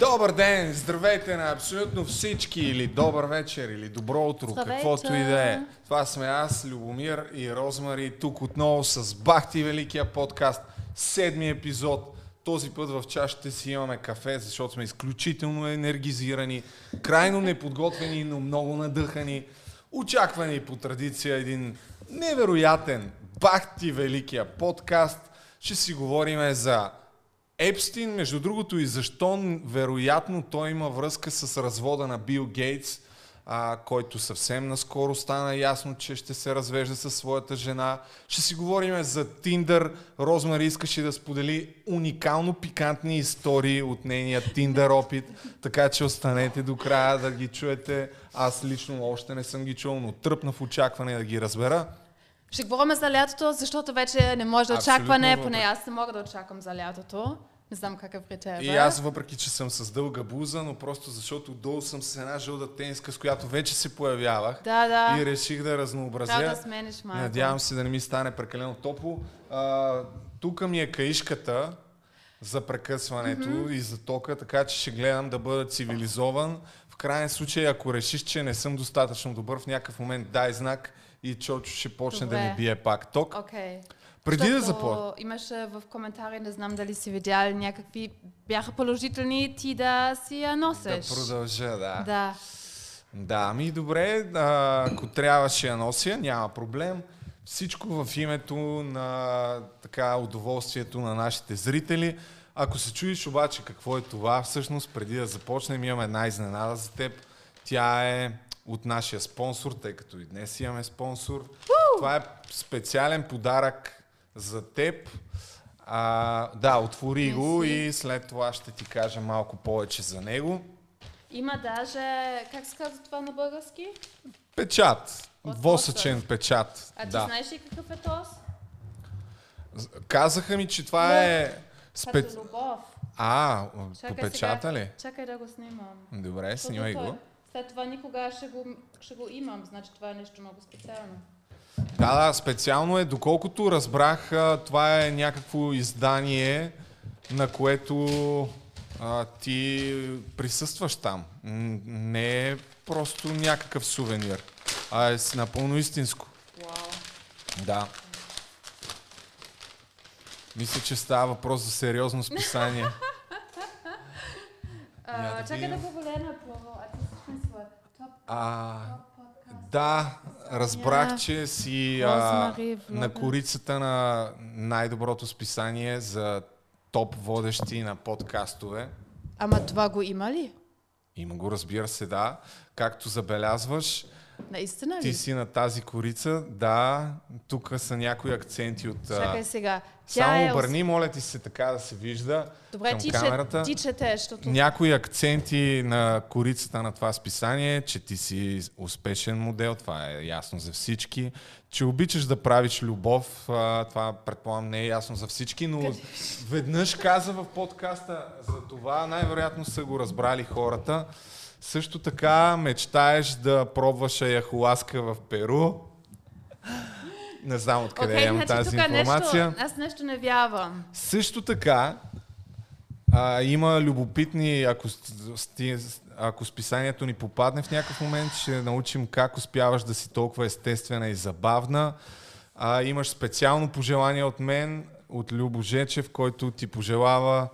Добър ден! Здравейте на абсолютно всички! Или добър вечер, или добро утро, Здравейте! каквото и да е. Това сме аз, Любомир и Розмари, тук отново с Бахти Великия подкаст, седми епизод. Този път в чашите си имаме кафе, защото сме изключително енергизирани, крайно неподготвени, но много надъхани. Очаквани по традиция един невероятен Бахти Великия подкаст. Ще си говорим за Епстин, между другото, и защо вероятно той има връзка с развода на Бил Гейтс, а, който съвсем наскоро стана ясно, че ще се развежда със своята жена. Ще си говорим за Тиндър. Розмари искаше да сподели уникално пикантни истории от нейния Тиндър опит, така че останете до края да ги чуете. Аз лично още не съм ги чул, но тръпна в очакване да ги разбера. Ще говорим за лятото, защото вече не може да очакване, поне аз не мога да очаквам за лятото. Не знам какъв при тебе. И аз, въпреки че съм с дълга буза, но просто защото долу съм с една жълта тениска, с която вече се появявах. Да, да. И реших да разнообразя. Трябва да смениш малко. Надявам се да не ми стане прекалено топло. А, тук ми е каишката за прекъсването mm-hmm. и за тока, така че ще гледам да бъда цивилизован. В крайен случай, ако решиш, че не съм достатъчно добър, в някакъв момент дай знак и Чочо ще почне Добре. да ми бие пак ток. Окей. Преди да започна. Имаше в коментари, не знам дали си видял, някакви бяха положителни ти да си я Да носиш. продължа, да. Да. Да, ами добре, а, ако трябва ще я нося, няма проблем. Всичко в името на така удоволствието на нашите зрители. Ако се чуеш обаче какво е това, всъщност преди да започнем имаме една изненада за теб. Тя е от нашия спонсор, тъй като и днес имаме спонсор. Това е специален подарък за теб. А, да, отвори го и след това ще ти кажа малко повече за него. Има даже, как се казва това на български? Печат. От Восъчен печат. А ти да. знаеш ли какъв е тос? Казаха ми, че това Любов. е... Спе... Като любов. А, Чакай печата сега. ли? Чакай да го снимам. Добре, снимай го. След това никога ще го, ще го имам, значи това е нещо много специално. Да, да, специално е. Доколкото разбрах, това е някакво издание, на което а, ти присъстваш там. Не е просто някакъв сувенир, а е напълно истинско. Вау. Да. Мисля, че става въпрос за сериозно списание. А, да чакай да погледна по... А Да, разбрах, че си а, на корицата на най-доброто списание за топ водещи на подкастове. Ама това го има ли? Има го, разбира се, да. Както забелязваш, Наистина ли? ти си на тази корица. Да, тук са някои акценти от... Чакай сега. Тя Само е... обърни, моля ти се така да се вижда Добре, към ти, камерата. ти четеш, защото... Някои акценти на корицата на това списание, че ти си успешен модел, това е ясно за всички, че обичаш да правиш любов, това предполагам не е ясно за всички, но веднъж каза в подкаста за това, най-вероятно са го разбрали хората. Също така мечтаеш да пробваш аяхуаска в Перу. Не знам откъде Окей, имам значи тази информация. нещо, аз нещо не вярвам. Също така, а, има любопитни, ако, сти, ако списанието ни попадне в някакъв момент, ще научим как успяваш да си толкова естествена и забавна. А, имаш специално пожелание от мен, от Любо Жечев, който ти пожелава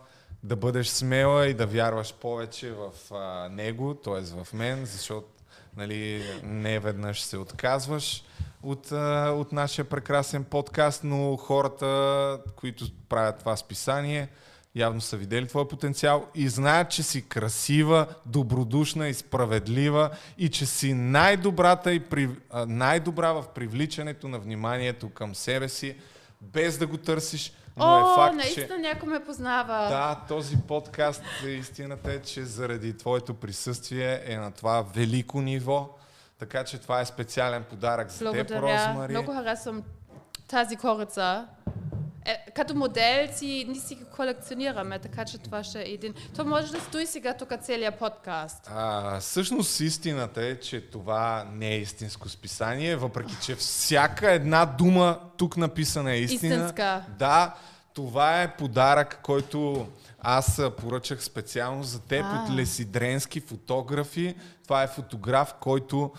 да бъдеш смела и да вярваш повече в а, него, т.е. в мен, защото нали, не веднъж се отказваш от, а, от нашия прекрасен подкаст, но хората, които правят това списание, явно са видели твоя потенциал и знаят, че си красива, добродушна и справедлива и че си най-добрата и при, най-добра в привличането на вниманието към себе си, без да го търсиш, но О, е факт, че... наистина някой ме познава. Да, този подкаст, истината е, че заради твоето присъствие е на това велико ниво. Така че това е специален подарък за теб, Благодаря. Розмари. Много харесвам тази корица. Като модел си, ние си ги колекционираме, така че това ще е един. То може да стои сега тук целият подкаст. А, всъщност истината е, че това не е истинско списание, въпреки че всяка една дума тук написана е истина. Истинска. Да, това е подарък, който аз поръчах специално за теб А. от Лесидренски фотографи. Това е фотограф, който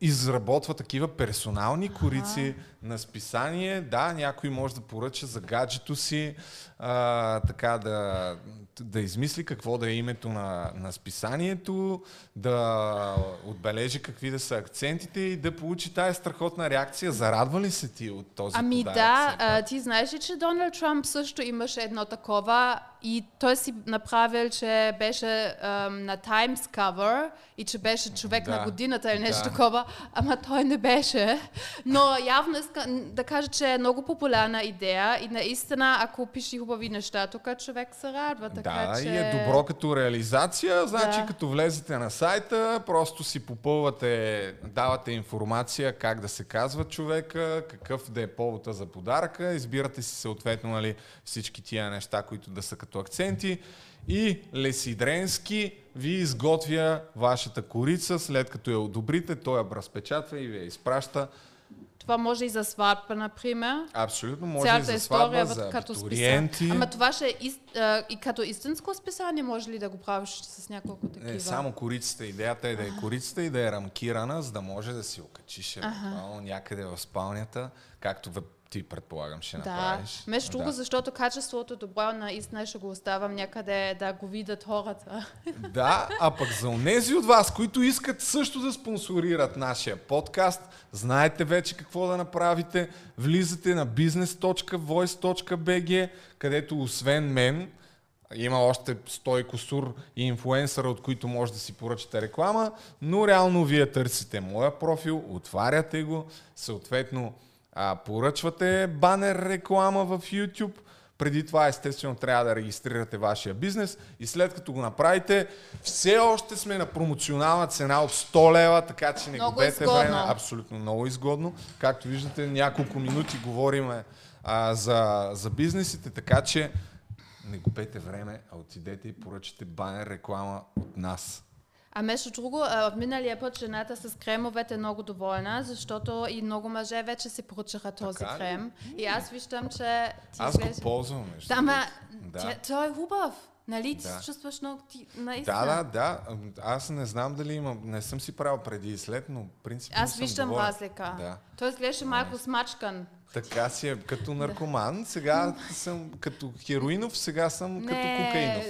изработва такива персонални корици на списание. Да, някой може да поръча за гаджето си, а, така да, да измисли какво да е името на, на списанието, да отбележи какви да са акцентите и да получи тая страхотна реакция. Зарадва ли се ти от този Ами подарък? да, а, ти знаеш ли, че Доналд Трамп също имаше едно такова и той си направил, че беше ам, на Times cover и че беше човек Да. на годината или нещо Да. такова, ама той не беше. Но явно иска да кажа, че е много популярна идея и наистина, ако пише хубави неща, тук човек се радва. Така, да, че... и е добро като реализация. Значи, Да. като влезете на сайта, просто си попълвате, давате информация как да се казва човека, какъв да е повода за подаръка, избирате си съответно нали, всички тия неща, които да са като акценти. И Лесидренски ви изготвя вашата корица, след като я одобрите, той я разпечатва и ви я изпраща. Това може и за сватба, например. Абсолютно може и Цялата за история сватба, за като абитуриенти. Ама това ще е ист, а, и като истинско списание, може ли да го правиш с няколко такива? Не, само корицата. Идеята е да е корицата и да е рамкирана, за да може да си окачиш евентуално някъде в спалнята, както ти предполагам ще Да, направиш. между друго, да. защото качеството е добро, наистина ще го оставам някъде да го видят хората. да, а пък за онези от вас, които искат също да спонсорират нашия подкаст, знаете вече какво да направите. Влизате на business.voice.bg, където освен мен, има още 100 и косур и инфуенсъра, от които може да си поръчате реклама, но реално вие търсите моя профил, отваряте го, съответно а, поръчвате банер реклама в YouTube, преди това естествено трябва да регистрирате вашия бизнес и след като го направите, все още сме на промоционална цена от 100 лева, така че не губете време. Абсолютно много изгодно. Както виждате, няколко минути говорим а, за, за бизнесите, така че не губете време, а отидете и поръчате банер реклама от нас. А между друго, миналия път жената с кремовете е много доволна, защото и много мъже вече си поръчаха този Така ли? крем. И аз виждам, че ти Аз го изглежда- ползвам. ама да. той е хубав. Нали? Ти Да. се чувстваш много... Ти, наистина. Да, да, да. Аз не знам дали имам. Не съм си правил преди и след, но принципно Аз виждам доволен. разлика. Да. Той изглеждаше малко смачкан. Така си е като наркоман. Сега съм като хероинов, сега съм като кокаинов.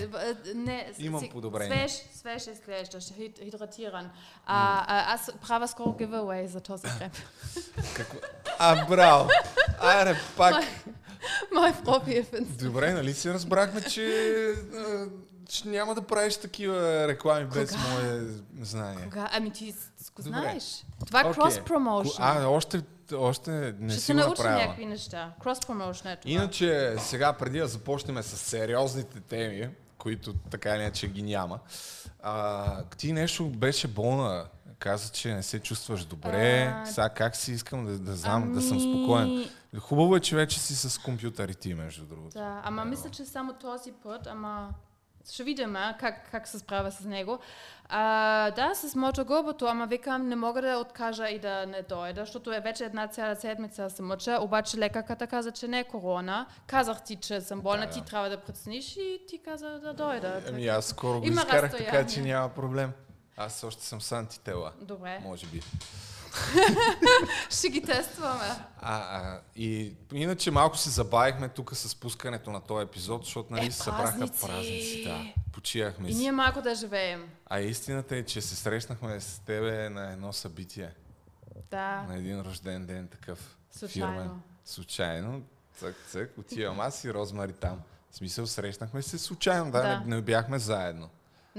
не, Имам си- подобрение. Свеж, свеж изглеждаш, хид- хидратиран. А, а, аз правя скоро giveaway за този крем. Какво? А, браво! Аре, пак. Профил в Инста. Добре, нали си разбрахме, че, че няма да правиш такива реклами без Кога? мое знание. Кога? Ами ти го знаеш. Това е Окей. cross promotion. А, още, още не Ще си се научи някакви неща. Cross promotion е това. Иначе, сега преди да започнем с сериозните теми, които така или иначе ги няма, а, ти нещо беше болна. Каза, че не се чувстваш добре. А, Сега как си искам да, да знам, да съм Ами, спокоен. Хубаво е, че вече си с компютър и ти, между другото. Да, ама мисля, че само този път, ама ще видим а, как, как се справя с него. А, да, с мотогобото, ама викам, не мога да откажа и да не дойда, защото е вече една цяла седмица се мъча, обаче лекарката каза, че не е корона. Казах ти, че съм болна, Да, ти да. трябва да прецениш и ти каза да дойда. Ами аз скоро го изкарах, така че няма проблем. Аз още съм с антитела, Добре, може би. ще ги тестваме. А, а, и иначе малко се забавихме тук с пускането на този епизод, защото нали Е, се събраха празници. Да, почияхме И си. ние малко да живеем. А истината е, че се срещнахме с тебе на едно събитие, Да, на един рожден ден такъв. Случайно. Фирмен. Случайно. Цък, цък, отивам аз и Розмари там. В смисъл, срещнахме се случайно, да, Да. Не, не бяхме заедно.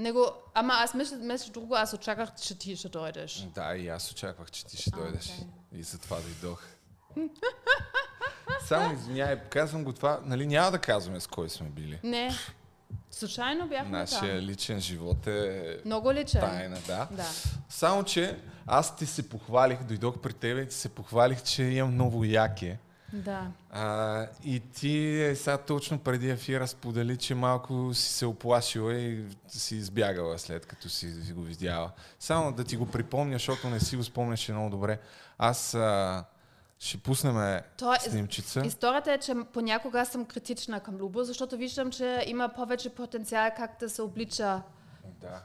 Него, ама аз мисля, между друго, аз очаквах, че ти ще дойдеш. Да, и аз очаквах, че ти ще А, дойдеш. окей. И затова дойдох. Само извиняй, казвам го това, нали няма да казваме с кой сме били. Не, случайно бяхме Нашия там. личен живот е Много личен. тайна, да. Да. Само, че аз ти се похвалих, дойдох при тебе и ти се похвалих, че имам ново яке. Да. А, и ти е, сега точно преди ефира сподели, че малко си се оплашила и си избягала след като си, си го видяла. Само да ти го припомня, защото не си го спомняше много добре. Аз а, Ще пуснем То е- снимчица. Историята е, че понякога съм критична към Любо, защото виждам, че има повече потенциал как да се облича. Да,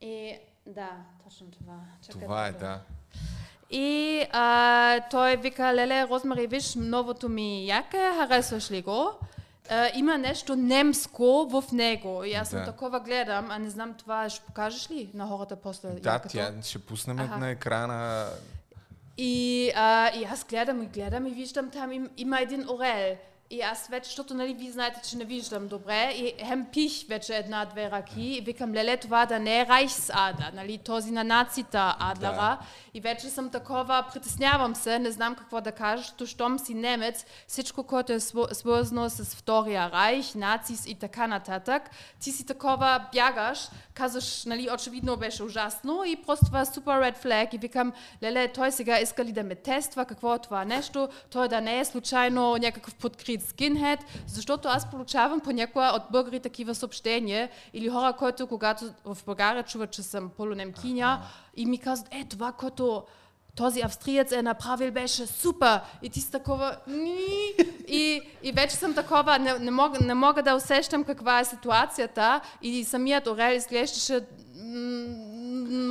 И да, точно това. Чакай това е, да. И а, той вика, леле, Розмари, виж, новото ми яке, харесваш ли го? А, има нещо немско в него. И аз съм Да. такова гледам, а не знам това, ще покажеш ли на хората после Да, тя ще пуснем Аха. на екрана. И, а, и аз гледам и гледам и виждам там им, има един орел. И аз вече, защото нали, вие знаете, че не виждам добре, и хем пих вече една-две раки и викам, леле, това да не е Райхсадър, нали, този на нацията Адлера. Да. И вече съм такова, притеснявам се, не знам какво да кажа, защото щом си немец, всичко, което е свързано с Втория райх, нацис и така нататък, ти си такова бягаш, казваш, нали, очевидно беше ужасно и просто това е супер red flag и викам, леле, той сега иска ли да ме тества, какво е това нещо, той да не е случайно някакъв подкрит скинхед, защото аз получавам понякога от българи такива съобщения или хора, които когато в България чуват, че съм полунемкиня и ми казват, е, това, което този австриец е направил, беше супер. И ти си такова... «Ни». И, и вече съм такова, не, не, мога, не мога да усещам каква е ситуацията. И самият Орел изглеждаше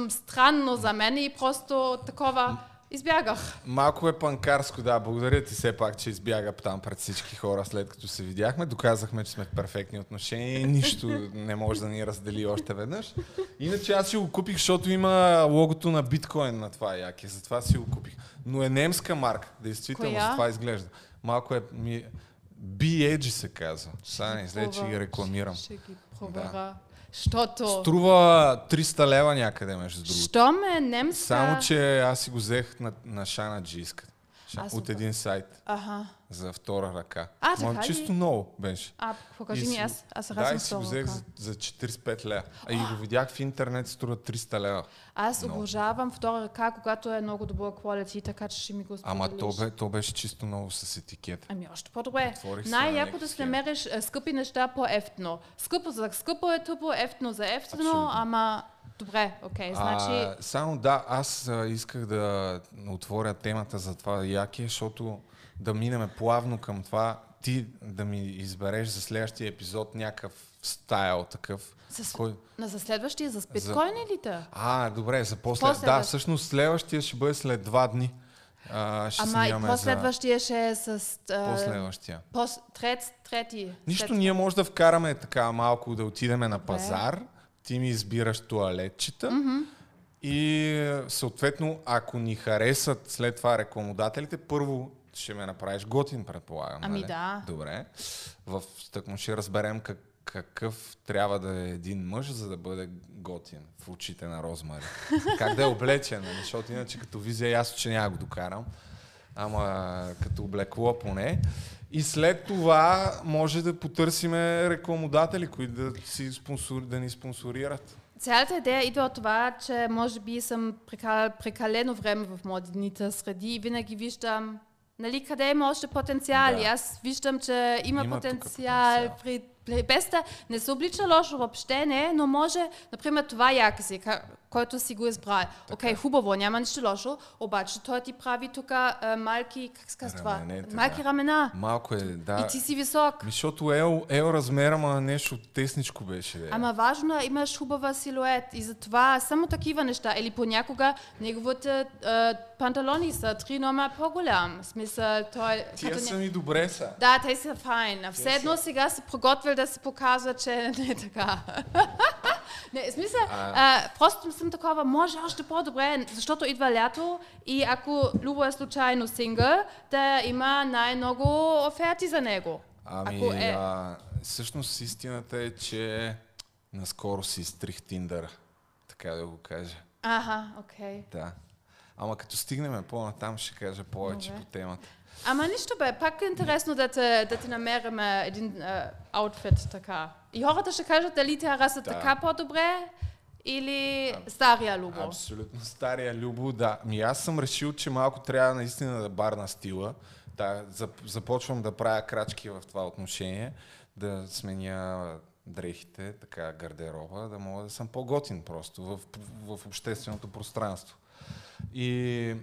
странно за мен и просто такова избягах. Малко е панкарско, да. Благодаря ти все пак, че избяга там пред всички хора, след като се видяхме. Доказахме, че сме в перфектни отношения и нищо не може да ни раздели още веднъж. Иначе аз си го купих, защото има логото на биткоин на това яке. Затова си го купих. Но е немска марка. Действително, Коя? за това изглежда. Малко е... Ми... B-Edge се казва. Сега не излезе, че ги рекламирам. Ще, ги проверя. Щото... Струва 300 лева някъде, между другото. Що ме немска... Само, че аз си го взех на, на Шана Джиска. А, От един сайт Аха. за втора ръка. А, Ма така чисто много беше. А, покажи И ми, аз, аз Да, и си го взех за, за 45 лева. А и го видях в интернет, струва 300 лева. Аз Много. обожавам втора ръка, когато е много добър quality, така че ще ми го Ама то, споделиш. бе, то беше чисто много с етикет. Ами още по-добре. Най-яко на да се намериш е, скъпи неща по-ефтно. Скъпо за скъпо е тъпо, ефтно за ефтно, ама добре, окей, значи... А, само да, аз а, исках да отворя темата за това яке, защото да минеме плавно към това, ти да ми избереш за следващия епизод някакъв стайл такъв. С- Кой... На за следващия, за биткоин или те? А, добре, за после. После да, всъщност следващия ще бъде след два дни. А, ще Ама и снимаме за последващия ще е с... а, последващия. пос- трет, трети. Нищо, след- ние може да вкараме така малко, да отидеме на Добре. Ти ми избираш туалетчета и съответно, ако ни харесат след това рекламодателите, първо ще ме направиш готин, предполагам. Ами нали? да. Добре. В тъкмо ще разберем как, какъв трябва да е един мъж, за да бъде готин в очите на Розмари. как да е облечен, нали? защото иначе като визия ясно, че няма го докарам. Ама като облекло поне. И след това може да потърсиме рекламодатели, които да, си спонсор, да ни спонсорират. Цялата идея идва от това, че може би съм прекал, прекалено време в модните среди и винаги виждам нали, къде има още потенциал. Да. И аз виждам, че има, Има потенциал. потенциал. При, без да не се облича лошо въобще, не, но може, например, това яка си, ка- който си го избрал. Окей, хубаво, няма нищо лошо, обаче той ти прави тук а, малки, как се казва това? Малки рамена. Малко е, да. И ти си висок. Защото ел, ел размера, ма нещо тесничко беше. Да. Ама важно е, имаш хубава силует и затова само такива неща. Или понякога неговите а, панталони са три номера по-голям. В смисъл, той... Тия като са ми добре са. Да, те са файн. А все едно сега се приготвил да се показва, че не е така. не, смисъл, а, просто съм такова, може още по-добре, защото идва лято и ако Любо е случайно сингъл, да има най-много оферти за него. Ами, Ако е- а, всъщност истината е, че наскоро си изтрих Тиндъра. Така да го кажа. Аха, окей. Да. Ама като стигнем по-натам, ще кажа повече Добре. по темата. Ама нищо бе, пак е интересно да те, да те намерим един аутфит така. И хората ще кажат дали те харесват Да. така по-добре или стария Любо. Абсолютно стария Любо, да. Ми аз съм решил, че малко трябва наистина да барна стила. Да, зап- започвам да правя крачки в това отношение, да сменя дрехите, така гардероба, да мога да съм по-готин просто в, в общественото пространство. И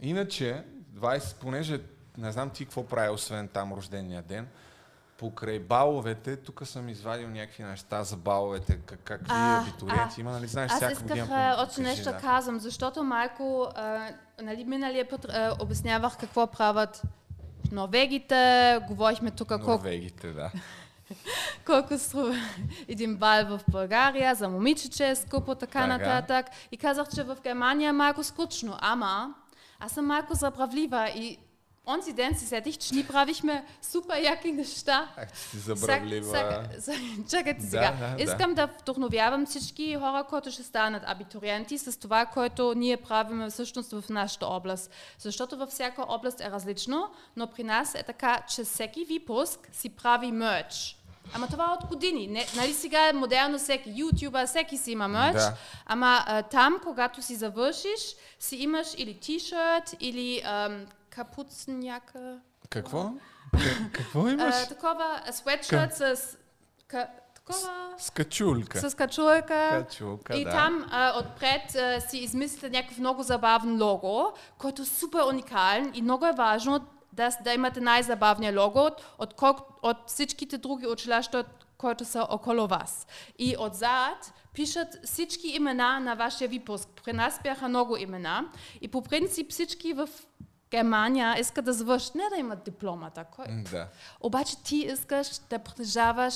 иначе, 20, понеже не знам ти какво прави, освен там рождения ден. Покрай баловете, тук съм извадил някакви неща за баловете, как, как вие А, абитуриенти а, има, нали знаеш, Аз всяка исках година. а, по- още кажи, нещо да. казвам, защото малко, а, нали, миналия път а, обяснявах какво правят норвегите, говорихме тук колко, Норвегите, да. колко струва един бал в България, за момичече е скъпо, така Така. нататък. И казах, че в Германия е малко скучно, ама аз съм малко забравлива и онзи ден си сетих, че ни правихме супер яки неща. Ах, ти си забравлива. Сак- сак- Чакайте Да, сега. да, да. Искам да вдохновявам всички хора, които ще станат абитуриенти с това, което ние правим всъщност в нашата област. Защото във всяка област е различно, но при нас е така, че всеки випуск си прави мерч. Ама това е от години. Не, нали сега е модерно всеки ютубър, всеки си има мерч. Да. Ама а, там, когато си завършиш, си имаш или тишърт, или ам, капуцняка. Какво? К- какво имаш? А, такова светшърт с... Ка, такова... С качулка. С качулка. Качулка, и да. там а, отпред а, си измислите някакъв много забавен лого, който е супер уникален и много е важно да, да имате най-забавния лого от, от, от всичките други училища, които са около вас. И отзад пишат всички имена на вашия випуск. При нас бяха много имена и по принцип всички в Германия искат да завършат, не да имат дипломата. Кой, М, Да. обаче ти искаш да притежаваш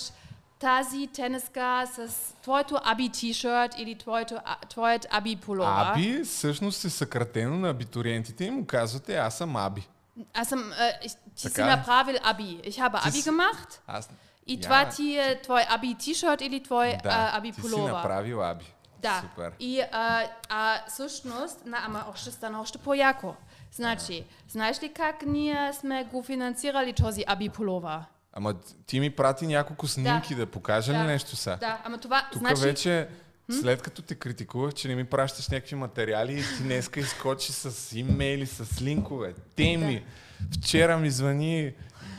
тази тениска с твоето аби тишърт или твоето, твоят аби пулова. Аби всъщност е съкратено на абитуриентите и му казвате, аз съм Аби. Аз съм, äh, ти си Така. направил аби. Ich habe Ти аби gemacht Аз... и Я, това ти е твой аби тишърт или твой да, а, аби ти си пулова. направил Аби. Да. Супер. И а, а, всъщност, на, ама още стана още по-яко. Значи, знаеш ли как ние сме го финансирали този аби пулова? Ама ти ми прати няколко снимки да, покажа ли Да. нещо са? Да, ама това, Тук значи, вече, след като те критикувах, че не ми пращаш някакви материали, ти днеска изкочи с имейли, с линкове, теми. Вчера ми звъни,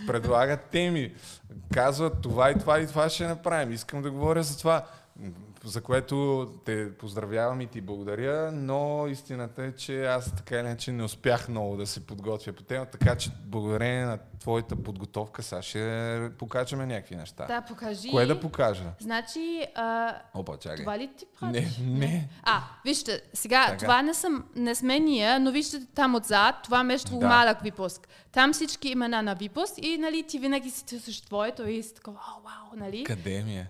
предлага теми. Казва това и това и това ще направим. Искам да говоря за това. За което те поздравявам и ти благодаря, но истината е, че аз така иначе не успях много да се подготвя по тема, така че благодарение на твоята подготовка, сега ще покажем някакви неща. да, покажи. Кое да покажа? Значи, а, Опа, чакай. това ли ти Не, правиш? не. А, вижте, сега, Така. това не, съм, не сме ние, но вижте там отзад, това между Да. малък випуск. Там всички имена на випуск и нали, ти винаги си търсиш твоето и си такова, вау, нали? Къде ми е?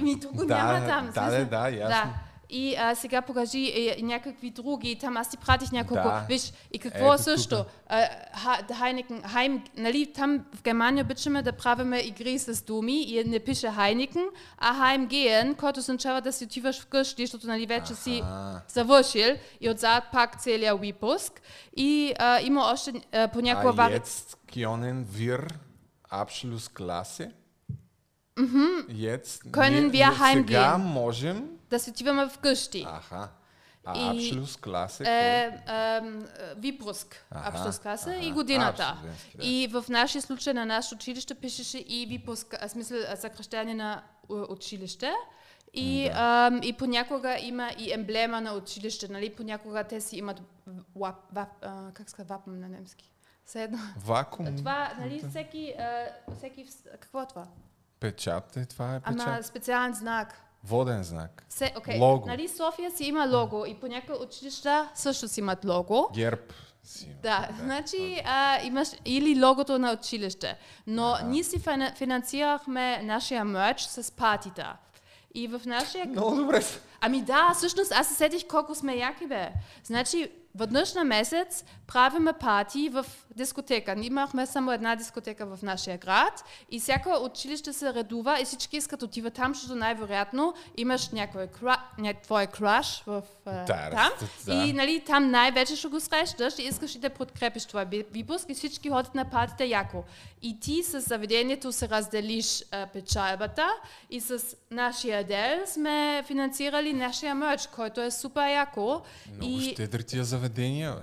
Ми, тук го Да, няма там. да, смисъл. да, да, ясно. Да. И а, сега покажи и, и някакви други, там аз ти пратих няколко. Да. Виж, и какво Ето също? А, ха, Хайникен, Хайм, нали, там в Германия обичаме да правиме игри с думи и не пише Хайникен, а Heimgehen, който означава да си отиваш вкъщи, защото нали, вече си Аха. завършил и отзад пак целият випуск. И а, има още а, понякога А jetzt können wir Abschlussklasse? Jetzt Können wir Сега heimgehen? можем... да си отиваме вкъщи. Аха. А И- Abschlussklasse? е, е, випуск, абшлюскласа и годината. Да. И в нашия случай на нашето училище пишеше и випуск, а, смисъл а, съкръщение на училище. И, ем, и понякога има и емблема на училище, нали? Понякога те си имат вап, вап, а, как ска вапъм на немски? Все едно. Вакуум. Това, нали, всеки, а, всеки, вс- какво е това? Печат е, това е печат. Ама специален знак. Воден знак. Се, okay. Лого. Нали, София си има лого и по някои училища също си имат лого. Герб си има. Да, значи а, имаш или логото на училище. Но Аха. ние си фина- финансирахме нашия мерч с патита. И в нашия... Много добре. Ами да, всъщност аз се сетих колко сме яки бе. Значи, веднъж на месец правиме пати в дискотека. Ние имахме само една дискотека в нашия град и всяко училище се редува и всички искат отиват там, защото най-вероятно имаш някой кра... ня... твой краш в а, Да, там. да. И нали, там най-вече ще го срещаш и искаш и да подкрепиш твой випуск и всички ходят на патите яко. И ти с заведението се разделиш а, печалбата и с нашия дел сме финансирали нашия мерч, който е супер яко. Много и, щедри тия заведения, бе.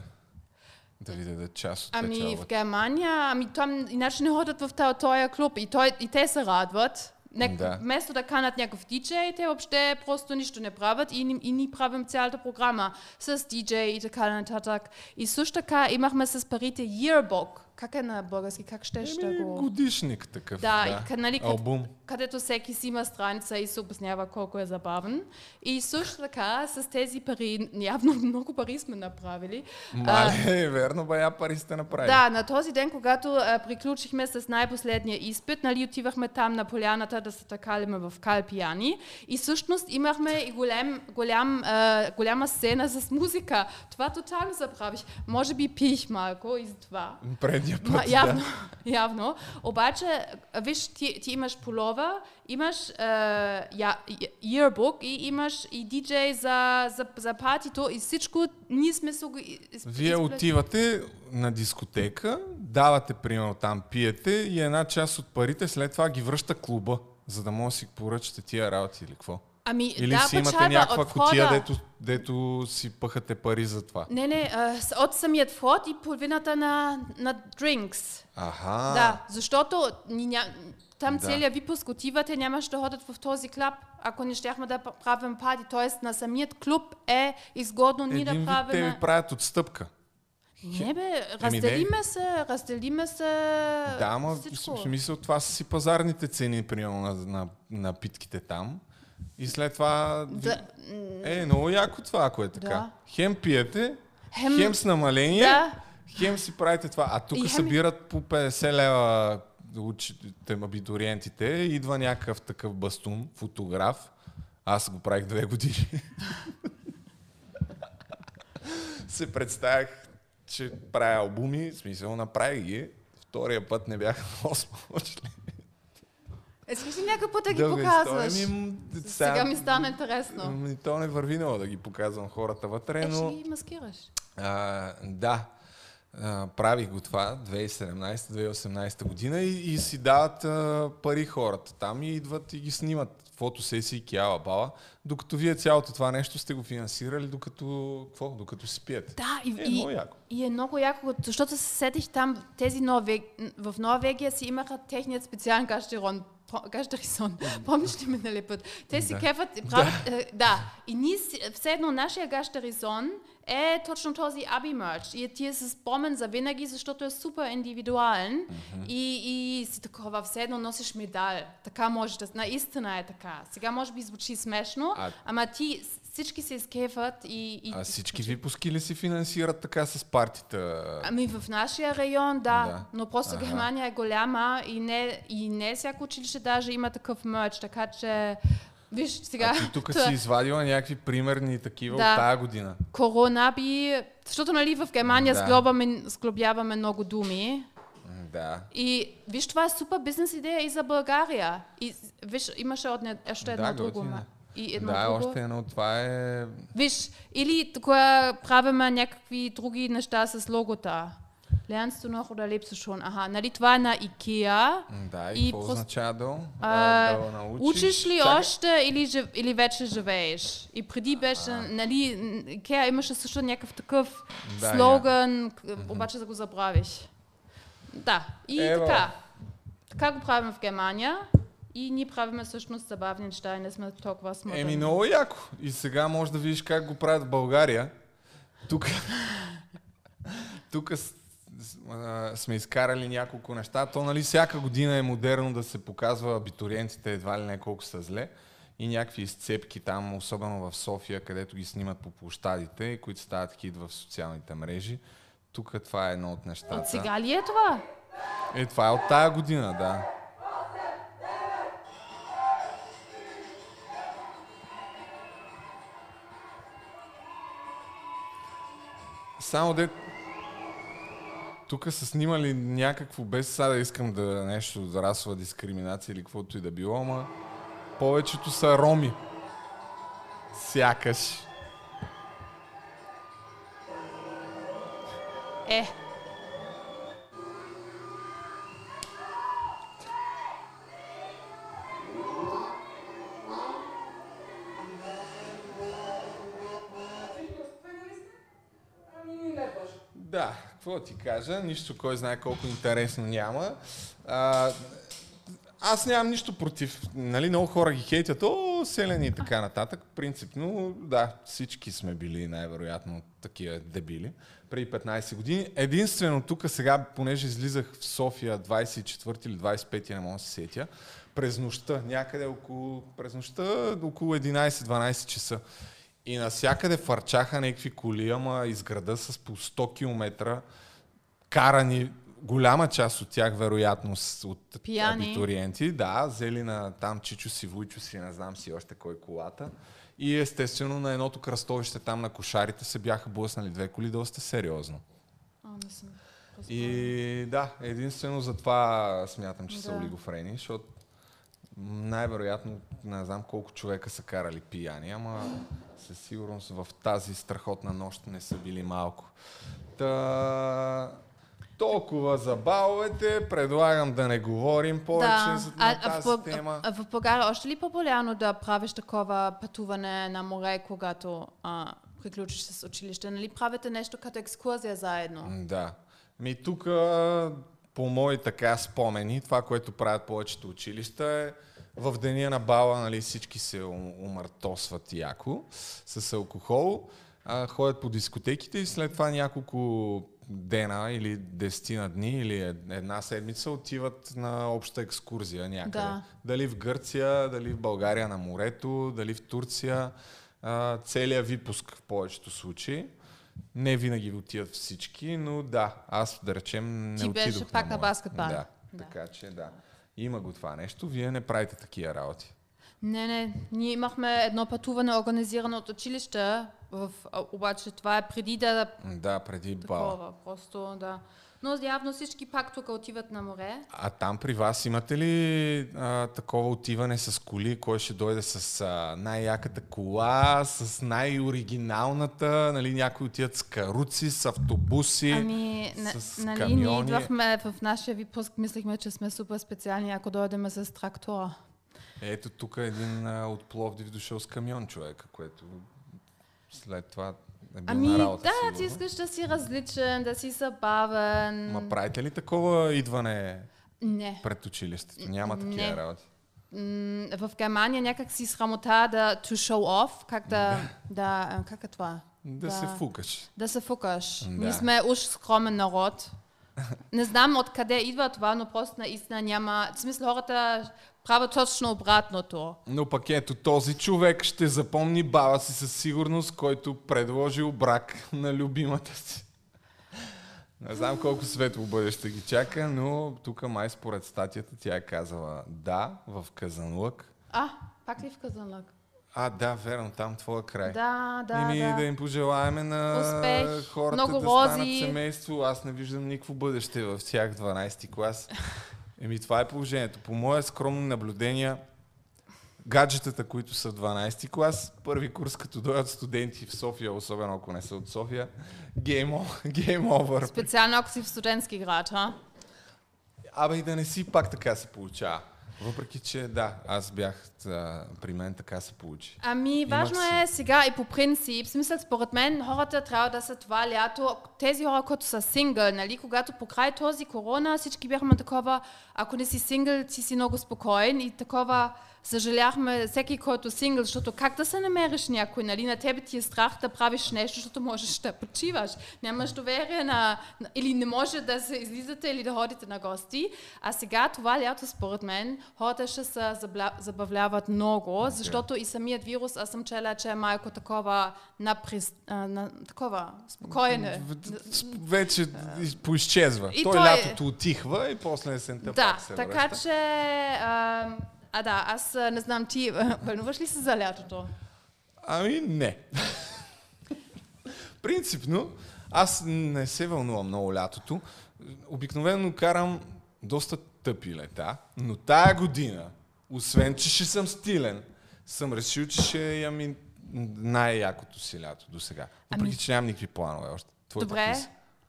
Да ви дадат част от ами в печалбата. Германия, ами там иначе не ходят в този- клуб и, той, и те се радват. Не, Да. Вместо да канат някакъв диджей, те въобще просто нищо не правят и, и ни правим цялата програма с диджей и така нататък. И също така имахме с парите yearbook. Как е на български, как щеш да Еми, го... годишник такъв. Да, и къде, нали, къд, Албум. където всеки си има страница и се обяснява колко е забавен. И също така с тези пари, явно много пари сме направили. Мале, верно, бая пари сте направили. Да, на този ден, когато а, приключихме с най-последния изпит, нали, отивахме там на поляната да се такалиме в Калпияни и всъщност имахме и голям, голям, а, голяма сцена с музика. Това тотално забравих. Може би пих малко и това. Предния път, Ма, да. явно, явно. Обаче, виж, ти, ти имаш полова, имаш я, yearbook и имаш и диджей за, за, за партито и всичко ние сме се го из- Вие отивате на дискотека, давате примерно там, пиете и една част от парите след това ги връща клуба, за да може да си поръчате тия работи или какво. Ами, Или да, си имате печалба някаква от входа. котия, дето, дето си пъхате пари за това. Не, не, а, от самият вход и половината на, на drinks. Аха. Да, защото ни, ня... там Да. целият випуск отивате, нямаше да ходят в този клуб, ако не щяхме да правим парти. Тоест на самият клуб е изгодно ние Един да правим... ви правят отстъпка. Не бе, разделиме се, разделиме се Да, ама всичко. в смисъл това са си пазарните цени, примерно, на, на, на питките там. И след това... Да, Е, много яко това, ако е така. Да. Хем пиете, Хем- хем, с намаление, Да. хем си правите това. А тук хем- събират по 50 лева учите, абитуриентите, идва някакъв такъв бастун, фотограф. Аз го правих две години. се представях, че правя албуми, смисъл направих ги. Втория път не бяха много смочли. Искаш ли някой път да ги Дълга показваш? история, ми, м, Сега ми стана интересно. М, То не върви много да ги показвам хората вътре, Е, ще но... ги маскираш. А, да, а, правих го това 2017-2018 година и, и си дават а, пари хората там и идват и ги снимат фотосесии, кяла бала, докато вие цялото това нещо сте го финансирали, докато, какво? докато си пиете. Да, и, Е, и, много яко. и е много яко, защото се сетих там, тези Норвег... в Норвегия си имаха техният специален гащерон. Гащерисон. Помниш ли минали път? Те си Да. кефат, правят, да. да. И ние си, все едно нашия гащеризон е точно този аби мерч. И ти е с спомен за винаги, защото е супер индивидуален. И, и си такова, все едно носиш медал. Така може да... Наистина е така. Сега може би звучи смешно, А- ама ти всички се изкефат и... и А всички випуски ли си финансират така с партита? Ами в нашия район, да, Да. но просто Аха. Германия е голяма и не, и не всяко училище даже има такъв мерч, така че виж сега, А ти тук това- си извадила някакви примерни такива Да. от тая година. корона би, защото нали в Германия Да. сглобаме, сглобяваме много думи Да. и виж това е супер бизнес идея и за България и виж имаше одне, още едно Да, друго готино е. И едно да, друго. още едно. Това е... Виж, или така правиме някакви други неща с логота. Lernst du noch oder lebst du schon? Нали това е на Ikea. Да, и, И какво означава да, А, да, научиш? Учиш ли Чакай. още или, жив, или вече живееш? И преди беше, нали, н- Ikea имаше също някакъв такъв Да, слоган, к- обаче да го забравиш. Да, и Ево. така. Така го правим в Германия. И ние правиме всъщност забавни неща и не сме толкова смотани. Еми, много яко. И сега можеш да видиш как го правят в България. Тук, тук сме изкарали няколко неща. То, нали, всяка година е модерно да се показва абитуриентите едва ли не колко са зле. И някакви изцепки там, особено в София, където ги снимат по площадите, които стават хит в социалните мрежи. Тук това е едно от нещата. От сега ли е това? Е, това е от тая година, да. Само де... Тук са снимали някакво, без сега да искам да нещо за расова дискриминация или каквото и да било, ама повечето са роми. Сякаш. Е, какво ти кажа, нищо кой знае колко интересно няма. А, аз нямам нищо против. Нали, много хора ги хейтят, о, селени и така нататък. Принципно, да, всички сме били най-вероятно такива дебили преди 15 години. Единствено тук сега, понеже излизах в София 24 или 25, не мога да се сетя, през нощта, някъде около, през нощта, около 11-12 часа. И навсякъде фарчаха някакви коли, ама из града с по 100 км карани голяма част от тях, вероятно, от Пияни. абитуриенти, да, взели на там Чичо си, Вуйчо си, не знам си още кой колата. И естествено на едното кръстовище там на кошарите се бяха блъснали две коли доста сериозно. А, не съм. И да, единствено за това смятам, че са Да. олигофрени, защото най-вероятно не знам колко човека са карали пияни, ама със сигурност в тази страхотна нощ не са били малко. Та... Толкова за баловете, предлагам да не говорим повече Да. за А, на а, в, тази тема. а в България още ли популярно да правиш такова пътуване на море, когато а, приключиш с училище? Нали правите нещо като екскурзия заедно? Да. Ми тук, по мои така спомени, това, което правят повечето училища е в деня на бала нали, всички се ум- умъртосват яко с алкохол, а, ходят по дискотеките и след това няколко дена или десетина дни или ед- една седмица отиват на обща екскурзия някъде. Да. Дали в Гърция, дали в България на морето, дали в Турция. А, целият випуск в повечето случаи. Не винаги отиват всички, но да, аз да речем не Ти беше пак на моя. баскетбал. Да, Да. така че да. Има го това нещо, вие не правите такива работи. Не, не. Ние имахме едно пътуване, организирано от училище, в, обаче това е преди да Да, преди бала. такова. Просто, да. Но явно всички пак тук отиват на море. А там при вас имате ли а, такова отиване с коли? Кой ще дойде с а, най-яката кола, с най-оригиналната? Нали, някои отиват с каруци, с автобуси. Ами, на, с нали, камиони. ние идвахме в нашия випуск, мислихме, че сме супер специални, ако дойдем с трактора. Ето тук един а, от Пловдив дошъл с камион човека, което след това е бил Ами, на работа. да, ти сигурно. искаш да си различен, да си забавен. Ма правите ли такова идване Не. пред училището? Няма такива Не. работи. В Германия някак си срамота да to show off, как да, да, как е това? Да, се фукаш. Да се фукаш. Да. Ние сме уж скромен народ. Не знам откъде идва това, но просто наистина няма... В смисъл хората правят точно обратното. Но пък ето този човек ще запомни баба си със сигурност, който предложил брак на любимата си. Не знам колко светло бъдеще ги чака, но тук май според статията тя е казала да в Казанлък. А, пак ли в Казанлък? А, да, верно, там твоя край. Да, да, Еми да. да им пожелаеме на Успех, хората много да рози. станат семейство. Аз не виждам никакво бъдеще в тях 12 клас. Еми това е положението. По мое скромно наблюдение, гаджетата, които са в 12 клас, първи курс, като дойдат студенти в София, особено ако не са от София, game, o- game over. Специално ако си в студентски град, а? Абе и да не си пак така се получава. Въпреки, че да, аз бях, а, при мен така се получи. Ами, важно си. е сега и по принцип, в смисъл, според мен, хората трябва да са това лято, тези хора, които са сингъл, нали, когато покрай този корона всички бяхме такова, ако не си сингъл, ти си много спокоен и такова съжаляхме всеки, който е сингъл, защото как да се намериш някой, нали, на тебе ти е страх да правиш нещо, защото можеш да почиваш, нямаш доверие на, на- или не може да се излизате или да ходите на гости, а сега това лято, според мен, хората ще се забавляват много, защото и самият вирус, аз съм чела, че е малко такова наприс, а, на, такова спокойне. В- с- Вече из- поизчезва. Той той е- лятото отихва и после есента Да, пак се така връща. че... А, а да, аз не знам, ти вълнуваш ли се за лятото? Ами не. Принципно, аз не се вълнувам много лятото. Обикновено карам доста тъпи лета, но тая година, освен че ще съм стилен, съм решил, че ще имам най-якото си лято до сега. Въпреки, Ами- че нямам никакви планове още. Твоите Добре.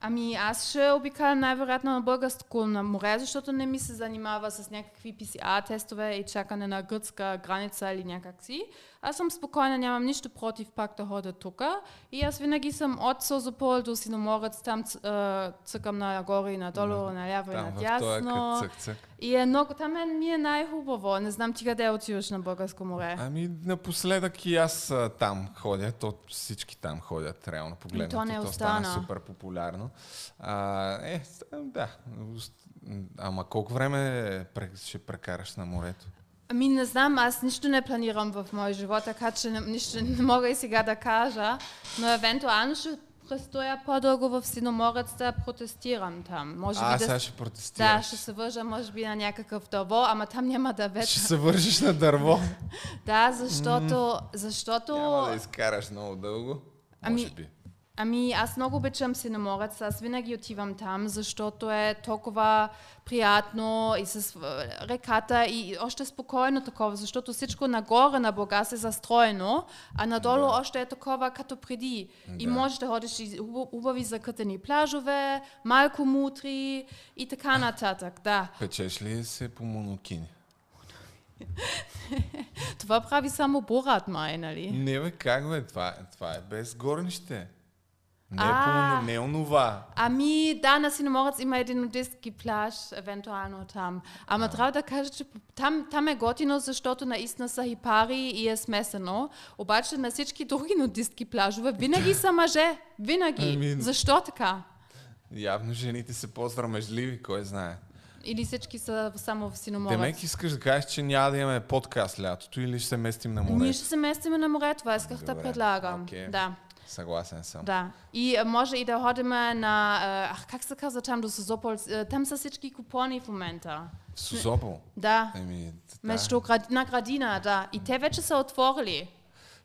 Ами аз ще обикалям най-вероятно на българско на море, защото не ми се занимава с някакви PCR тестове и чакане на гръцка граница или някакси. Аз съм спокойна, нямам нищо против пак да ходя тук. И аз винаги съм от Созопол до Синоморец, там цъкам нагоре и надолу, наляво и Там този надясно. цък-цък. И е много, там е, ми е най-хубаво. Не знам ти къде отиваш на Българско море. Ами напоследък и аз а, там ходя, то всички там ходят, реално погледнато. то не то остана. стана супер популярно. А, е, да. Ама колко време ще прекараш на морето? Ами не знам, аз нищо не планирам в моя живот, така че не, нищо не мога и сега да кажа, но евентуално ще престоя по-дълго в Синоморец да протестирам там. Може А, би сега да, ще протестираш. да, ще се вържа може би на някакъв дърво, ама там няма да вече. Ще се вържиш на дърво. Да, защото, защото... Няма да изкараш много дълго. Ами, Може би. Ами аз много обичам Синоморец, аз винаги отивам там, защото е толкова приятно и с е, реката и още спокойно такова, защото всичко нагоре на Бургас е застроено, а надолу Да. още е такова като преди. И Да. можеш да ходиш и хубав- хубави закътени плажове, малко мутри и така нататък, да. Печеш ли се по монокини? Това прави само Борат май, нали? Не бе, как бе? Това, това е без горнище. Не е, А. по, моно- не е онова. Ами, да, на Синоморец има един нудистки плаж, евентуално там. Ама трябва да кажа, че там, там е готино, защото наистина са и пари и е смесено. Обаче на всички други нудистки плажове винаги са мъже. Винаги. Ами- Защо така? Явно жените са по-срамежливи, кой знае. Или всички са само в Синоморец? Демек искаш да кажеш, че няма да имаме подкаст лятото или ще се местим на Ние море? ще се местиме на море, това исках да предлагам. окей. Да, Съгласен съм. да. И може и да ходим на... Ах, как се казва там до Созопол? Там са всички купони в момента. В Сузопол. Да. Еми, да. Между на градина, да. И те вече са отворили.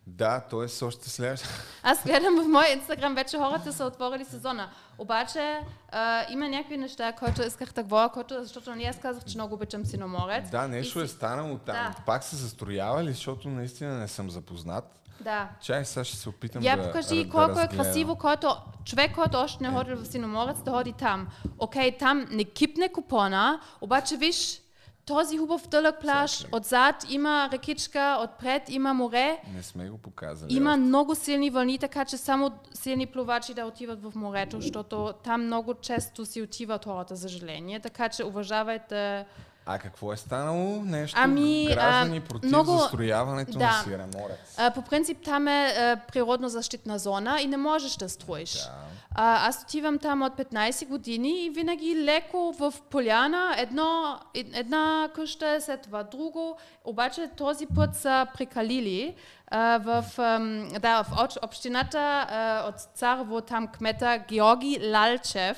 да, т.е. още след... Аз гледам в моя инстаграм, вече хората са отворили сезона. Обаче а, има някакви неща, които исках да говоря, които, защото ние аз казах, че много обичам Синоморец. Да, нещо И е станало там. Да. Пак се застроява ли, защото наистина не съм запознат. Да. Чай, сега ще се опитам Я да покажи да колко е разгледам. красиво, който човек, който още не ходи в Синоморец, да ходи там. Окей, там не кипне купона, обаче виж, този хубав дълъг Чакай. отзад има рекичка, отпред има море. Не сме го показали. Има още. много силни вълни, така че само силни плувачи да отиват в морето, защото там много често си отиват хората, за съжаление. Така че уважавайте. А какво е станало? Нещо Ами, а, граждани против много- застрояването да. на Сиреморец. А, по принцип там е а, природно защитна зона и не можеш да строиш. Да. А, аз отивам там от 15 години и винаги леко в поляна, едно, ед- една къща, след това друго. Обаче този път са прекалили. А, в, ам, да, в общината а, от Царево, там кмета Георги Лалчев,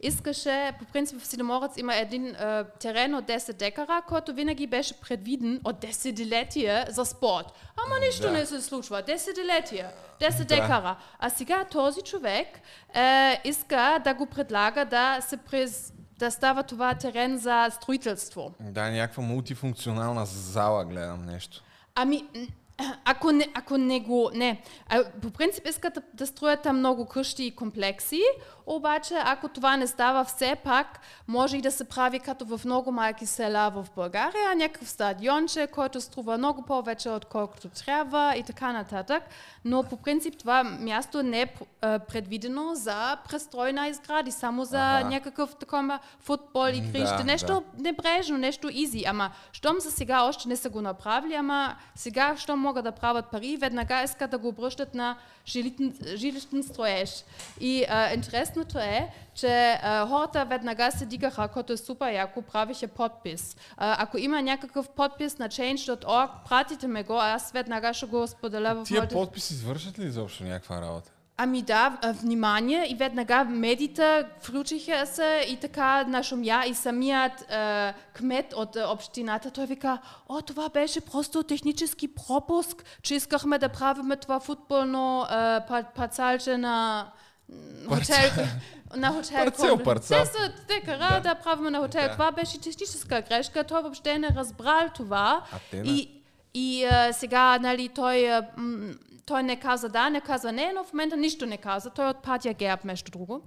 Искаше, по принцип в Синоморец има един а, терен от 10 декара, който винаги беше предвиден от десетилетия за спорт. Ама нищо не се случва. Десетилетия. 10 Да. декара. А сега този човек е, иска да го предлага да се през, да става това терен за строителство. Да, някаква мултифункционална зала гледам нещо. Ами, ако не, ако не го... Не. А, по принцип искат да, да строят там много къщи и комплекси, обаче ако това не става все пак, може и да се прави като в много малки села в България, някакъв стадионче, който струва много повече отколкото трябва и така нататък. Но по принцип това място не е а, предвидено за престрой на изгради, само за Аха. някакъв такова футбол и игрище. Да, нещо небрежно, нещо изи. Ама, щом за сега още не са го направили, ама сега, щом могат да правят пари, веднага искат да го обръщат на жилищен, строеж. И а, интересното е, че а, хората веднага се дигаха, който е супер яко, правиха подпис. А, ако има някакъв подпис на change.org, пратите ме го, аз веднага ще го споделя в Тия моите... подписи извършат ли изобщо някаква работа? Ами да, внимание и веднага медиите включиха се и така нашумя и самият е, кмет от е, общината, той вика, о, това беше просто технически пропуск, че искахме да правиме това футболно е, па- парцалче на хотел, на хотел. Парцел, парцал. Те са декара Да. да. на хотел. Да. Това беше техническа грешка, той въобще не разбрал това. А те И, и а, сега, нали, той, м, той не каза да, не каза не, но в момента нищо не каза. Той е от партия ГЕРБ, между друго.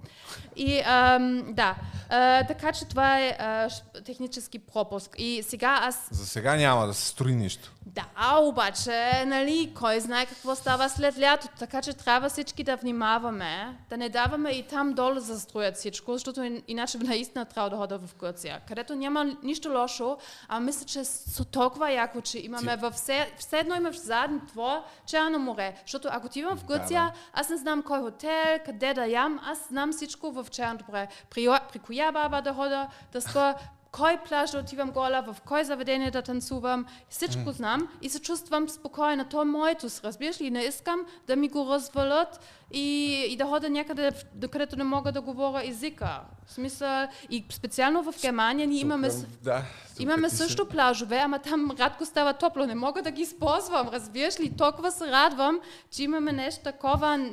И ам, да, а, така че това е а, технически пропуск. И сега аз... За сега няма да се строи нищо. Да, обаче, нали, кой знае какво става след лятото, така че трябва всички да внимаваме, да не даваме и там долу да застроят всичко, защото иначе наистина трябва да хода в Гърция, където няма нищо лошо, а мисля, че са толкова яко, че имаме във все, все едно имаш задни двор, Черно море, защото ако ти имам в Гърция, да, да. аз не знам кой хотел, къде да ям, аз знам всичко в Черното море. При, при коя баба да хода, да спа, кой плаж да отивам гола, в кой заведение да танцувам, всичко знам и се чувствам спокойно. То е моето, разбираш ли? Не искам да ми го развалят и, и да хода някъде, където не мога да говоря езика. В смисъл, и специално в Германия ние имаме, да, имаме също плажове, ама там радко става топло, не мога да ги използвам, разбираш ли? Толкова се радвам, че имаме нещо такова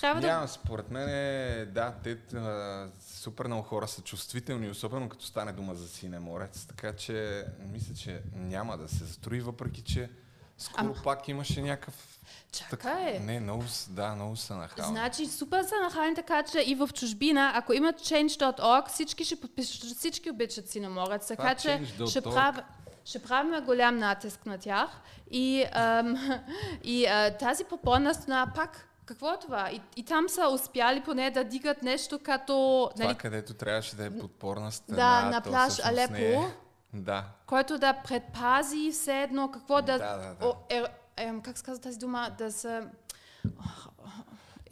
трябва Няма, да... според мен е, да, те а, супер много хора са чувствителни, особено като стане дума за сине морец, така че мисля, че няма да се застрои, въпреки че скоро а... пак имаше някакъв Чакай. Так, не, много, да, много са нахални. Значи, супер са нахални, така че и в чужбина, ако имат change.org, всички ще подпишат, всички обичат синеморец, така че ще правят ще правим голям натиск на тях и, ам, и а, тази попълна страна пак какво е това? И, и там са успяли поне да дигат нещо като... Това, нали, където трябваше да е подпорна стена. Да, на плаж Алепо. Не е. Да. Който да предпази все едно какво да... Да, да, да. О, е, е, как се казва тази дума? Да се...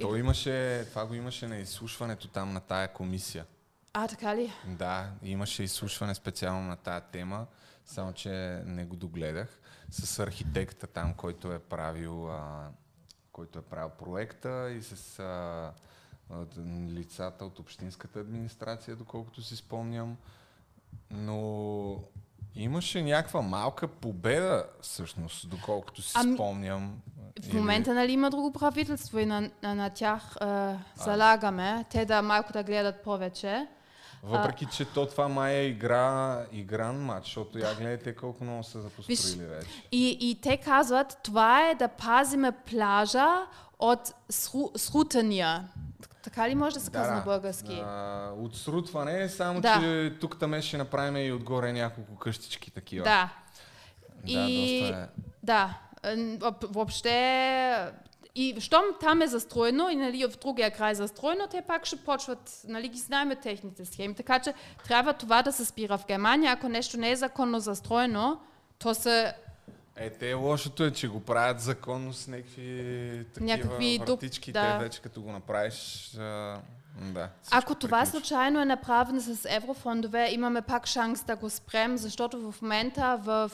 То имаше, това го имаше на изслушването там на тая комисия. А, така ли? Да, имаше изслушване специално на тая тема, само че не го догледах. С архитекта там, който е правил а, който е правил проекта и с а, лицата от общинската администрация, доколкото си спомням. Но имаше някаква малка победа, всъщност, доколкото си ами, спомням. В момента, нали, има друго правителство и на, на, на тях а, залагаме, те да малко да гледат повече. Въпреки, че то това май е игра, игран матч, защото я гледайте колко много са запостроили вече. И, и те казват, това е да пазиме плажа от сру, срутания. Така ли може да се казва да, на български? А, от срутване, само да. че тук там ще направим и отгоре няколко къщички такива. Да. Да, и... доста е. Да. Въобще и щом там е застроено и нали, в другия край е застроено, те пак ще почват, нали, ги знаем техните схеми. Така че трябва това да се спира в Германия. Ако нещо не е законно застроено, то се е, те лошото е, че го правят законно с някакви такива някакви вратички. Да. Те вече като го направиш, а, да. Ако това приключи. случайно е направено с еврофондове, имаме пак шанс да го спрем, защото в момента в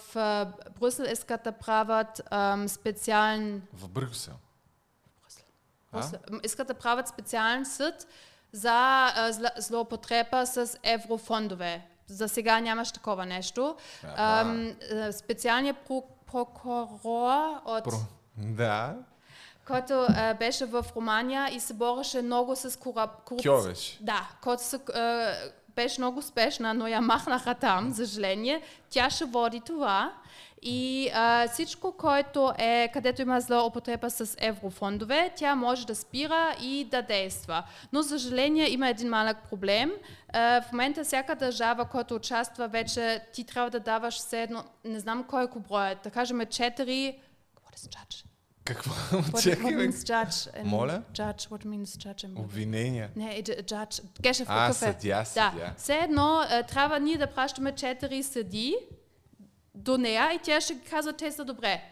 Брюссел искат да правят специален... В Брюссел? Искат да правят специален съд за злоупотреба с еврофондове. За сега нямаш такова нещо. специалният прокурор от... Про... Да. който беше в Румъния и се бореше много с корупция. Да, който се, беше много успешна, но я махнаха там, за съжаление. Тя ще води това. И а, всичко, което е, където има злоупотреба с еврофондове, тя може да спира и да действа. Но, за съжаление, има един малък проблем. А, в момента всяка държава, която участва вече, ти трябва да даваш все едно, не знам колко броя, да кажем 4... What is judge? Какво? What, what means judge? In Моля? Judge, what means judge? Обвинения. Не, judge. Гешеф а, съдя, съдя. Да. Все едно, трябва ние да пращаме 4 съди, до нея и тя ще казва, те са добре.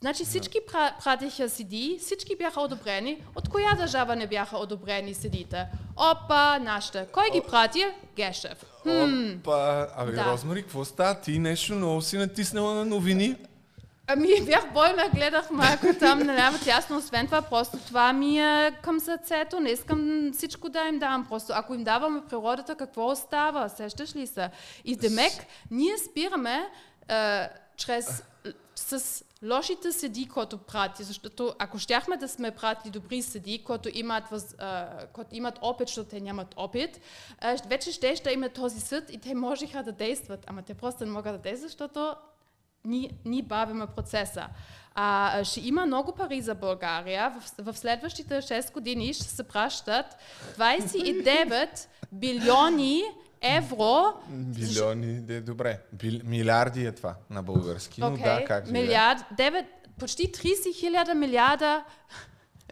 Значи всички пратиха седи, всички бяха одобрени. От коя държава не бяха одобрени седите? Опа, нашата. Кой ги прати? Гешев. Хм. Опа, абе, да. Розмари, какво става? Ти нещо много си натиснала на новини? Ами бях бойна, гледах малко там наляво тясно, освен това, просто това ми е към сърцето, не искам всичко да им давам, просто ако им даваме природата, какво остава, сещаш ли се? И демек, ние спираме чрез с лошите седи, които прати, защото ако щяхме да сме прати добри седи, които имат, въз, а, които имат опит, защото те нямат опит, а, вече ще ще има този съд и те можеха да действат, ама те просто не могат да действат, защото ни, ни бавиме процеса. А, ще има много пари за България. В, в следващите 6 години ще се пращат 29 билиони евро. Билиони, де, добре. Бил, милиарди е това на български, но Окей, да, как е. милиард, 9, почти 30 хиляда милиарда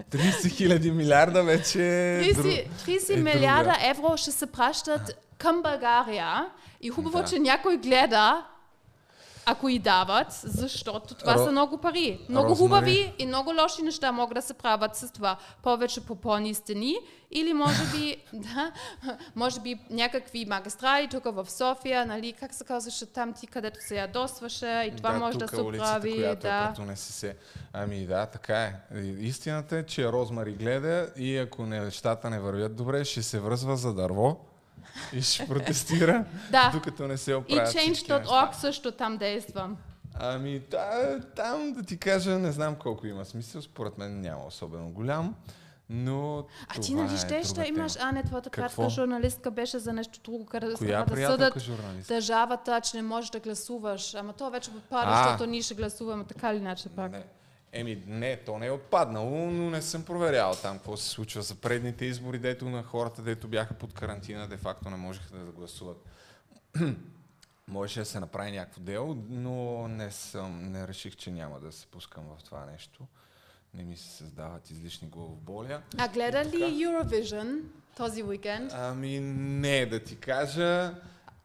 30 хиляди милиарда вече е 30, дру- 30 е милиарда евро ще се пращат към България и хубаво, Да. че някой гледа, ако и дават, защото това Ро- са много пари. Много Розмари. хубави и много лоши неща могат да се правят с това. Повече попълни стени или може би, да, може би някакви магистрали тук в София, нали, как се казваше там ти, където се ядосваше и това да, може да се оправи. която е Да. пред УНСС. Ами да, така е. Истината е, че Розмари гледа и ако не, нещата не вървят добре, ще се връзва за дърво и ще протестира, Да. докато не се И оправят неща. Change.org също там действам. Ами да, там да ти кажа, не знам колко има смисъл, според мен няма особено голям, но А ти нали е да друга имаш, а не, твоята Какво? приятелка журналистка беше за нещо друго, където Коя да съдат журналист? държавата, че не можеш да гласуваш. Ама то вече отпада, А. защото ние ще гласуваме така или иначе пак. Не. Еми, не, то не е отпаднало, но не съм проверял там какво се случва за предните избори, дето на хората, дето бяха под карантина, де факто не можеха да гласуват. Можеше да се направи някакво дело, но не, съм, не реших, че няма да се пускам в това нещо. Не ми се създават излишни главоболия. А гледа ли. Eurovision този уикенд? Ами не, да ти кажа,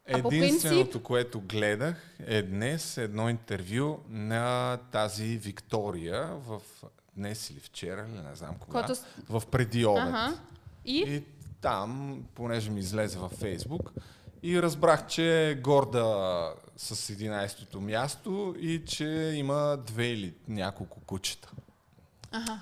единственото, принцип- което гледах е днес едно интервю на тази Виктория в днес или вчера, или не знам кога, Който с- в преди обед. Ага. И? И там, понеже ми излезе във Фейсбук, и разбрах, че е горда с 11-то място и че има две или няколко кучета. Ага.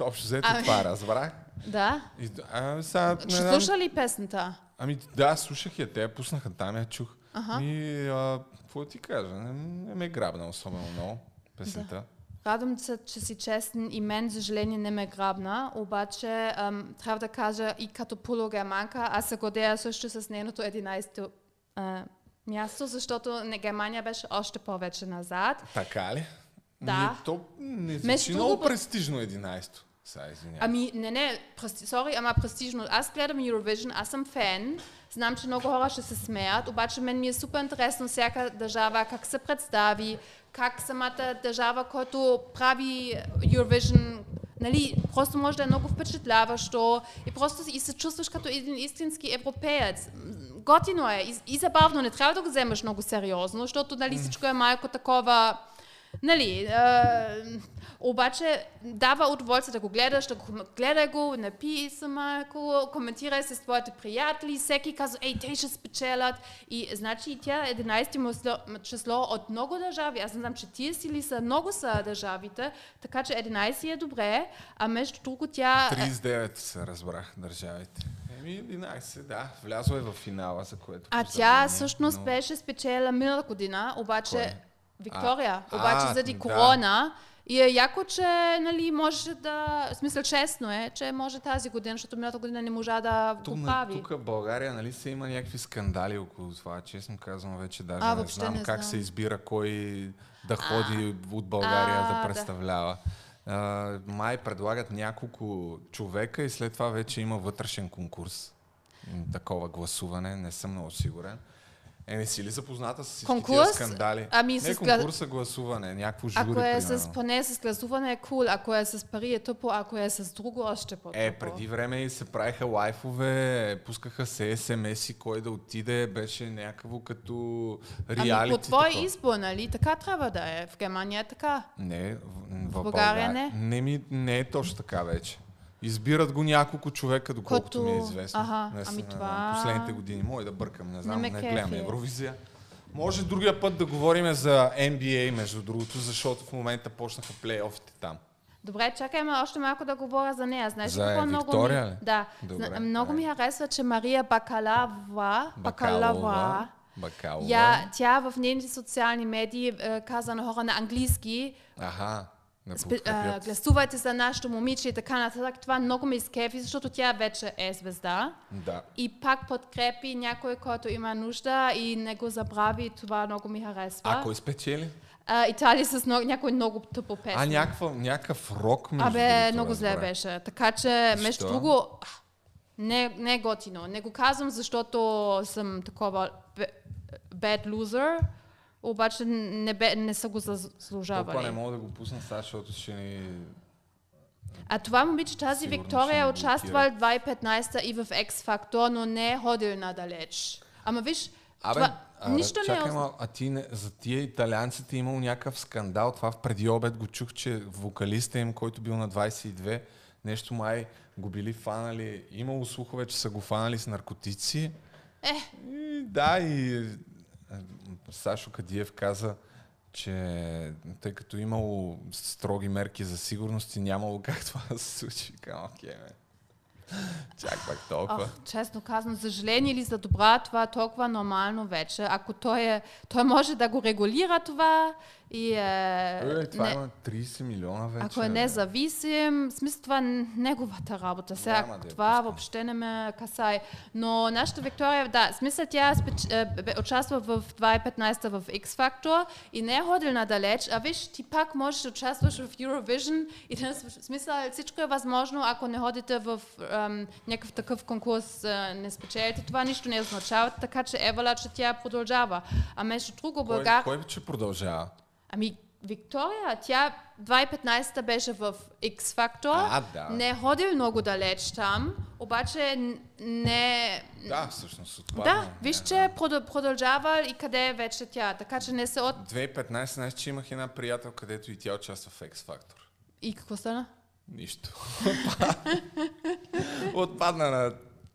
Общо взето Ами. това разбрах. Да. И, а, сега, Ще не знам- слуша ли песента? Ами да, слушах я, те я пуснаха там, я чух. Аха. И а, какво ти кажа, не, не ме грабна особено много песента. Радвам се, че си честен и мен, за съжаление, не ме грабна, обаче ам, трябва да кажа и като полугерманка, аз се гордея също с нейното 11-то а, място, защото не, Германия беше още повече назад. Така ли? Да. Не, то не звучи много престижно 11-то. Сега. Ами, не, не, прести, сори, ама престижно. Аз гледам Eurovision, аз съм фен, знам, че много хора ще се смеят, обаче мен ми е супер интересно всяка държава как се представи, как самата държава, който прави Eurovision, нали, просто може да е много впечатляващо и просто и се чувстваш като един истински европеец. Готино е и, и забавно, не трябва да го вземаш много сериозно, защото нали, всичко е малко такова Нали, а, обаче дава удоволствие да го гледаш, да го гледай го, напий се малко, коментирай се с твоите приятели, всеки казва, ей, те ще спечелят. И значи тя е 11 мисло- число от много държави. Аз не знам, че тия сили са, много са държавите, така че 11 е добре, а между друго тя... 39 се разбрах държавите. Еми 11, да, влязла е в финала, за което. А тя всъщност но- беше спечелила миналата година, обаче Кой? Виктория, А, обаче а, заради да. корона. И е яко, че нали, може да... В смисъл, честно е, че може тази година, защото миналата година не можа да Тук, го на- прави. тук в България, нали се има някакви скандали около това, честно казвам, вече даже А, не знам не как знам. се избира кой да ходи от България А, да да. представлява. А, май предлагат няколко човека и след това вече има вътрешен конкурс. Такова гласуване, не съм много сигурен. Е, не си ли запозната с всички Конкурс? тия скандали? Ами не с конкурса гласуване, някакво жури, Ако е с, поне с гласуване е кул, ако е с пари е тъпо, ако е с друго още по-тъпо. Е, преди време и се правиха лайфове, пускаха се смс-и, кой да отиде, беше някакво като реалити. Ами по твой такова. избор, нали? Така трябва да е. В Германия е така. Не, в, в България България не? не. ми, не е точно така вече. Избират го няколко човека, доколкото ми е известно. Аха, не, ами не, това- Последните години. Мой да бъркам, не знам, не, кефи. гледам Евровизия. Може другия път да говорим за NBA, между другото, защото в момента почнаха плейофите там. Добре, чакай ме още малко да говоря за нея. Знаеш За какво много ми... Да. Добре, много ми харесва, че Мария Бакалава, Бакалава, Бакалова. я, тя в нейните социални медии е, каза на хора на английски, Аха. Спи- а, гласувайте за нашето момиче и така нататък. Това много ме изкефи, защото тя вече е звезда. Да. И пак подкрепи някой, който има нужда и не го забрави. Това много ми харесва. А кой спечели? А, Италия с много, някой много тъпо песен. А, някаква, някакъв рок между Абе, много зле беше. Така че, между друго, не, не е готино. Не го казвам, защото съм такова bad loser, обаче не, бе, не са го Толкова не заслужавали. мога да го пусна сега, защото ще ни... А това момиче, тази Сигурно Виктория е участвала 2015 и в X Factor, но не е ходил надалеч. Ама виж, Абе, това, а, нищо не е... чакай малко, а ти не, за тия италианците е имал някакъв скандал. Това в преди обед го чух, че вокалиста им, който бил на 22, нещо май го били фанали. Имало слухове, че са го фанали с наркотици. Е, И, да, и Сашо Кадиев каза, че тъй като имало строги мерки за сигурност и нямало как това да се случи. Викам, окей, ме. Чак пак толкова. Ох, честно казано, за жаление или за добра, това е толкова нормално вече. Ако той, е, той може да го регулира това и е, Е, това не, има 30 милиона вече. ако е независим, в смисъл това е неговата работа. Сега Няма да това пускам. въобще не ме касае. Но нашата Виктория, да, смисъл тя спеч, е, участва в 2015 в X Factor и не е ходил надалеч, а виж, ти пак можеш да участваш в Eurovision и да, смисъл всичко е възможно, ако не ходите в ем, някакъв такъв конкурс, е, не спечелите, това нищо не означава, така че Евала, че тя продължава. А между друго, Кой, България... кой че продължава? Ами, Виктория, тя 2015 беше в X Factor. А, да. Не е ходил много далеч там, обаче не... Да, всъщност отпадна. Да, виж, че продъл- продължава и къде е вече тя. Така че не се от... 2015, знаеш, че имах една приятел, където и тя участва в X Factor. И какво стана? Нищо. Отпадна на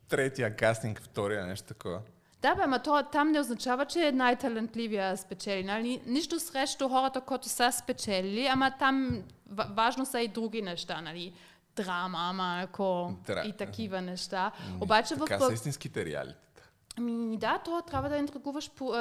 третия кастинг, втория, нещо такова. Да, бе, ама то там не означава, че е най-талантливия спечели. Нали? Нищо срещу хората, които са спечелили, ама там ва- важно са и други неща, нали? Драма, малко Дра- и такива неща. Обаче в... Така са истинските реалитета. Ами да, то трябва да интригуваш пу,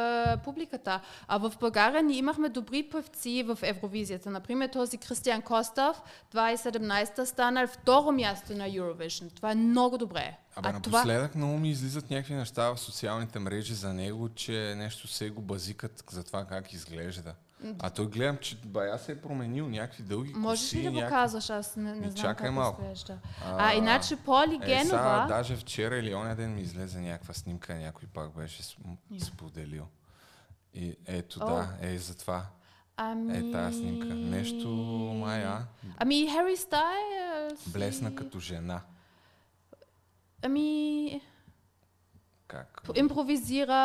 публиката. А в България ние имахме добри певци в Евровизията. Например, този Кристиан Костов, 2017 станал второ място на Eurovision. Това е много добре. Абе, а това... напоследък много ми излизат някакви неща в социалните мрежи за него, че нещо се го базикат за това как изглежда. А той гледам, че бая се е променил, някакви дълги Можеш коси, ли да го някакви... казваш? Аз не, не Ми, знам чакай как малко. изглежда. А, А, иначе Поли Е, Генова... даже вчера или оня ден ми излезе някаква снимка, някой пак беше споделил. И ето, О. да, е за това. Ами... Е тази снимка. Нещо, Майя, Ами Хари Стайлс... блесна като жена. Ами... Как? импровизира.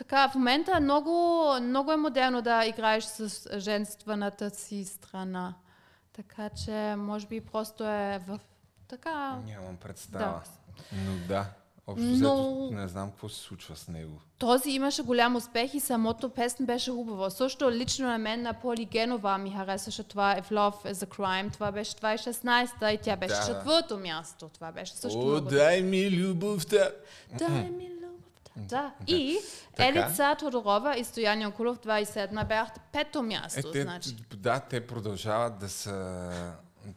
Така, в момента е много, много е модерно да играеш с женствената си страна. Така че, може би просто е в... Така... Нямам представа. Да. Но да, общо Но- взето не знам какво се случва с него. Този имаше голям успех и самото песен беше хубаво. Също лично на мен на Поли Генова ми харесваше това If Love is a Crime. Това беше 2016 и тя беше Да. четвърто място. Това беше също О, много дай ми любовта! Дай ми Да. И Така. Елица Тодорова и Стоян Янкулов 27 бяха пето място. Е, те, значи. да, те продължават да са...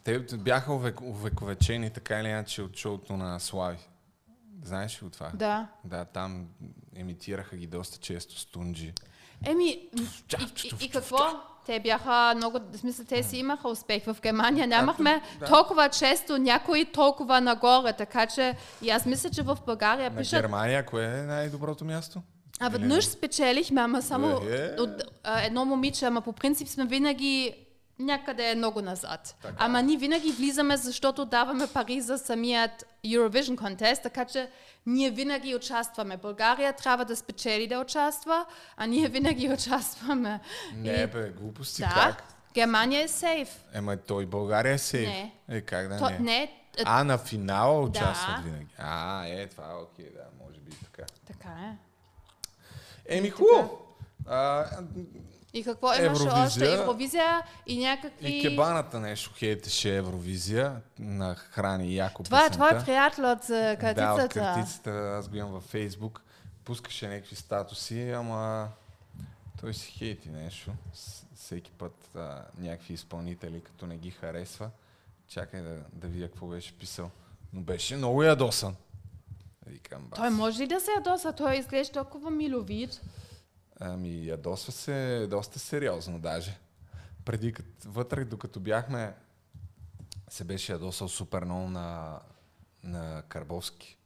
Те бяха увек, увековечени така или иначе от шоуто на Слави. Знаеш ли от това? Да. Да, там емитираха ги доста често стунджи. Еми, и, и, и какво? Те бяха много, в смисъл, те си имаха успех. В Германия нямахме да. толкова често някой толкова нагоре, така че и аз мисля, че в България На пишат, Германия, кое е най-доброто място? а веднъж спечелихме, ама само Е. от а, едно момиче, ама по принцип сме винаги някъде много назад. Така. Ама ние винаги влизаме, защото даваме пари за самият Eurovision Contest, така че ние винаги участваме. България трябва да спечели да участва, а ние винаги участваме. Не, И- бе, глупости да, как? Германия е сейф. Ема той България е сейф. Не. Е, как да То, не? не, е, А, на финала участват Да. винаги. А, е, това е окей, да, може би така. така е. Еми, хубаво. А, И какво имаше Евровизия. още? Евровизия и някакви... и кебаната нещо хейтеше Евровизия на храни яко Това е песента. твой приятел от е, Да, от картицата. картицата, аз го имам във Фейсбук. Пускаше някакви статуси, ама той си хейти нещо. Всеки път а, някакви изпълнители, като не ги харесва. Чакай да, да видя какво беше писал. Но беше много ядосан. Викам, бас. Той може ли да се ядоса? Той изглежда толкова миловид. Ами, ядосва се доста сериозно даже. Преди, кът, вътре, докато бяхме, се беше ядосал супер много на, на Карбовски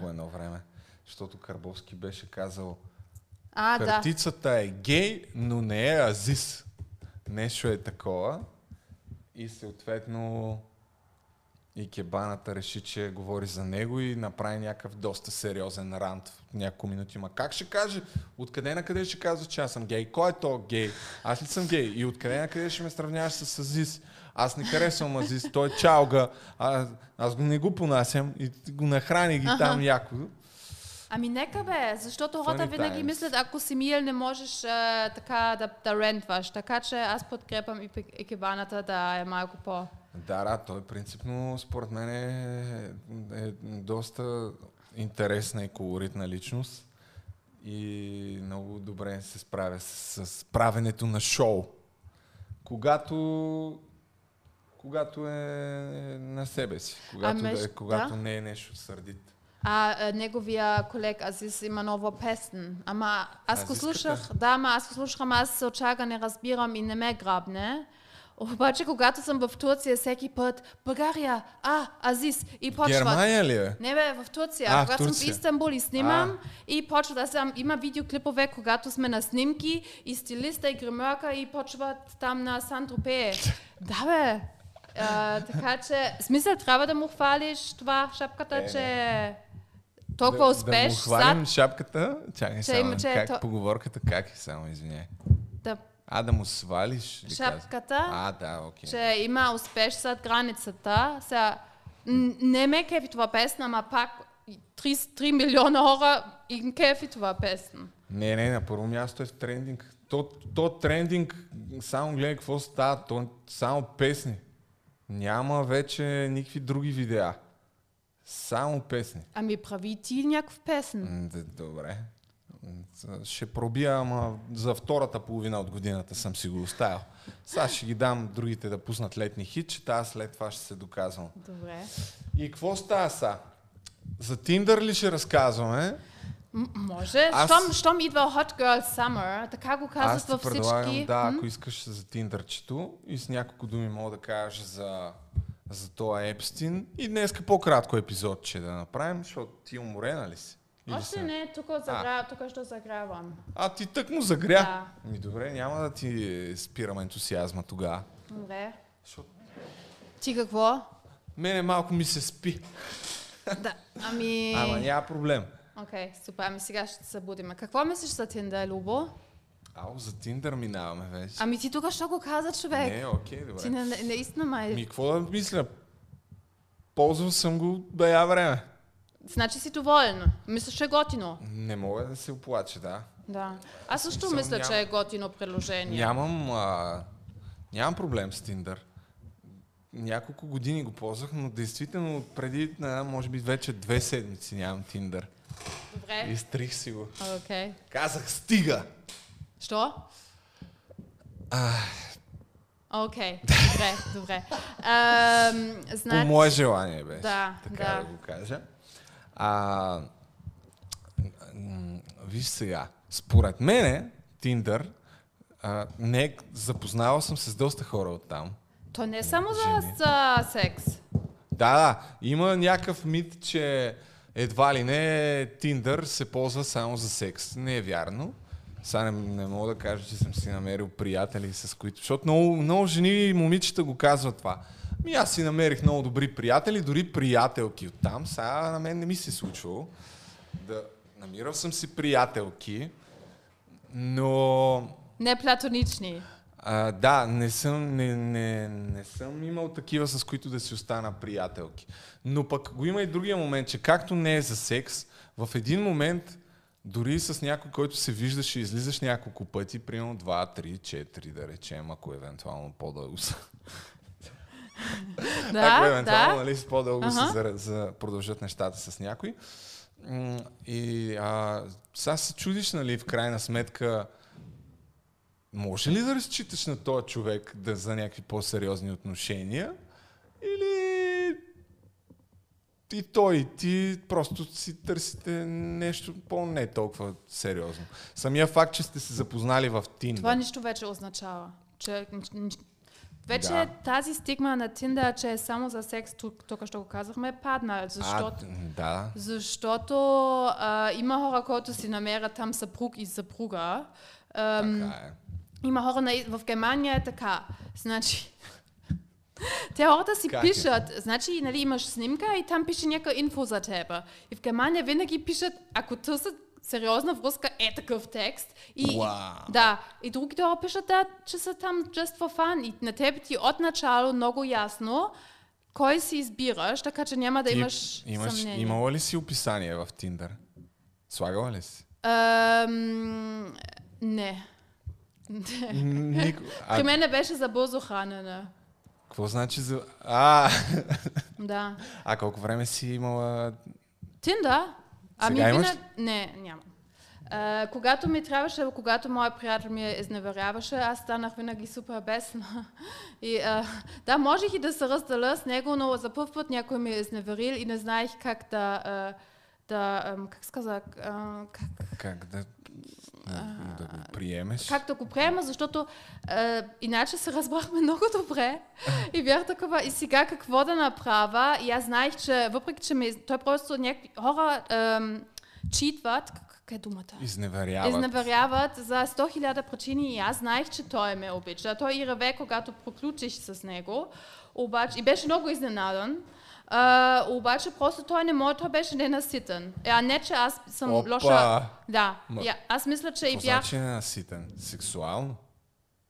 по едно време. Защото Карбовски беше казал, А, да. картицата е гей, но не е азис. Нещо е такова. И съответно и кебаната реши, че говори за него и направи някакъв доста сериозен рант в няколко минути. Ма как ще каже? Откъде на къде ще казва, че аз съм гей? Кой е то гей? Аз ли съм гей? И откъде на къде ще ме сравняваш с Азис? Аз не харесвам Азис, той е чалга, а, аз го не го понасям и го нахрани ги там яко. Ами нека бе, защото хората винаги times. мислят, ако си мил, не можеш а, така да, да рентваш. Така че аз подкрепям и екибаната да е малко по... Да, да, той принципно според мен е, е доста интересна и колоритна личност и много добре се справя с, с правенето на шоу. Когато когато е на себе си, когато, меж- да е, когато да. не е нещо сърдит. А, а неговия колег Азис има нова песен. Ама аз го слушах, да, ама аз го слушах, ама аз се от чага не разбирам и не ме грабне. Обаче, когато съм в Турция, всеки път, България, а, Азис, и почва. Германия ли е? Не бе, в Турция. А, в когато съм в Турция. Истанбул и снимам и почва да съм, има видеоклипове, когато сме на снимки и стилиста и гримьорка и почват там на Сан-Тропе. да бе. А, така че, смисъл, трябва да му хвалиш това шапката, Е, че толкова да, успеш. да му хвалим зад- шапката. Чакай Че само, че е как то- поговорката, как е само, извиняй. А, да му свалиш каза? шапката, А, да, окей. че има успеш зад границата. Сега, не ме кефи това песна, ама пак 3, 3 милиона хора им кефи това песна. Не, не, на първо място е в трендинг. То, то трендинг, само гледай какво става, то само песни. Няма вече никакви други видеа. Само песни. Ами прави ти някакъв песен. Добре. Ще пробия, ама за втората половина от годината съм си го оставил. Сега ще ги дам другите да пуснат летни хитчета, аз след това ще се доказвам. Добре. И какво става са? За Тиндър ли ще разказваме? М- може. Аз- Щом, щом идва Hot Girl Summer, така го Аз казват във предлагам, всички. да, М? ако искаш за Тиндърчето и с няколко думи мога да кажа за, за това Епстин. И днеска по-кратко епизодче да направим, защото ти уморена ли си? Още не, тук, загра... тук ще загравам. А ти тък му загря. Да. Ми добре, няма да ти спирам ентусиазма тогава. Добре. Защото Ти какво? мене малко ми се спи. да. Ами... Ама няма проблем. Окей, супер. Ами сега ще се събудим. Какво мислиш за Тиндър, Любо? Ау, за Тиндър минаваме вече. Ами ти тук що го каза, човек? Не, окей, добре. Ти не, не, наистина май... Ми, какво да мисля? Ползвал съм го бая време. Значи си доволен. Мислиш, че е готино. Не мога да се оплача, да. Да. Аз също мисля, няма- че е готино приложение. Нямам, а, нямам проблем с Тиндър. Няколко години го ползвах, но действително преди, а, може би вече две седмици нямам Тиндър. Добре. Изтрих си го. Окей. Казах, стига! Що? А, Окей, добре, добре. Ам, по значи... мое желание беше, Да, така да. да. го кажа. А, виж сега, според мене Тиндър, а, не, запознавал съм се с доста хора от там. То не е само за, за секс. Да, да. Има някакъв мит, че едва ли не Тиндър се ползва само за секс. Не е вярно. Сега не, не мога да кажа, че съм си намерил приятели с които... Защото много, много жени и момичета го казват това. Ми аз си намерих много добри приятели, дори приятелки от там. Сега на мен не ми се е случвало. Да, намирал съм си приятелки, но... Не платонични. А, да, не съм, не, не, не съм имал такива, с които да си остана приятелки. Но пък го има и другия момент, че както не е за секс, в един момент, дори с някой, който се виждаш и излизаш няколко пъти, примерно 2, 3, 4, да речем, ако евентуално по-дълго са. ако Да, евентуално да. нали, с по-дълго Аха. се за, за продължат нещата с някой. И а, сега се чудиш, нали, в крайна сметка, може ли да разчиташ на този човек да, за някакви по-сериозни отношения? Или и той, и ти просто си търсите нещо по-не толкова сериозно. Самия факт, че сте се запознали в Tinder. Това нищо вече означава. Че, вече Да. тази стигма на Тиндър, че е само за секс, тук, тук що го казахме, е. Защото, А, да. защото а, има хора, които си намерят там съпруг и съпруга. Ам, Така е. Има хора на, в Германия е така. Значи, те хората си Как е? пишат, значи, нали, имаш снимка и там пише някаква инфо за тебе. И в Германия винаги пишат, ако търсят сериозна връзка, е такъв текст. И, Вау. Да, и другите хора пишат, да, че са там just for fun. И на тебе ти от начало много ясно кой си избираш, така че няма да Ти имаш, имаш съмнение. имала ли си описание в Tinder? Слагала ли си? Ам, не. При А, мен беше за бързо хранене. какво значи за... А, Да. а колко време си имала... Тинда? Ами Сега имаш вина... Не, нямам. А, когато ми трябваше, когато моят приятел ми изневеряваше, аз станах винаги супер бесна. И, а, да, можех и да се разделя с него, но за първ път някой ми е изневерил и не знаех как да, а, да как сказа, как, Как да... Да го приемеш? как да го приема, защото е, иначе се разбрахме много добре и бях такова, и сега какво да направя? И аз знаех, че въпреки, че ми, той просто някакви хора ем, читват, как, как е думата? Изневеряват. Изневеряват за 100 000 причини и аз знаех, че той ме обича. Той и реве, когато проключиш с него. Обаче, и беше много изненадан. А, обаче просто той не може, той беше ненаситен. А не, че аз съм Опа! лоша. Да, Ма- я, аз мисля, че и бях... значи ненаситен? Сексуално?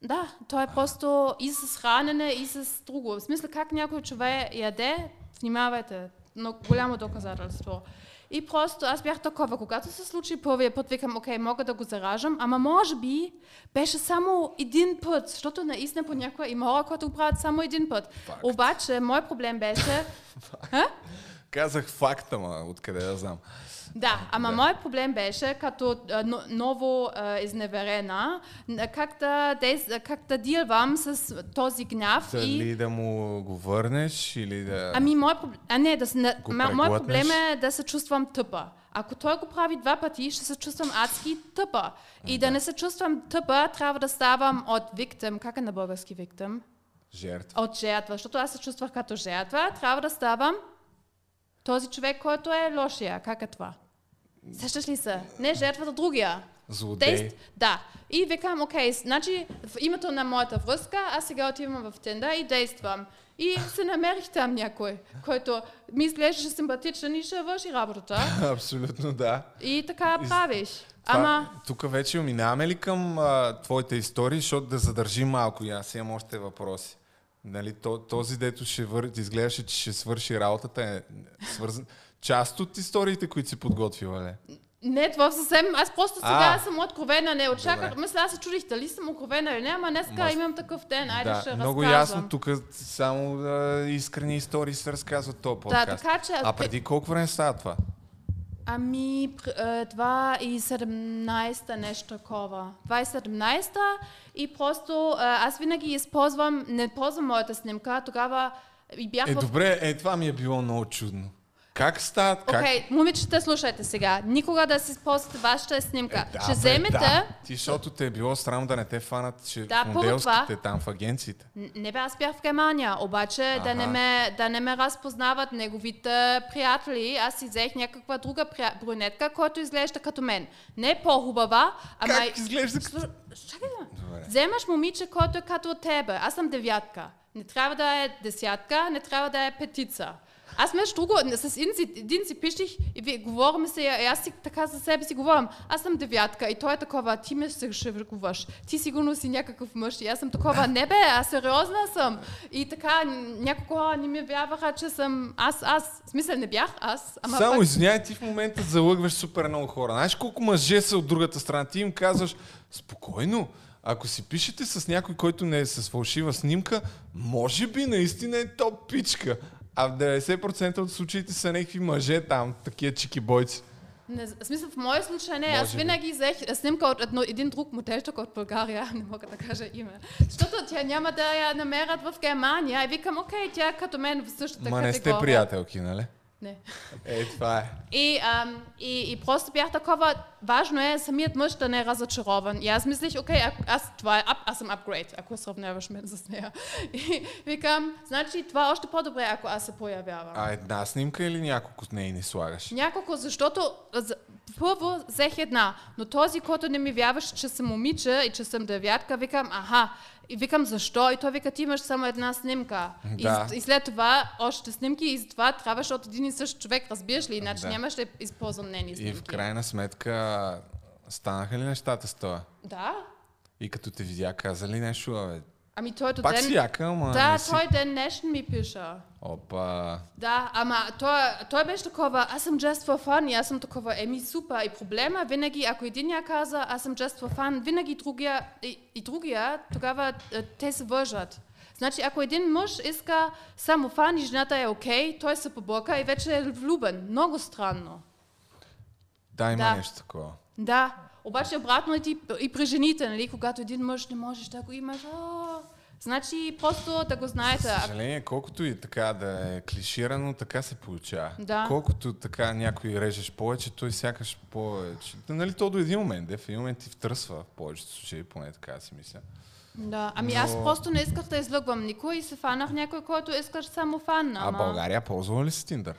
Да, той е просто и с хранене, и с друго. В смисъл, как някой човек яде, внимавайте, но голямо доказателство. И просто аз бях такова, когато се случи първия път, викам, окей, мога да го заражам, ама може би беше само един път, защото наистина понякога има хора, които го правят само един път. Факт. Обаче, мой проблем беше, Казах факта, ма откъде да знам. Да, ама Да. моят проблем беше, като ново изневерена, как да, как да дилвам с този гняв и... Дали да му го върнеш или да... Ами, мой проблем... А не, да, се- мой проблем е да се чувствам тъпа. Ако той го прави два пъти, ще се чувствам адски тъпа. И да не се чувствам тъпа, трябва да ставам от виктим. Как е на български виктим? Жертва. От жертва. Защото аз се чувствах като жертва, трябва да ставам този човек, който е лошия. Как е това? Сещаш ли се? Не жертвата, другия. Злодей. Дейст, да. И викам, окей, значи в името на моята връзка, аз сега отивам в Тинда и действам. И се намерих там някой, който ми изглеждаше симпатичен и ще върши работата. Абсолютно да. И така Из- правиш. Това, Ама, Тук вече минаваме ли към а, твоите истории, защото да задържим малко и аз имам още въпроси. Нали, то, този, дето ще вър... ти изглеждаше, че ще свърши работата, е свързан... Част от историите, които си подготвила, ли? не, това съвсем, аз просто сега А. съм откровена, не очаквах, Добре. мисля, аз се чудих дали съм откровена или не, ама днеска Ма- имам такъв ден, айде да, ще много разказвам. ясно, тук само а, искрени истории се разказват в този Да, подкаст. така че... А преди колко време става това? Ами, пр- е, 2017 нещо такова. 2017 и просто е, аз винаги използвам, не ползвам моята снимка, тогава и бях Е, в... добре, е, това ми е било много чудно. Как става? Как... Окей, момичета, слушайте сега. Никога да си използвате вашата снимка. Е, да, Ще бе, вземете... Да. Ти, защото те е било срамно да не те фанат, че Да, моделските там в агенциите. Не бе, аз бях в Германия, обаче да не, ме, да не ме разпознават неговите приятели. Аз си взех някаква друга прия... брюнетка, която изглежда като мен. Не по-хубава, ама... Как изглежда като... Чакай. Вземаш момиче, който е като тебе. Аз съм девятка. Не трябва да е десятка, не трябва да е петица. Аз между друго, с един си, пиших и ви говорим се, и аз си така за себе си говорим. Аз съм девятка и той е такова, ти ме се шеврикуваш. Ти сигурно си някакъв мъж. И аз съм такова, не бе, аз сериозна съм. И така, няколко хора не ми вярваха, че съм аз, аз. В смисъл не бях аз, ама Само пак... извиняй, ти в момента залъгваш супер много хора. Знаеш колко мъже са от другата страна? Ти им казваш, спокойно, ако си пишете с някой, който не е с фалшива снимка, може би наистина е топ пичка. А в 90% от случаите са някакви мъже там, такива чики бойци. Не, в смисъл, в моя случай не. Аз Може би. винаги взех снимка от едно, един друг моделчик от България, не мога да кажа име. Защото тя няма да я намерят в Германия. И викам, окей, тя е като мен в същата Ма не категория. сте приятелки, нали? Не. Е, това е. И, ам, и, и просто бях такова, важно е самият мъж да не е разочарован. И аз мислих, окей, аз, това е, ап, аз съм апгрейд, ако сравняваш мен с нея. И викам, значи това е още по-добре, ако аз се появявам. А една снимка или няколко с нейни слагаш? Няколко, защото за- първо взех една, но този, който не ми вярваше, че съм момиче и че съм девятка, викам, аха, и викам защо? И той вика, ти имаш само една снимка. Да. И, и след това още снимки и затова трябваше от един и същ човек, разбираш ли? Иначе Да. нямаше да използвам нейни И снимки. в крайна сметка станаха ли нещата с това? Да. И като те видя, каза ли нещо, бе? Ами той до Пак ден... си яка, ама Да, си... той ден днешен ми пиша. Опа. Да, ама той, той беше такова, аз съм just for fun и аз съм такова, еми супер. И проблема винаги, ако един я каза, аз съм just for fun, винаги другия, и, и другия, тогава е, те се вържат. Значи, ако един мъж иска само фан и жената е окей, той се побърка и вече е влюбен. Много странно. Да, има Да. нещо такова. Да, обаче обратно е и, и при жените, нали, когато един мъж не можеш да го имаш, о, значи просто да го знаете. За съжаление, колкото и така да е клиширано, така се получава. Да. Колкото така някой режеш повече, той сякаш повече. Нали, то до един момент, де, в един момент ти втръсва в повечето случаи, поне така си мисля. Да, ами аз Но- просто не исках да излъгвам никой и се фанах някой, който искаш само фан. А България ползва ли си Тиндър?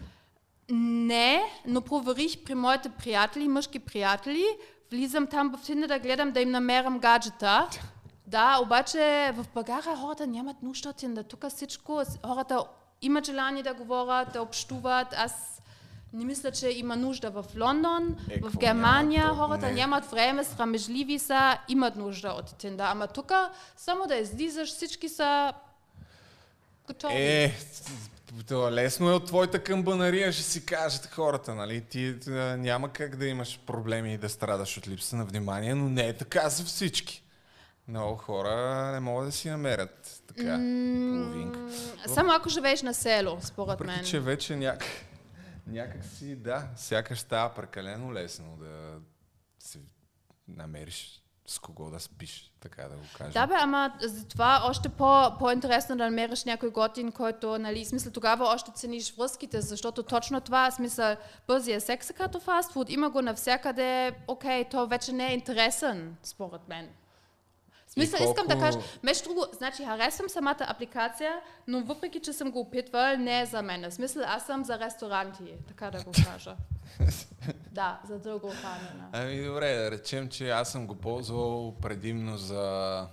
Не, но проверих при моите приятели, мъжки приятели, влизам там в Тиндер да гледам да им намерям гаджета. Да, обаче в България хората нямат нужда от Тиндер. Тук всичко, хората имат желание да говорят, да общуват. Аз не мисля, че има нужда в Лондон, Е, в Германия. няма, хората не. нямат време, срамежливи са, имат нужда от Тиндер. Ама тук само да излизаш, всички са готови. Е, лесно е от твоята камбанария, ще си кажат хората, нали? Ти а, няма как да имаш проблеми и да страдаш от липса на внимание, но не е така за всички. Много хора не могат да си намерят така половинка. Само ако живееш на село, според мен. Въпреки, че вече няк... някак си, да, сякаш става прекалено лесно да си намериш с кого да спиш, така да го кажем. Да бе, ама затова още по, по-интересно да намериш някой готин, който, нали, смисъл тогава още цениш връзките, защото точно това, смисъл, бързия секс е като фастфуд, има го навсякъде, окей, то вече не е интересен, според мен. В Смисъл, И искам да колко- кажа, между друго, значи харесвам самата апликация, но въпреки, че съм го опитвал, не е за мен. В смисъл, аз съм за ресторанти, така да го кажа. да, за дълго хранене. Ами добре, да речем, че аз съм го ползвал предимно за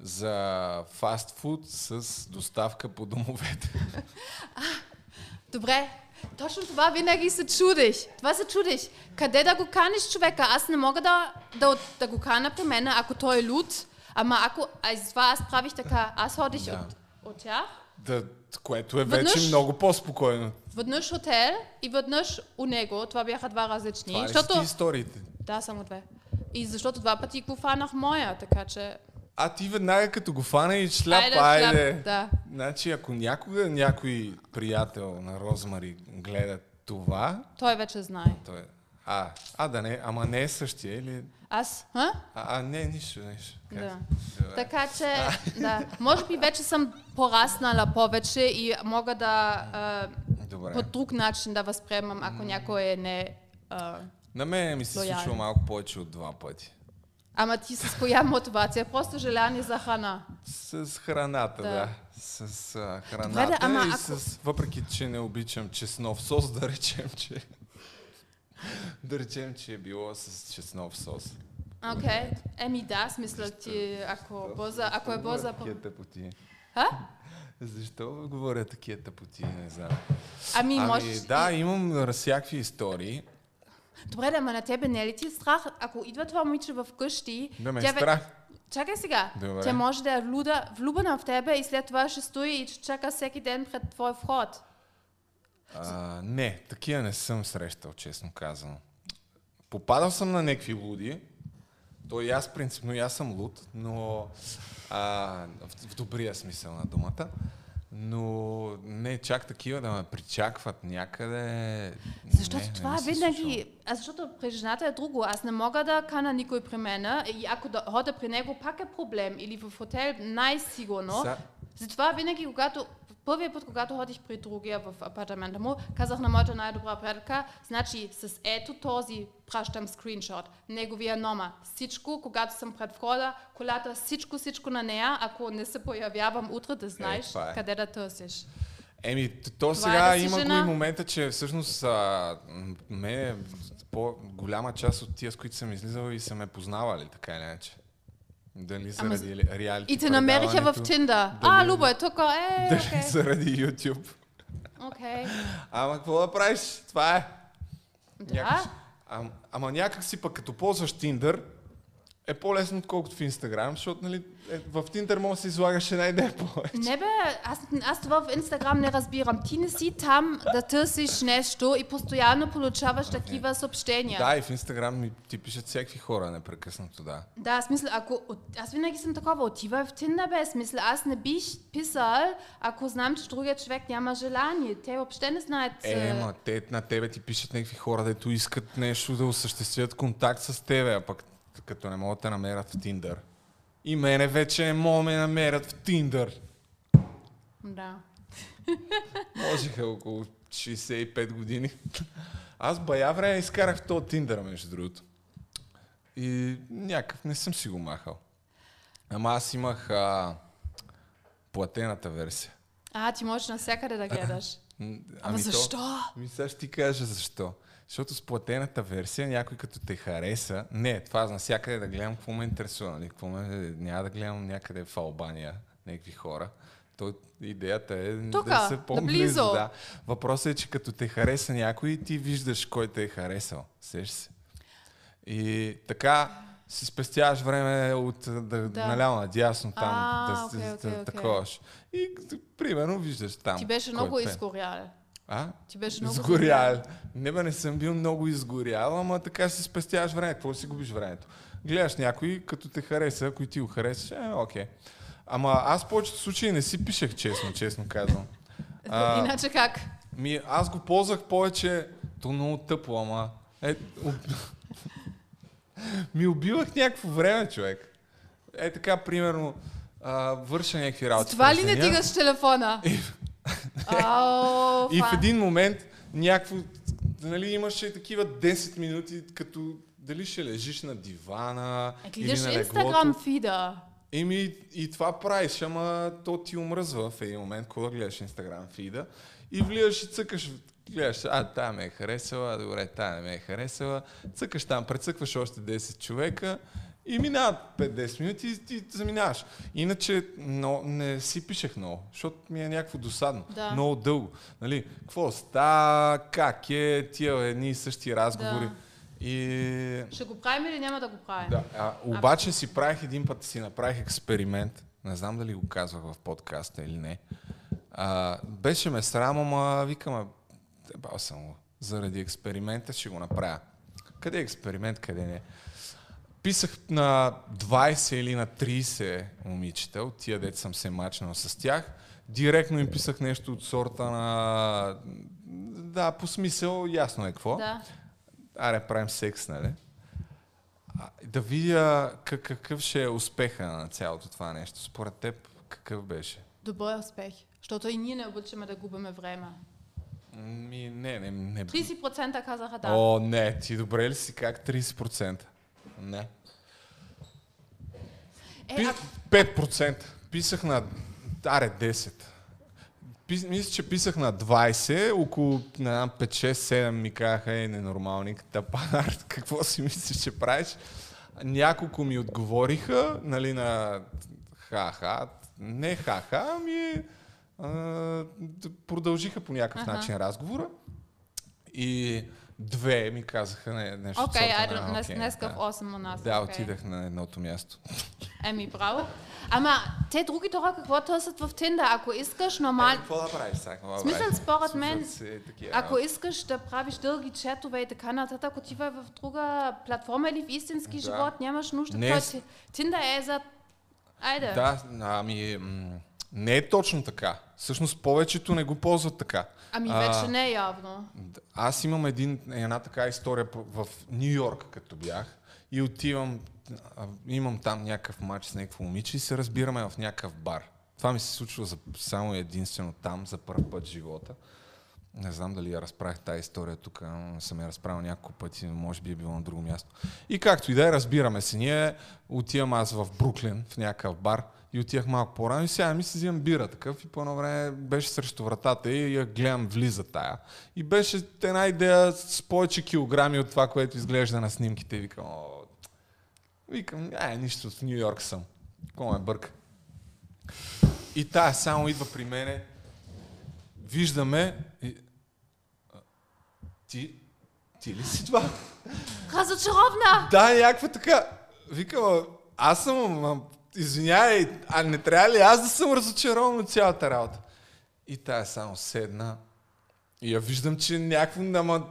за фастфуд с доставка по домовете. Добре, точно това винаги се чудиш. Това се чудиш. Къде да го каниш човека? Аз не мога да, да, да го кана при мен, ако той е луд. Ама ако... А с това аз правих така. Аз ходих Да. от, от тях, Да, което е Веднъж- вече много по-спокойно. веднъж хотел и веднъж у него. Това бяха два различни. Това защото... историите? Да, само две. И защото два пъти го фанах моя, така че... А ти веднага като го фана и шляп, Айде, айде. шляп, да. Значи, ако някога някой приятел на Розмари гледа това, Той вече знае. той е... А, а да не, ама не е същия или... Аз? Ха? А, а не, нищо, нищо. Как? Да. Добре. Така че, да. Може би вече съм пораснала повече и мога да а, Добре. по друг начин да възприемам, ако някой е не... А, На мен ми се случва малко повече от два пъти. Ама ти с коя мотивация? Просто желание за храна. С храната, да. Да. С а, храната Добре, да, ама и ако- с... Въпреки, че не обичам чеснов сос, да речем, че... да речем, че е било с чеснов сос. Окей. Еми да, смисъл ти, ако, бърза, ако е бърза... Такива тъпоти. Ха? Защо говоря такива тъпоти, не знам. Ами, Ами, можеш... да, имам всякакви истории. Добре, да, ама на тебе не е ли ти страх? Ако идва това момиче в къщи... Да ме е тя страх. Чакай сега. Добре. Тя може да е влюда, влюбена в тебе и след това ще стои и ще чака всеки ден пред твой вход. А, не, такива не съм срещал, честно казано. Попадал съм на някакви луди. То и аз принципно и аз съм луд, но а, в, в добрия смисъл на думата. Но не чак такива да ме причакват някъде. Защото не, не това е случва. винаги... А защото при жената е друго. Аз не мога да кана никой при мене и ако да хода при него, пак е проблем. Или в хотел най-сигурно. Са- Затова винаги, когато Първият път, когато ходих при другия в апартамента му, казах на моята най-добра приятелка, значи с ето този пращам скриншот, неговия номер, всичко, когато съм пред входа, колата, всичко, всичко на нея, ако не се появявам утре, да знаеш това е. къде да търсиш. Еми, то Това сега е да има го жена. и момента, че всъщност а, ме, по-голяма част от тия, с които съм излизал и са ме познавали, така или иначе. Дали Ама заради ли- реалити И те намериха в Тиндър. А, Любо е тук, е, Дали окей. заради YouTube. Окей. Ама какво да правиш? Това е. Да. Някак, ам, ама някак си пък като ползваш Tinder, е по-лесно, отколкото в Инстаграм, защото нали, е, в Tinder може да се излагаш една идея повече. Не бе, аз, аз това в Инстаграм не разбирам. Ти не си там да търсиш нещо и постоянно получаваш такива съобщения. Да, и в Инстаграм ми ти пишат всякакви хора непрекъснато, да. Да, смисъл, ако... от- Аз винаги съм такова, отивай в Tinder, бе, смисъл, аз не бих писал, ако знам, че другия човек няма желание. Те въобще не знаят... Е, ма те на тебе ти пишат някакви хора, дето искат нещо да осъществят контакт с тебе, а пък като не могат да намерят в Тиндър. И мене вече не могат да ме намерят в Тиндър. Да. Можеха около 65 години. Аз бая време изкарах този Тиндър, между другото. И някакъв не съм си го махал. Ама аз имах а, платената версия. А, ти можеш навсякъде да гледаш. М, Ама то- защо? Ми сега ще ти кажа защо. Защото с платената версия някой като те хареса, не, това навсякъде да гледам какво ме интересува, нали? какво ме, няма да гледам някъде в Албания някакви хора. То, идеята е Тука, да се по-близо. Да. Въпросът е, че като те хареса някой, ти виждаш кой те е харесал. Сеш се. И така си спестяваш време от да, да. Наляво надясно там, А, да, да, окей, да окей. таковаш. И примерно виждаш там. Ти беше много пее. изгорял. А? Ти беше много Изгорял. Не бе, не съм бил много изгорял, ама така си спестяваш време. Какво си губиш времето? Гледаш някой, като те хареса, ако и ти го харесаш, е, окей. Ама аз в повечето случаи не си пишех честно, честно казвам. А, Иначе как? Ми, аз го ползвах повече, то много тъпо, ама... Е, об... ми убивах някакво време, човек. Е така, примерно, а, върша някакви работи. Това ли не дигаш телефона? Ау, И в един момент някакво, нали, имаше такива 10 минути, като дали ще лежиш на дивана Е, или на леглото. фида. Еми, и това правиш, ама то ти омръзва в един момент, когато гледаш Инстаграм фида и влизаш и цъкаш, гледаш, а, тая ме е харесала, добре, тая не ме е харесала, цъкаш там, прецъкваш още 10 човека и минават 5-10 минути и ти заминаваш. Иначе но, не си пишех много, защото ми е някакво досадно. Да. Много дълго. Нали, какво ста, как е, тия едни и същи разговори. Да. И Ще го правим или няма да го правим? да, а, обаче си правих един път, си направих експеримент. Не знам дали го казвах в подкаста или не. А, беше ме срам, ама викам, бал съм го. Заради експеримента ще го направя. Къде е експеримент, къде не? Писах на 20 или на 30 момичета, от тия дет съм се мачнал с тях. Директно им писах нещо от сорта на... Да, по смисъл, ясно е какво Да. аре, правим секс, нали? А, да видя как, какъв ще е успеха на цялото това нещо. Според теб, какъв беше? Добър успех. Защото и ние не обичаме да губиме време. Ми, не, не, не. 30% казаха да. О, не, ти добре ли си как 30%? Не. Е, ако, 5%. Писах на... Аре, 10. Пис, мисля, че писах на 20, около на 5, 6, 7 ми казаха, е, ненормалник, тапанар, какво си мислиш, че правиш? Няколко ми отговориха, нали, на ха-ха, не ха-ха, ами а, продължиха по някакъв Аха. начин разговора. И две ми казаха не, нещо. Окей, айде, на, днес, днеска да. в 8 у нас. Да, окей. отидах на едното място. Еми, браво. Ама, те другите хора какво търсят в Тиндър? Ако искаш нормално... Какво да правиш сега? Смисъл, според мен, такива Ако искаш да правиш дълги четове и така нататък, отивай в друга платформа или в истински живот, нямаш нужда. Не Тиндър е за... Айде. Да, ами... Не е точно така. Всъщност повечето не го ползват така. Ами А, вече не е явно. Аз имам един, една така история в Нью Йорк, като бях. И отивам, а, имам там някакъв матч с някакво момиче и се разбираме в някакъв бар. Това ми се случва за, само единствено там, за първ път в живота. Не знам дали я разправих тази история тук, съм я разправил няколко пъти, може би е било на друго място. И както и да е, разбираме се. Ние отивам аз в Бруклин, в някакъв бар, и отивах малко по-рано и сега ми се взимам бира такъв и по едно време беше срещу вратата и я гледам влиза тая. И беше една идея с повече килограми от това, което изглежда на снимките. И викам, о, викам, ай, нищо, в Нью Йорк съм. Какво ме бърка? И тая само идва при мене, виждаме, и... Ти, ти ли си това? Разочаровна! Да, някаква така. Викам, «А, аз съм, извинявай, а не трябва ли аз да съм разочарован от цялата работа? И тая само седна. И я виждам, че някакво, ама,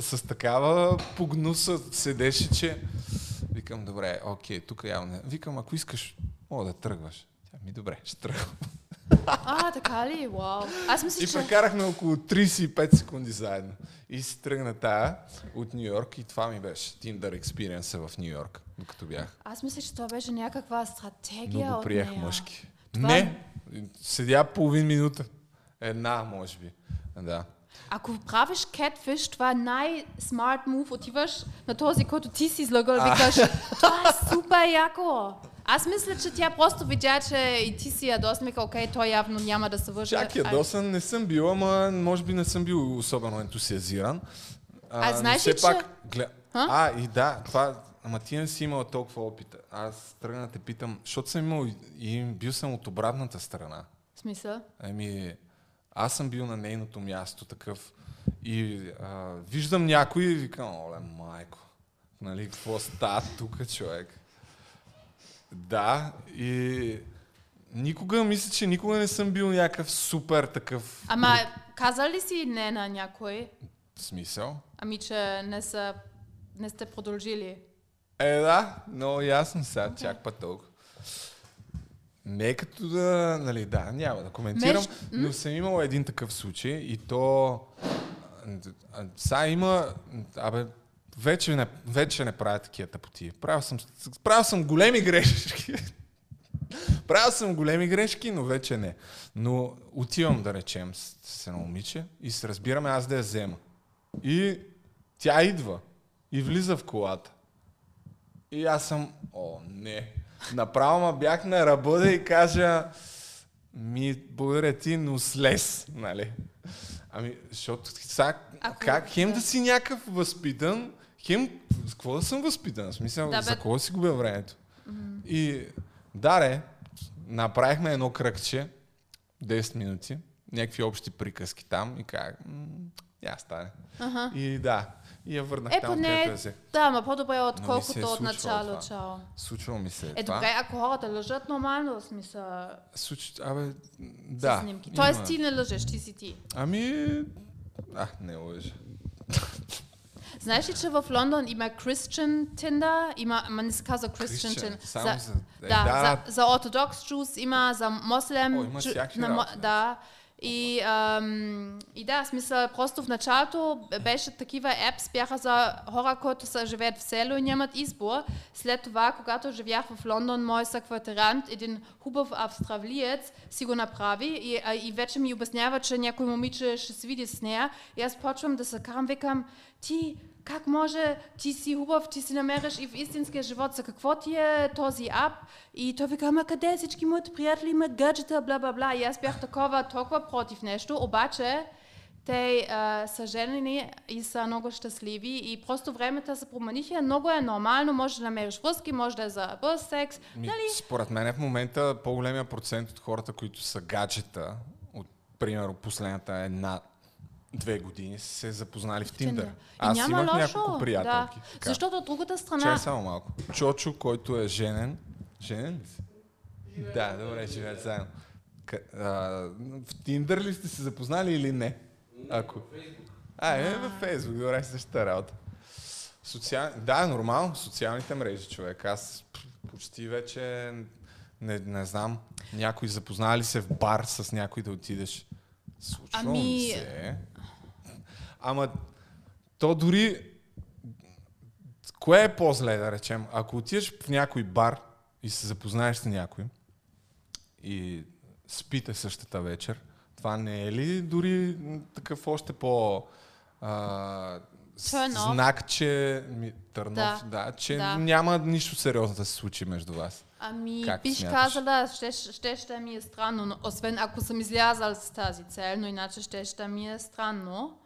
с такава погнуса седеше, че... Викам, добре, окей, тук явно. не- Викам, ако искаш, мога да тръгваш. Тя ми, добре, ще тръгвам. А, така ли? Вау. Аз мисля, И че... прекарахме около 35 секунди заедно. И си тръгна тая от Нью Йорк и това ми беше Tinder experience в Нью Йорк, докато бях. Аз мисля, че това беше някаква стратегия Много от приех нея. мъжки. Това- Не, седя половин минута. Една, може би. Да. Ако правиш catfish, това е най-смарт мув. Отиваш на този, който ти си излагал и викаш, това е супер яко. Аз мисля, че тя просто видя, че и ти си ядосан, вика, окей, той явно няма да се върже. Чак ядосан не съм бил, ама може би не съм бил особено ентусиазиран. А но знаеш ли, че- пак, Гля... А? А, и да, това... Ама ти не си имал толкова опит. Аз тръгна да те питам, защото съм имал и- бил съм от обратната страна. В смисъл? Ами, аз съм бил на нейното място такъв и а, виждам някой и викам, оле, майко, нали, какво става тук, човек? Да, и никога, мисля, че никога не съм бил някакъв супер такъв Ама каза ли си не на някой? смисъл. Ами, че не, са, не сте продължили? Е, да, много ясно сега, чак път толкова. Не е като да, нали, да, няма да коментирам, Меж- но съм имал един такъв случай и то... Сега има... Абе, вече не, вече не правя такива тъпоти. Правил съм, правил съм големи грешки. правил съм големи грешки, но вече не. Но отивам, да речем, с, с едно момиче и се разбираме аз да я взема. И тя идва и влиза в колата. И аз съм, о, не. Направо ма бях на ръба да и кажа, ми, благодаря ти, но слез, нали? Ами, защото сега, Ако- как, хем да си някакъв възпитан, хем, с какво да съм възпитан? В смисъл, Да, бе. за кого си губя времето? И, даре, направихме едно кръгче, 10 минути, някакви общи приказки там и как, я стане. Аха. И да, и я върнах Е, там, където поне, я взех. да, ма по-добре Но ми отколкото се е от начало. Чао. Случва ми се Е, това. добре, ако хората лъжат, нормално, в смисъл, Случ... Абе, да. да. снимки. има. Тоест ти не лъжеш, ти си ти. Ами... А, не лъжа. Знаеш ли, че в Лондон има Christian Tinder, има, ма не се казва Christian Christian, Tinder. само за- е, да, да. За, за ортодокс Джус има, за мослем. О, има всякакви на Да. И, ам, и да, смисъл, просто в началото беше такива епс, бяха за хора, които са живеят в село и нямат избор. След това, когато живях в Лондон, мой съквартирант, един хубав австралиец, си го направи и, а, и вече ми обяснява, че някой момиче ще се види с нея. И аз почвам да се карам, викам, ти как може, ти си хубав, ти си намериш и в истинския живот, за какво ти е този ап? И той вика, ама къде всички моите приятели имат гаджета, бла бла бла. И аз бях такова, толкова против нещо, обаче те а, са женени и са много щастливи и просто времето се промениха. Много е нормално, може да намериш връзки, може да е за бърз секс. Ми, Нали? Според мен в момента по-големия процент от хората, които са гаджета, от примерно последната една две години са се запознали в Тиндър. И Аз няма имах лошо. няколко приятелки. Да. така. Защото от другата страна... Чай само малко. Чочо, който е женен. Женен ли си? Да, добре, живеят заедно. К- а, в Тиндър ли сте се запознали или не? Ако. А, е, във Фейсбук, добре, същата работа. Социал... Да, нормално, социалните мрежи, човек. Аз почти вече не, не знам. Някой запознава ли се в бар с някой да отидеш? Случва Ами- ми се. Ама то дори Кое е по-зле, да речем? Ако отидеш в някой бар и се запознаеш с някой и спите същата вечер. Това не е ли дори такъв още по... А, off. знак, че... Ми, търнов, да, Да. да, че Да. няма нищо сериозно да се случи между вас. Ами, Как бих смяташ? казала, ще, ще, ще ми е странно, но, освен ако съм излязал с тази цел, но иначе ще, ще ми е странно,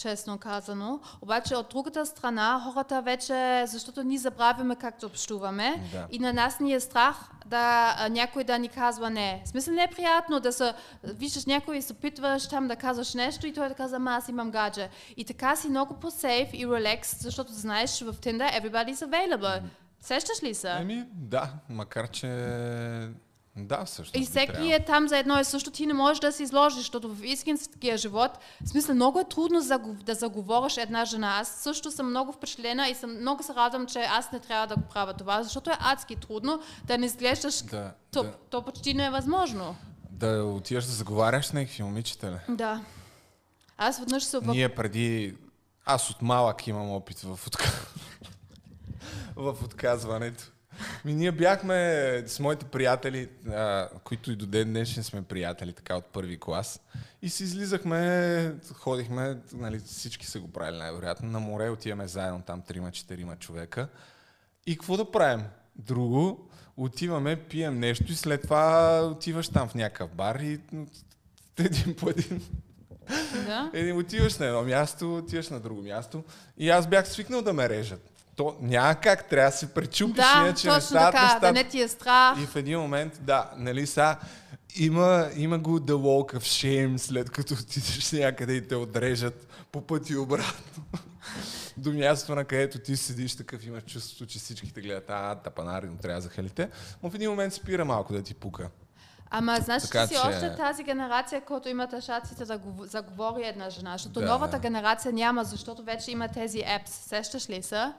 честно казано. Обаче от другата страна, хората вече, защото ние забравяме как да общуваме Да. и на нас ни е страх да някой да ни казва не. В смисъл не е приятно да се, виждаш някой и се опитваш там да казваш нещо и той да казва, аз имам гадже. И така си много по-сейф и релакс, защото знаеш, в Tinder everybody's available. Сещаш ли се? Еми, да, макар че... Да, всъщност И всеки е там за едно и също ти не можеш да се изложиш, защото в истинския живот, в смисъл много е трудно да заговориш една жена. Аз също съм много впечатлена и съм много се радвам, че аз не трябва да го правя това, защото е адски трудно да не изглеждаш, Да, то, да, то почти не е възможно. да отиваш да заговаряш с някакви момичета, ли? Да. Аз веднъж се обък... Ние преди... Аз от малък имам опит в, отка... в отказването. Ми, ние бяхме с моите приятели, а, които и до ден днешен сме приятели, така от първи клас. И си излизахме, ходихме, нали, всички са го правили най-вероятно, на море отиваме заедно там трима-четирима човека. И какво да правим? Друго, отиваме, пием нещо и след това отиваш там в някакъв бар и един по един Да? е, отиваш на едно място, отиваш на друго място. И аз бях свикнал да ме режат. То няма как, трябва да се пречупиш, Да, иначе не стават така, нещата. да не ти е страх. И в един момент, да, нали са, има, има го the walk of shame, след като отидеш някъде и те отрежат по пъти обратно. До мястото, на където ти седиш такъв, имаш чувството, че всички те гледат, а, тапанари, но трябва да захалите. Но в един момент спира малко да ти пука. Ама знаеш Така ли си че- още тази генерация, която имат шаците да го заговори една жена, защото Да. новата генерация няма, защото вече има тези apps. Сещаш ли се?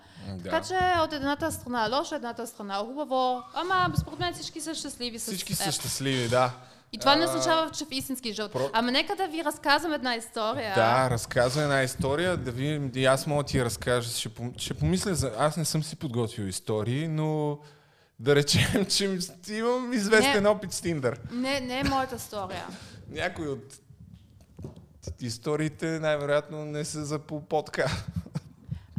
Така Да. че от едната страна е лошо, едната страна е хубаво. Ама според мен всички са щастливи с Всички са щастливи, да. И това не А, означава, че в истински живот. про- Ама нека да ви разказвам една история. Да, разказва една история, да видим, и аз мога да ти разкажа. Ще, пом- ще помисля за... Аз не съм си подготвил истории, но да речем, че имам известен Не. опит с Тиндър. Не, не е моята история. Някои от историите най-вероятно не са за по подка.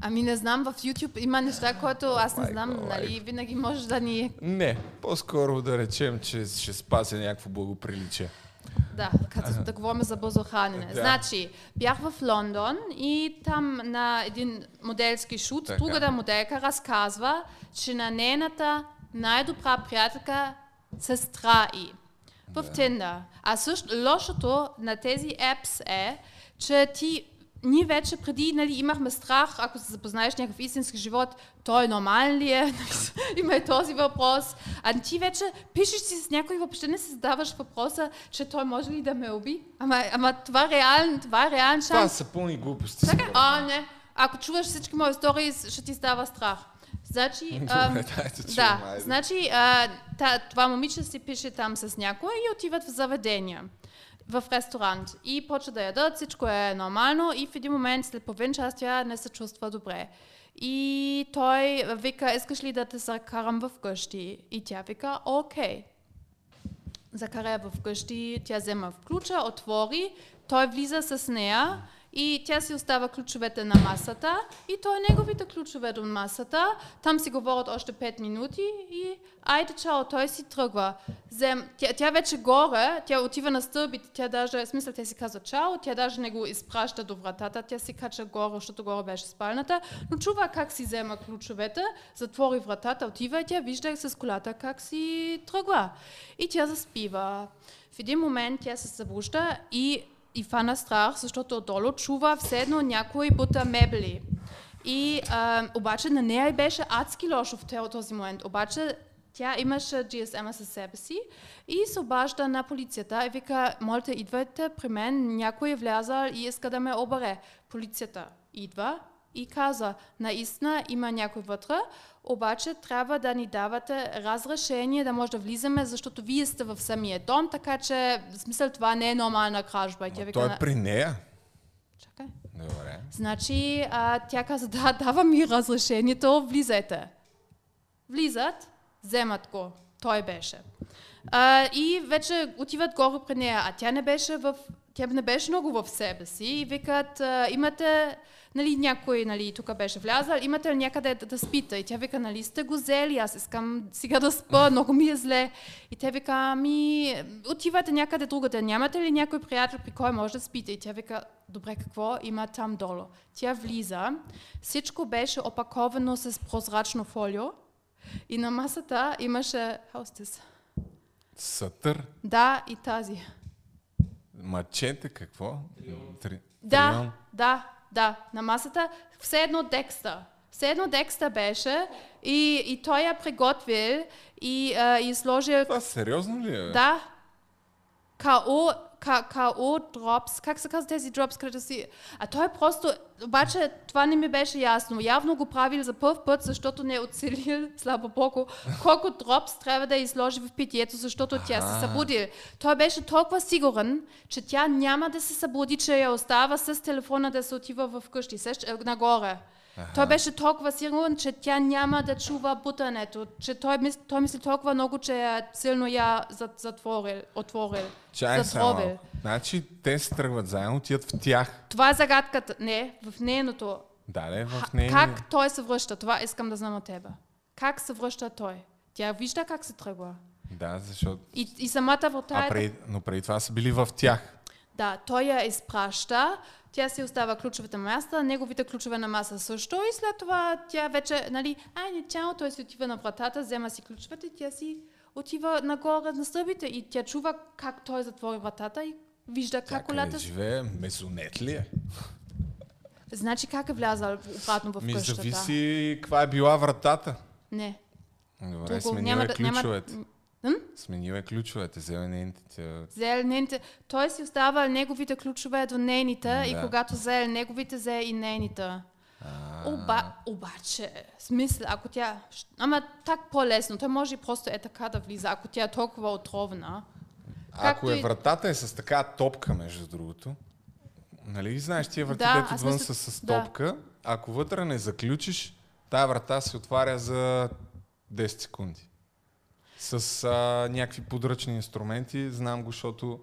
Ами не знам, в YouTube има неща, които аз не знам, нали, майко. винаги може да ни... Не, по-скоро да речем, че ще спася някакво благоприличие. Да, като да говорим за бързо хранене. Да. Значи, бях в Лондон и там на един моделски шут, Така. другата моделка разказва, че на нейната най-добра приятелка сестра и в Tinder. А също лошото на тези apps е, че ти ние вече преди нали, имахме страх, ако се запознаеш някакъв истински живот, той нормален ли е? Има и този въпрос. А ти вече пишеш си с някой, въобще не си задаваш въпроса, че той може ли да ме уби. Ама, ама това, реален, това е реален Това шанс. са пълни глупости. Така, а, не. Ако чуваш всички мои истории, ще ти става страх. Значи, Добре, дайте, чувам, да, айде. значи а, та, това момиче си пише там с някой и отиват в заведения, в ресторант. И почва да ядат, всичко е нормално и в един момент, след половин час, тя не се чувства добре. И той вика, искаш ли да те закарам в къщи? И тя вика, окей. Закара я в къщи, тя взема в ключа, отвори, той влиза с нея и тя си остава ключовете на масата и той неговите ключове до масата. Там си говорят още 5 минути и айде чао, той си тръгва. Зем, тя, тя вече горе, тя отива на стълбите, тя даже, в смисъл, тя си казва чао, тя даже не го изпраща до вратата, тя си кача горе, защото горе беше спалната, но чува как си взема ключовете, затвори вратата, отива и тя вижда с колата как си тръгва. И тя заспива. В един момент тя се събужда и, и фана страх, защото отдолу чува все едно някой бута мебели. И а, обаче на нея беше адски лошо в този момент. Обаче тя имаше GSM-а със себе си и се обажда на полицията и вика, молите, идвайте при мен, някой е влязал и иска да ме обере. Полицията идва и каза, наистина има някой вътре, обаче трябва да ни давате разрешение да може да влизаме, защото вие сте в самия дом, така че в смисъл това не е нормална кражба. Тя вика, Той е при нея. Чакай. Добре. Значи, а, тя каза, да, дава ми разрешението, влизайте. Влизат, вземат го. Той беше. А, и вече отиват горе при нея, а тя не беше в тя не беше много в себе си и викат, а, имате, нали, някой, нали, тук беше влязал, имате ли някъде да, да спите? И тя вика, нали сте го взели, аз искам сега да спа, много ми е зле. И тя вика, ами, отивате някъде другаде, нямате ли някой приятел, при кой може да спите? И тя вика, добре, какво има там долу? Тя влиза, всичко беше опаковано с прозрачно фолио и на масата имаше, хаустис. Сътър, Да, и тази. мачете, какво? Три... Да, Трион. да, да, на масата. Все едно Декстър. Все едно Декстър беше и, и той я приготвил и, а, и сложил... Това сериозно ли е? Да. КО, КО дропс. Как се казва тези дропс, където си... А той просто... Обаче това не ми беше ясно. Явно го правил за първ път, защото не е оцелил, слава Богу, колко дропс трябва да изложи в питието, защото тя се събуди. Той беше толкова сигурен, че тя няма да се събуди, че я остава с телефона да се отива в къщи, е, нагоре. Той беше толкова сигурен, че тя няма да чува бутането, че той, мис, той мисли толкова много, че силно я зат- затворил, отворил, Чай затровил. Значи те се тръгват заедно, отиват в тях. Това е загадката. Не, в нейното. Да, не, в нея. Как той се връща? Това искам да знам от тебе. Как се връща той? Тя вижда как се тръгва. Да, защото... И, и самата врата А е... преди, но преди това са били в тях. Да, той я изпраща, тя си остава ключовете на маса, неговите ключове на маса също и след това тя вече, нали, ай, не чао, той си отива на вратата, взема си ключовете и тя си отива нагоре на стълбите и тя чува как той затвори вратата и вижда Тя как колата... живее? Месонет ли е? Значи как е влязал обратно в Ми къщата? зависи каква е била вратата. Не. Добре, Друго, сменила няма е да- няма- М? Сменила е ключовете, взела е нейните. Взел нейните, той си остава неговите ключове до нейните и Да. когато взел неговите, взе и нейните. Оба, обаче, смисъл, ако тя... Ама так по-лесно, той може и просто е така да влиза, ако тя е толкова отровна. Ако е и- вратата е с така топка, между другото, нали знаеш, тия врати, Да, дето аз вън мисля- са с да. топка, ако вътре не заключиш, тая врата се отваря за 10 секунди. С а, някакви подръчни инструменти, знам го, защото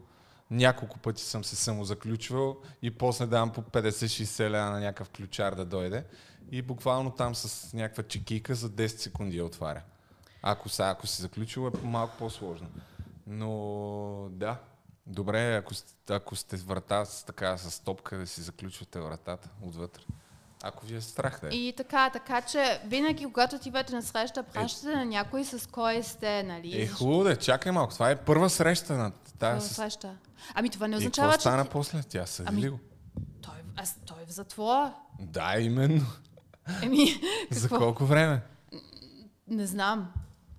няколко пъти съм се самозаключвал и после давам по 50-60 лева на някакъв ключар да дойде и буквално там с някаква чекийка за 10 секунди я отваря. Ако, са, ако заключил е малко по-сложно. Но да, добре, ако, ако сте врата с така с топка да си заключвате вратата отвътре. Ако ви е страх да е. И така, така че винаги, когато отивате на среща, пращате на някой с кой сте, нали? Е, хубаво да е, чакай малко. Това е първа среща на Първа тази с... среща. Ами това не И означава, какво че... стана ти- после? Тя съди Ами- ли го? Той, аз, той е в затвора. Да, именно. Еми, За какво? колко време? Не знам.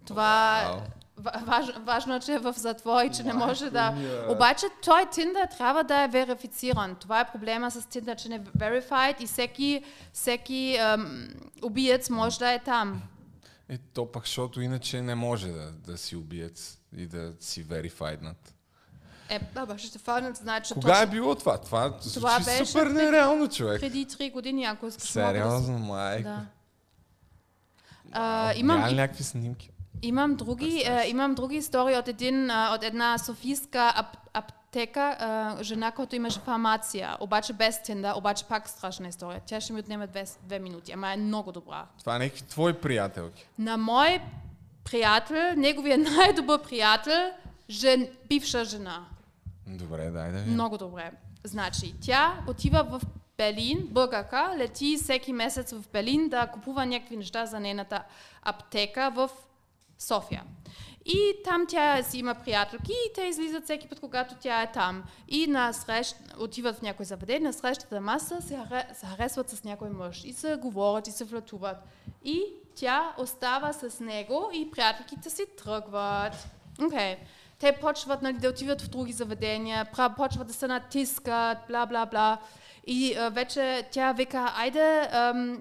Това Вау. Ва- важно, важно е, че е в затвор и че не може да... Обаче той Tinder трябва да е верифициран. Това е проблема с Tinder, че не е verified и всеки, всеки ем, убиец може да е там. Е, то пък, защото иначе не може да, да си убиец и да си верифайднат. Е, баба, ще те фанат, значи Кога точно е било това? Това, Това звучи беше супер нереално, човек. преди три години, ако искаш. Сериозно, майка. Да. А, имам, Няма някакви снимки? Имам е, имам други истории от, един, а, от една софийска ап, аптека, а, жена, която имаше фармация, обаче без Тиндър, обаче пак страшна история. Тя ще ми отнеме две, две минути, ама е много добра. Това е някакви твои приятелки. На мой приятел, неговия най-добър приятел, жен, бивша жена. Добре, дай да ви. Много добре. Значи, тя отива в Берлин, българка, лети всеки месец в Берлин да купува някакви неща за нейната аптека в София. И там тя си има приятелки и те излизат всеки път, когато тя е там. И на срещ, отиват в някой заведение, на срещата маса се, се харесват с някой мъж и се говорят и се флатуват. И тя остава с него и приятелките си тръгват. Окей. Те почват нали, да отиват в други заведения, почват да се натискат, бла, бла, бла. И а, вече тя вика, айде, ам,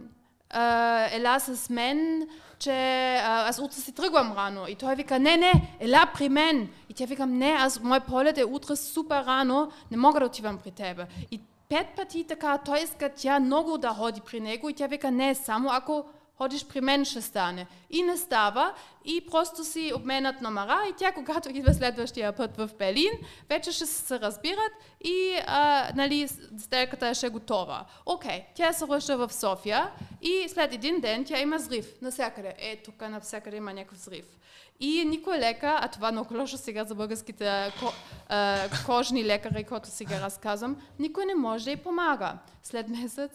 а, ела с мен, че а, аз утре си тръгвам рано. И той вика, не, не, ела при мен. И тя вика, не, аз, мой полет е утре супер рано, не мога да отивам при тебе. И пет пъти така той иска тя много да ходи при него и тя вика, не, само ако ходиш при мен ще стане. И не става, и просто си обменят номера, и тя, когато идва следващия път в Берлин, вече ще се разбират и а, нали, сделката ще е готова. Окей, тя се връща в София и след един ден тя има зрив навсякъде. Е, тук навсякъде има някакъв зрив. И никой лекар, а това много лошо сега за българските ко, а, кожни лекари, които сега разказвам, никой не може да й помага. След месец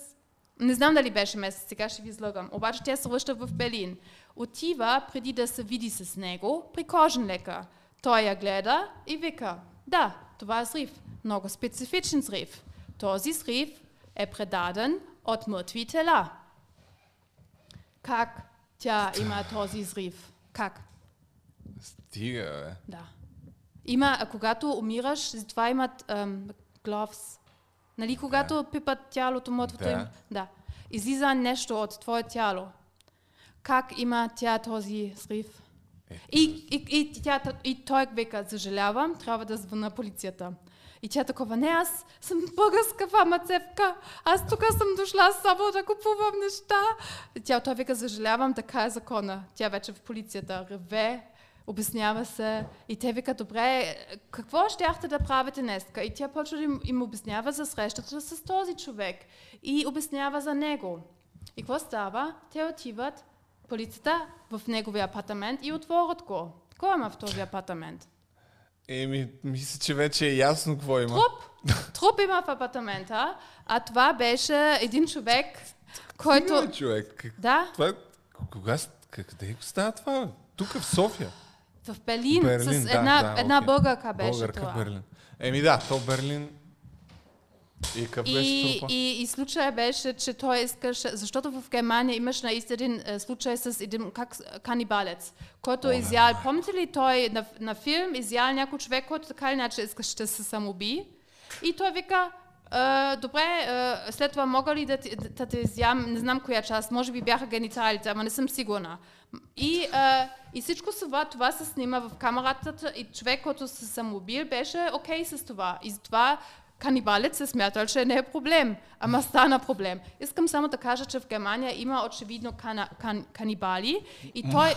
не знам дали беше месец, сега ще ви излъгам. Обаче тя се връща в Берлин. Отива преди да се види с него при кожен лекар. Той я гледа и вика, да, това е зрив. Много специфичен зрив. Този зрив е предаден от мъртви тела. Как тя има този зрив? Как? Стига, бе. Да. Има, когато умираш, затова имат ем, gloves. Нали, когато пипат тялото, мъртвото Да. им, да. Излиза нещо от твое тяло. Как има тя този зрив? Е, И, и, и, тя, и той вика, съжалявам, трябва да звъна полицията. И тя такова, не, аз съм българска фармацевка, аз тук съм дошла само да купувам неща. И тя той вика, съжалявам, така е закона. Тя вече в полицията реве, обяснява се. И те вика, добре, какво щяхте да правите днеска? И тя почва да им, им обяснява за срещата с този човек. И обяснява за него. И какво става? Те отиват, полицията в неговия апартамент и отворят го. Кой има в този апартамент? Еми, мисля, че вече е ясно какво има. Труп. Труп има в апартамента, а това беше един човек, който... Стига, бе, човек. Как- Да, Това, кога, с- как- къде става това? Тук в София. В Берлин, Берлин, с да, една, да, една окей. българка беше Българка това. Берлин. Еми да, то Берлин. И къв беше И, трупа? и, и случая беше, че той искаше, защото в Германия имаш наистина един е, случай с един как, канибалец, който О, изял, помните ли той на, на филм изял някой човек, който така иначе искаше да се самоуби и той вика, «Е, добре, е, след това мога ли да, да, да те изям, не знам коя част, може би бяха гениталите, ама не съм сигурна. И, е, и всичко това, това се снима в камерата и човек, който се самоубил, беше окей с това. И затова канибалец се смятал, че не е проблем, ама стана проблем. Искам само да кажа, че в Германия има очевидно кана, кан, канибали и той,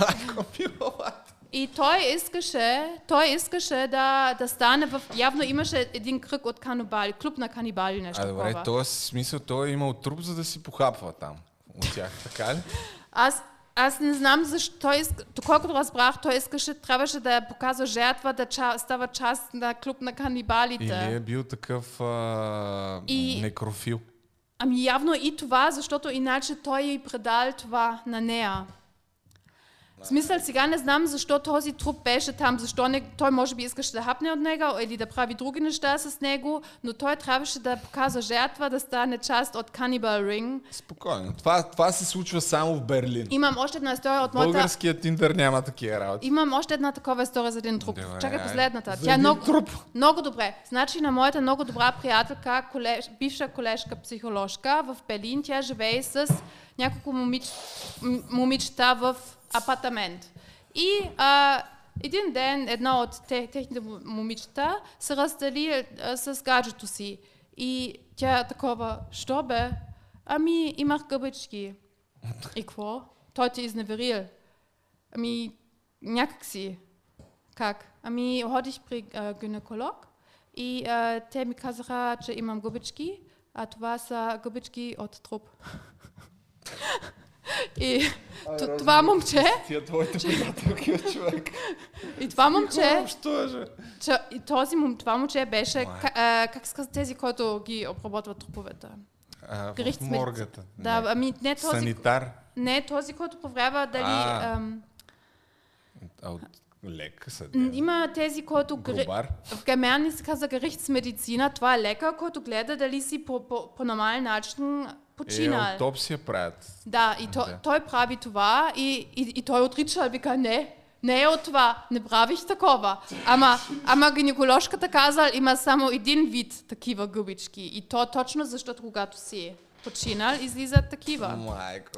и той искаше, той искаше да, да стане в... Явно имаше един кръг от канибали, клуб на канибали, нещо А добре, такова. е смисъл, той е имал труп, за да си похапва там. От тях, така ли? Аз, аз не знам защо той доколкото разбрах, той искаше, трябваше да показва жертва, да ча, става част на клуб на канибалите. Или е бил такъв а, И- некрофил. Ами явно и това, защото иначе той й предал това на нея. В смисъл, сега не знам защо този труп беше там, защо не, той може би искаше да хапне от него или да прави други неща с него, но той трябваше да показва жертва, да стане част от Cannibal Ring. Спокойно. Това, това се случва само в Берлин. Имам още една история от моята... Българският Тиндър няма такива работи. Имам още една такова история за един труп. Добре, Чакай последната. Тя е много, труп. много добре. Значи на моята много добра приятелка, колеж, бивша колежка психоложка в Берлин, тя живее с няколко момич, момичета в апартамент. И а, един ден едно от те, техните момичета се раздели а, с гаджето си. И тя такова, що бе? Ами, имах гъбички. И какво? Той те изневерил. Ами, някак си. Как? Ами, ходих при а, гинеколог и а, те ми казаха, че имам гъбички, а това са гъбички от труп. и т- това момче, Тия твоите приятелки от човек. и това момче, е, же? че, и този, мом- това момче беше, а, как се тези, които ги обработват труповете. А, в моргата. Да, Не. ами не този, Санитар. не този, който проверява дали... А. Ам, А от лека са. м, има тези, които... Грубар. В Германия се казва Gerichtsmediziner. Това е лекар, който гледа дали си по, по, по нормален начин Е, починал. аутопсия правят. да, и то, Да. той прави това и, и, и той отрича, вика, не, не е от това, не правих такова. Ама, ама гинеколожката казал, има само един вид такива гъбички. И то точно защото когато си починал, излизат такива. Майко.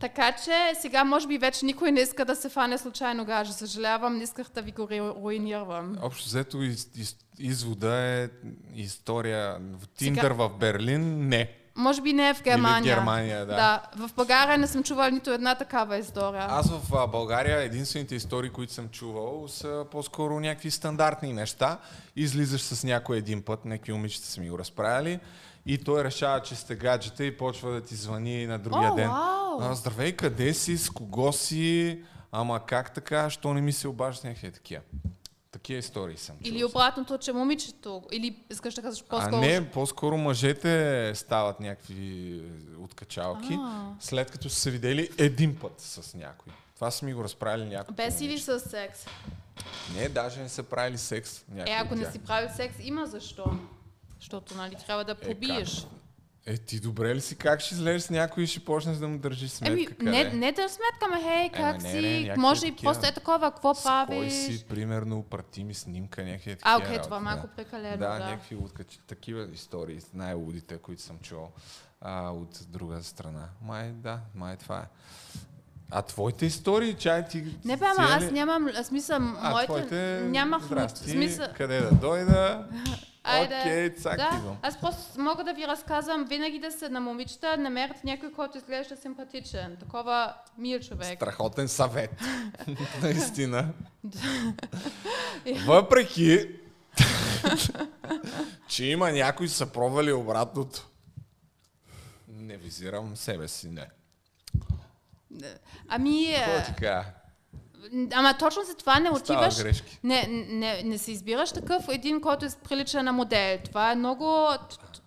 Така че сега може би вече никой не иска да се фане случайно гаже. Съжалявам, не исках да ви го ру- руинирам. Общо взето из, из, извода е история в Тиндър в Берлин. Не. Може би не е в Германия. Германия, да. да. В България не съм чувала нито една такава история. Аз в България единствените истории, които съм чувал, са по-скоро някакви стандартни неща. Излизаш с някой един път, някакви момичета са ми го разправили. И той решава, че сте гаджета и почва да ти звъни на другия О, ден. А, здравей, къде си, с кого си, ама как така, що не ми се обаждаш някакви такива. Такива истории съм чувал. Или обратното, че момичето. Или искаш да кажеш А по-скоро. не, по-скоро мъжете стават някакви откачалки, А. след като са се видели един път с някой. Това са ми го разправили някой. Без или с секс. Не, даже не са правили секс. Е, ако не си правил секс, има защо. Защото, нали, трябва да побиеш. Е, ти добре ли си? Как ще излезеш с някой и ще почнеш да му държиш сметка? Еми, не, не да сметка, ме, хей, как не, си, не, може и просто е такова, какво С правиш. кой си, примерно, прати ми снимка, някакви такива А, окей, това да. малко прекалено, Да, да. някакви откачи, такива истории, най-лудите, които съм чувал а, от друга страна. Май, да, май това е. А твоите истории, чай ти... Не бе, ама аз нямам, смисъл, А, моите, твоите... нямах Здрасти, смисъл. къде да дойда? Айде, Окей, цак да, идвам. аз просто мога да ви разказвам винаги да се на момичета, намерите някой, който изглежда симпатичен. Такова мил човек. Страхотен съвет. Наистина. Въпреки, че има някои са пробвали обратното. Не визирам себе си, не. Ами, е, Какво кажа? ама точно за това не отиваш. Не, не, не си избираш такъв един, който е прилича на модел. Това е много...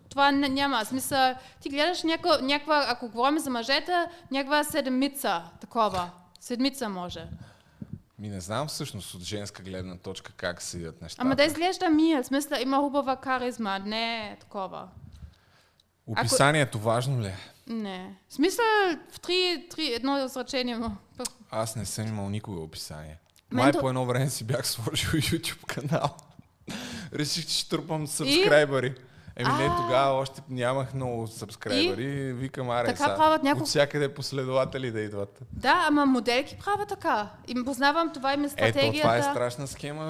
Това няма смисъл. Ти гледаш някаква, някаква, ако говорим за мъжете, някаква седмица, такова. Седмица може. Ми не знам всъщност от женска гледна точка как седят нещата. Ама да изглежда мил, смисъл има хубава каризма, не е такова. Описанието важно ли е? Не. В смисъл в три, три едно изречение. но- Аз не съм имал никога описание. Мен Май то- по едно време си бях сложил YouTube канал. Реших, че ще трупам сабскрайбъри. Еми не, тогава още нямах много сабскрайбъри. Викам, аре, Така правят няколко- от всякъде последователи да идват. Да, ама моделки правят така. Им познавам, това им е Ето, стратегията. това е страшна схема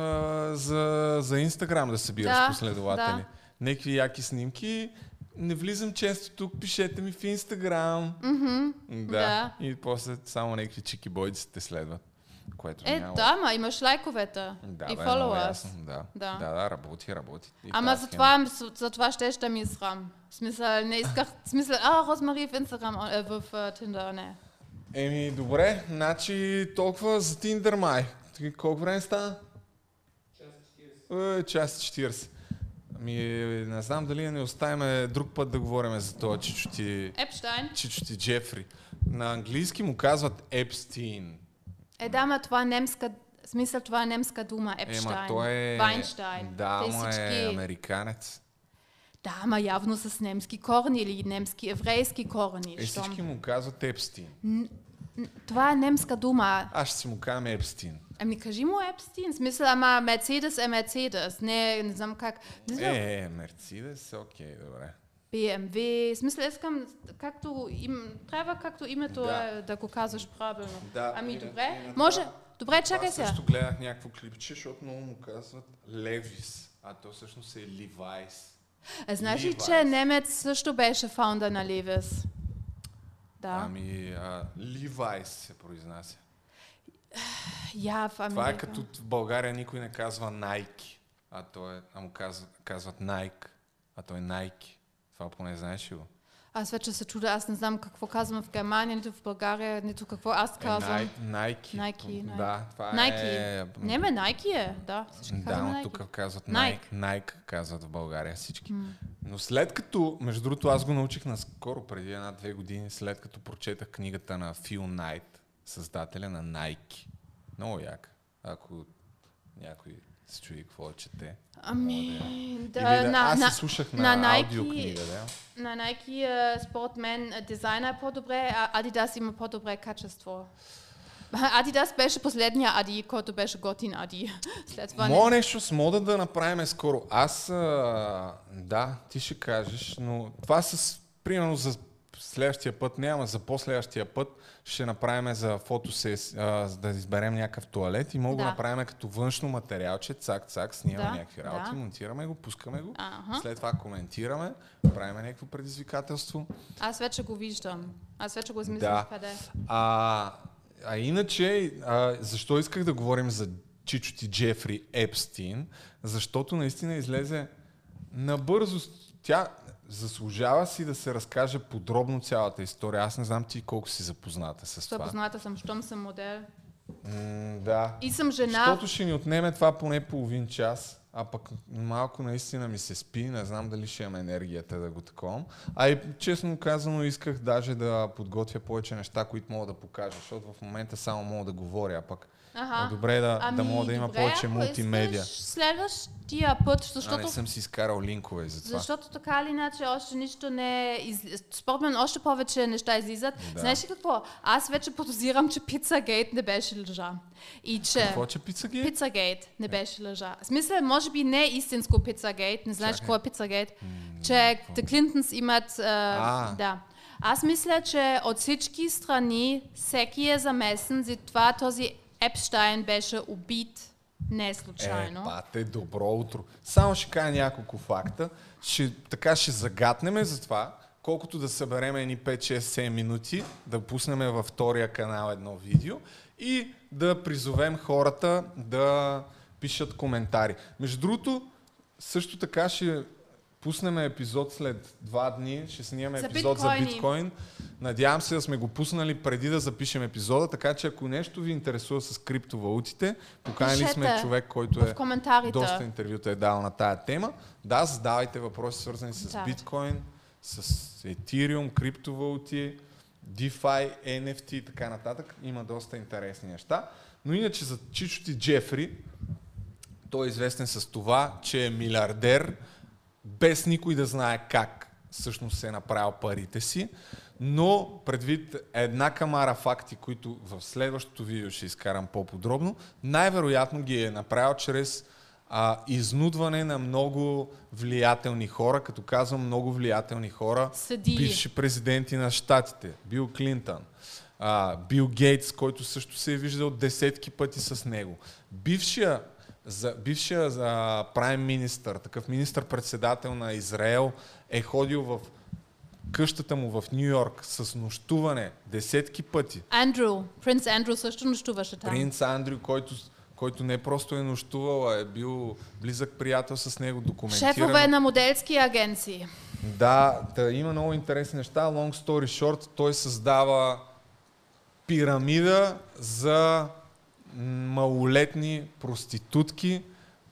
за, за Инстаграм да събираш Да, последователи. да. Некви яки снимки. Не влизам често тук, пишете ми в Инстаграм. Мгм, Да. да. И после само някакви чики бойци те следват. Което Е, няма. да, ма имаш лайковете Да, и followers. ясно, Да. Да. да, да, работи, работи. И Ама за схема. това, за това ще ще ми срам. В смисъл, не исках, в смисъл, а, Розмари в Инстаграм, а, в Тиндър, не. Еми, добре, значи толкова за Тиндър май. Колко време стана? Е, час 40. Ами, не знам дали да не оставим друг път да говорим за това чичо ти, Епштайн? чичо ти Джефри. На английски му казват Епстин. Е, да, ма това е немска, смисъл това е немска дума, Епштайн. Ема той е... Вайнштайн. Да, Те е американец. Да, ама явно с немски корени или немски, еврейски корени. Е, щом- всички му казват Епстин. Н- Това е немска дума. Аз ще си му казвам Епстин. Ами кажи му Епстин. Смисъл, ама Мерцедес е Мерцедес. Не, не знам как. Не знам, Е, Мерцедес, окей, добре. BMW. Смисъл, искам както им, трябва както името Да. е да го казваш правилно. Да, ами и на- добре, и на може. това- Добре, чакай Аз сега. също гледах някакво клипче, защото много му казват Левис, а то всъщност е Ливайс. А знаеш ли, Levi's. че немец също беше фаундър на Levi's? Да. Ами, а, се произнася. Я в Америка. Това е като в България никой не казва Nike, а, то е, а му казват, казват Nike, а то е Nike. Това поне знаеш ли го? Аз вече се чуда, аз не знам какво казвам в Германия, нито в България, нито какво аз Е, казвам. Nike. Nike, Nike. Да, това Nike. е... Не, ме, Nike е, да. Всички Да, но тук казват Nike. Nike. Nike казват в България всички. Но след като, между другото, аз го научих наскоро, преди една-две години, след като прочетах книгата на Фил Найт, създателя на Nike. Много як. Ако някой се чуди какво чете. Ами, да, да, на, аз на, слушах на, на Nike- аудиокнига, да. на Nike е, според мен дизайна е по-добре, а Adidas има по-добре качество. Adidas беше последния Ади, който беше готин Ади. След това Мога не. нещо с мода да направим скоро. Аз, а, да, ти ще кажеш, но това с, примерно за следващия път няма, за последващия път ще направим за фотосес, а, да изберем някакъв туалет и мога да Да. направим като външно материалче, цак, цак, снимаме Да, някакви работи, да. монтираме го, пускаме го, Аха. след това коментираме, правим някакво предизвикателство. Аз вече го виждам. Аз вече го измислих Да. къде. А, а иначе, а, защо исках да говорим за чичоти Джефри Епстин? Защото наистина излезе набързо. Тя заслужава си да се разкаже подробно цялата история. Аз не знам ти колко си запозната с това. Запозната съм, щом съм модел. М, да. И съм жена. Защото ще ни отнеме това поне половин час, а пък малко наистина ми се спи, не знам дали ще имам енергията да го таковам. А и честно казано исках даже да подготвя повече неща, които мога да покажа, защото в момента само мога да говоря, а пък Аха. е добре да, Ами, да мога да има добре, повече искаш Следващия път, А защото не съм си изкарал линкове за това. Защото така или иначе още нищо не е из... Според мен още повече неща излизат. Да. Знаеш ли какво? Аз вече подозирам, че Пицагейт не беше лъжа. И че... Какво, че пица ги? Пицагейт не беше лъжа. В смисъл, може би не е истинско Пицагейт. Не знаеш какво е Пицагейт? Че The Clintons имат... А, А. Да. Аз мисля, че от всички страни всеки е замесен, затова този Епштайн беше убит не случайно. Е, пате, добро утро. Само ще кажа няколко факта. Ще, така ще загатнеме за това, колкото да съберем едни 5-6-7 минути, да пуснем във втория канал едно видео и да призовем хората да пишат коментари. Между другото, също така ще пуснем епизод след два дни, ще снимаме За епизод биткоини. за биткоин. Надявам се да сме го пуснали преди да запишем епизода, така че ако нещо ви интересува с криптовалутите, поканили сме човек, който е доста интервюта е дал на тая тема. Да, задавайте въпроси свързани с Да. биткоин, с Ethereum, криптовалути, DeFi, NFT и така нататък. Има доста интересни неща. Но иначе за Чичоти Джефри, той е известен с това, че е милиардер, без никой да знае как всъщност е направил парите си, но предвид една камара факти, които в следващото видео ще изкарам по-подробно, най-вероятно ги е направил чрез а, изнудване на много влиятелни хора, като казвам много влиятелни хора, Съдии. бивши президенти на щатите, Бил Клинтън, а, Бил Гейтс, който също се е виждал десетки пъти с него. Бившия, за, бившия за прайм министър, такъв министър-председател на Израел, е ходил в къщата му в Нью Йорк с нощуване десетки пъти. Андрю, принц Андрю също нощуваше там. Принц Андрю, който, който не просто е нощувал, а е бил близък приятел с него, документиран. Шефове на моделски агенции. Да, да, има много интересни неща. Long story short, той създава пирамида за малолетни проститутки,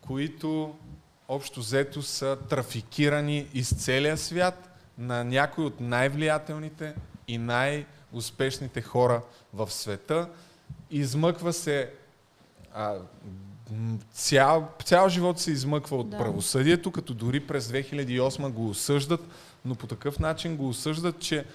които общо взето са трафикирани из целия свят на някои от най-влиятелните и най-успешните хора в света. Измъква се а, цял, цял живот се измъква от Да. правосъдието, като дори през 2008 го осъждат, но по такъв начин го осъждат, че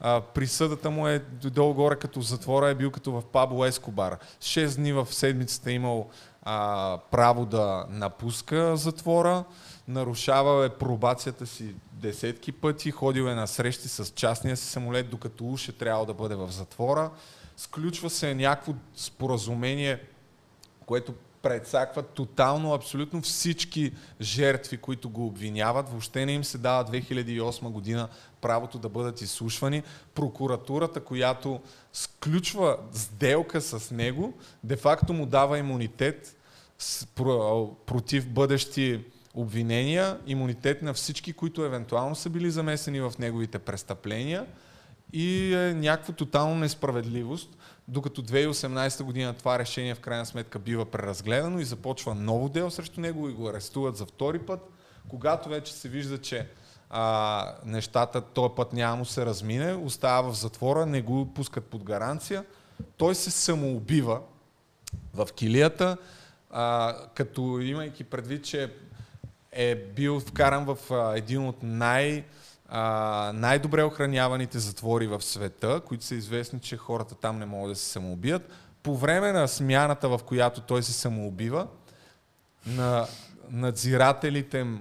а, присъдата му е долу-горе като затвора е бил като в Пабло Ескобар. Шест дни в седмицата е имал а, право да напуска затвора, нарушавал е пробацията си десетки пъти, ходил е на срещи с частния си самолет, докато уж е трябвало да бъде в затвора. Сключва се някакво споразумение, което предсаква тотално, абсолютно всички жертви, които го обвиняват. Въобще не им се дава 2008 година правото да бъдат изслушвани. Прокуратурата, която сключва сделка с него, де-факто му дава имунитет против бъдещи обвинения, имунитет на всички, които евентуално са били замесени в неговите престъпления и е някаква тотална несправедливост, докато 2018 година това решение в крайна сметка бива преразгледано и започва ново дело срещу него и го арестуват за втори път, когато вече се вижда, че а, нещата този път няма му се размине, остава в затвора, не го пускат под гаранция, той се самоубива в килията, а, като имайки предвид, че е бил вкаран в а, един от най- а, най-добре охраняваните затвори в света, които са известни, че хората там не могат да се самоубият. По време на смяната, в която той се самоубива, на надзирателите м-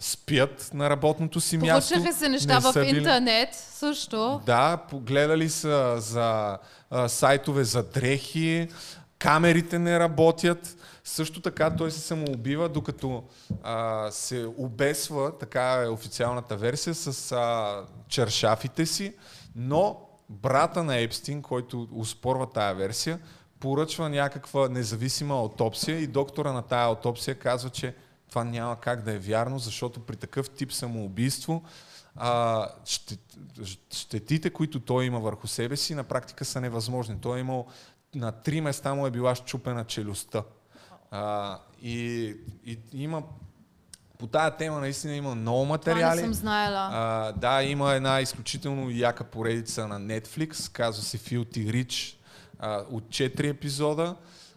спят на работното си място. Поръчаха се неща не в били- интернет също. Да, погледали са за а, сайтове за дрехи, камерите не работят. Също така той се самоубива, докато а, се обесва, така е официалната версия, с а, чершафите си, но брата на Епстин, който успорва тая версия, поръчва някаква независима аутопсия и доктора на тая аутопсия казва, че това няма как да е вярно, защото при такъв тип самоубийство а, ще, щетите, които той има върху себе си, на практика са невъзможни. Той е имал на три места му е била щупена челюстта. А, и, и има по тая тема наистина има много Това материали. не съм знаела. А, да, има една изключително яка поредица на Netflix, казва се Filthy Rich, а, от 4 епизода.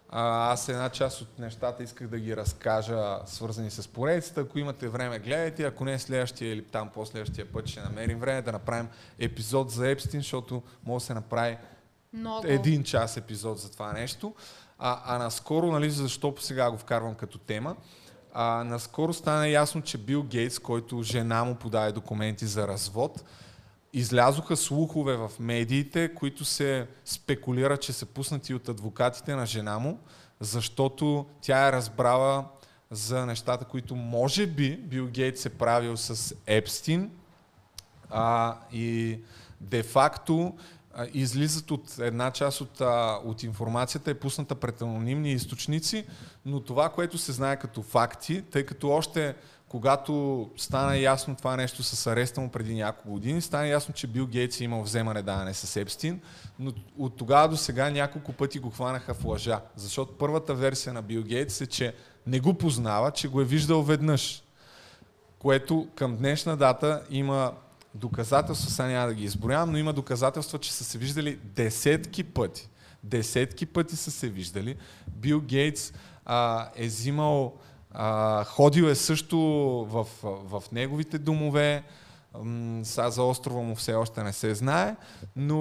А, аз една част от нещата исках да ги разкажа, свързани с поредицата. Ако имате време, гледайте. Ако не следващия или там по-следващия път ще намерим време да направим епизод за Епстин, защото може да се направи Много. един час епизод за това нещо. А, а наскоро, нали, защо сега го вкарвам като тема, а, наскоро стана ясно, че Бил Гейтс, който жена му подаде документи за развод, излязоха слухове в медиите, които се спекулира, че са пуснати от адвокатите на жена му, защото тя е разбрала за нещата, които може би Бил Гейтс е правил с Епстин, а, и де-факто излизат от една част от, от информацията е пусната пред анонимни източници, но това, което се знае като факти, тъй като още когато стана ясно това нещо с ареста му преди няколко години, стана ясно, че Бил Гейтс е имал вземане даване с Епстин, но от тогава до сега няколко пъти го хванаха в лъжа. Защото първата версия на Бил Гейтс е, че не го познава, че го е виждал веднъж което към днешна дата има доказателства, сега няма да ги изброявам, но има доказателства, че са се виждали десетки пъти. Десетки пъти са се виждали. Бил Гейтс а, е взимал, а, ходил е също в, в неговите домове, Сега за острова му все още не се знае, но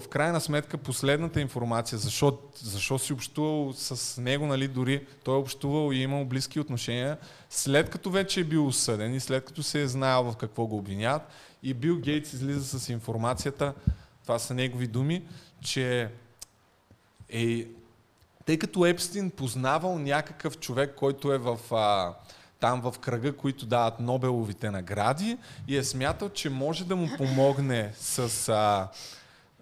в крайна сметка последната информация, защо, защо си общувал с него, нали, дори той е общувал и е имал близки отношения, след като вече е бил осъден и след като се е знаел в какво го обвиняват, и Бил Гейтс излиза с информацията, това са негови думи, че е, тъй като Епстин познавал някакъв човек, който е в, а, там в кръга, които дават Нобеловите награди и е смятал, че може да му помогне с, а,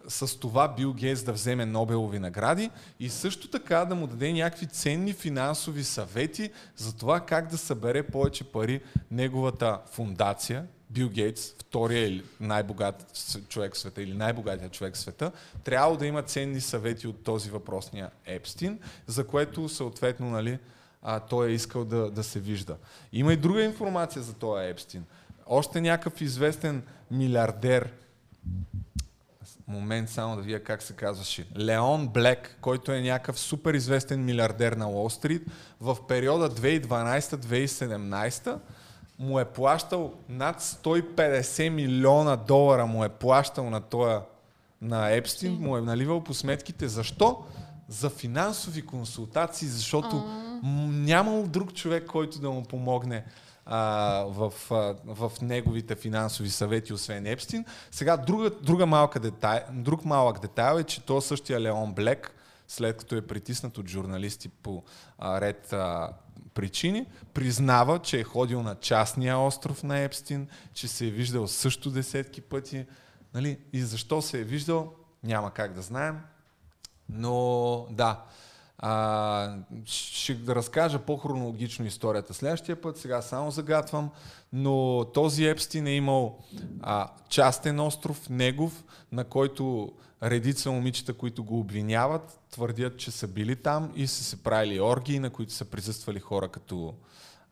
с това Бил Гейтс да вземе Нобелови награди и също така да му даде някакви ценни финансови съвети за това как да събере повече пари неговата фундация, Бил Гейтс, втория най-богат човек в света или най-богатия човек в света, трябва да има ценни съвети от този въпросния Епстин, за което съответно нали, а, той е искал да, да се вижда. Има и друга информация за този Епстин. Още някакъв известен милиардер, момент само да видя как се казваше, Леон Блек, който е някакъв супер известен милиардер на Уолл Стрит, в периода 2012-2017 му е плащал над 150 милиона долара му е плащал на тоя на Епстин, му е наливал по сметките. Защо? За финансови консултации, защото м- нямал друг човек, който да му помогне а, в, а, в неговите финансови съвети, освен Епстин. Сега друга, друга малка детай, друг малък детайл е, че то същия Леон Блек, след като е притиснат от журналисти по а, ред а, причини, признава, че е ходил на частния остров на Епстин, че се е виждал също десетки пъти. Нали? И защо се е виждал, няма как да знаем. Но да, а, ще разкажа по-хронологично историята следващия път, сега само загатвам, но този Епстин е имал а, частен остров, негов, на който редица момичета, които го обвиняват, твърдят, че са били там и са се правили оргии, на които са присъствали хора като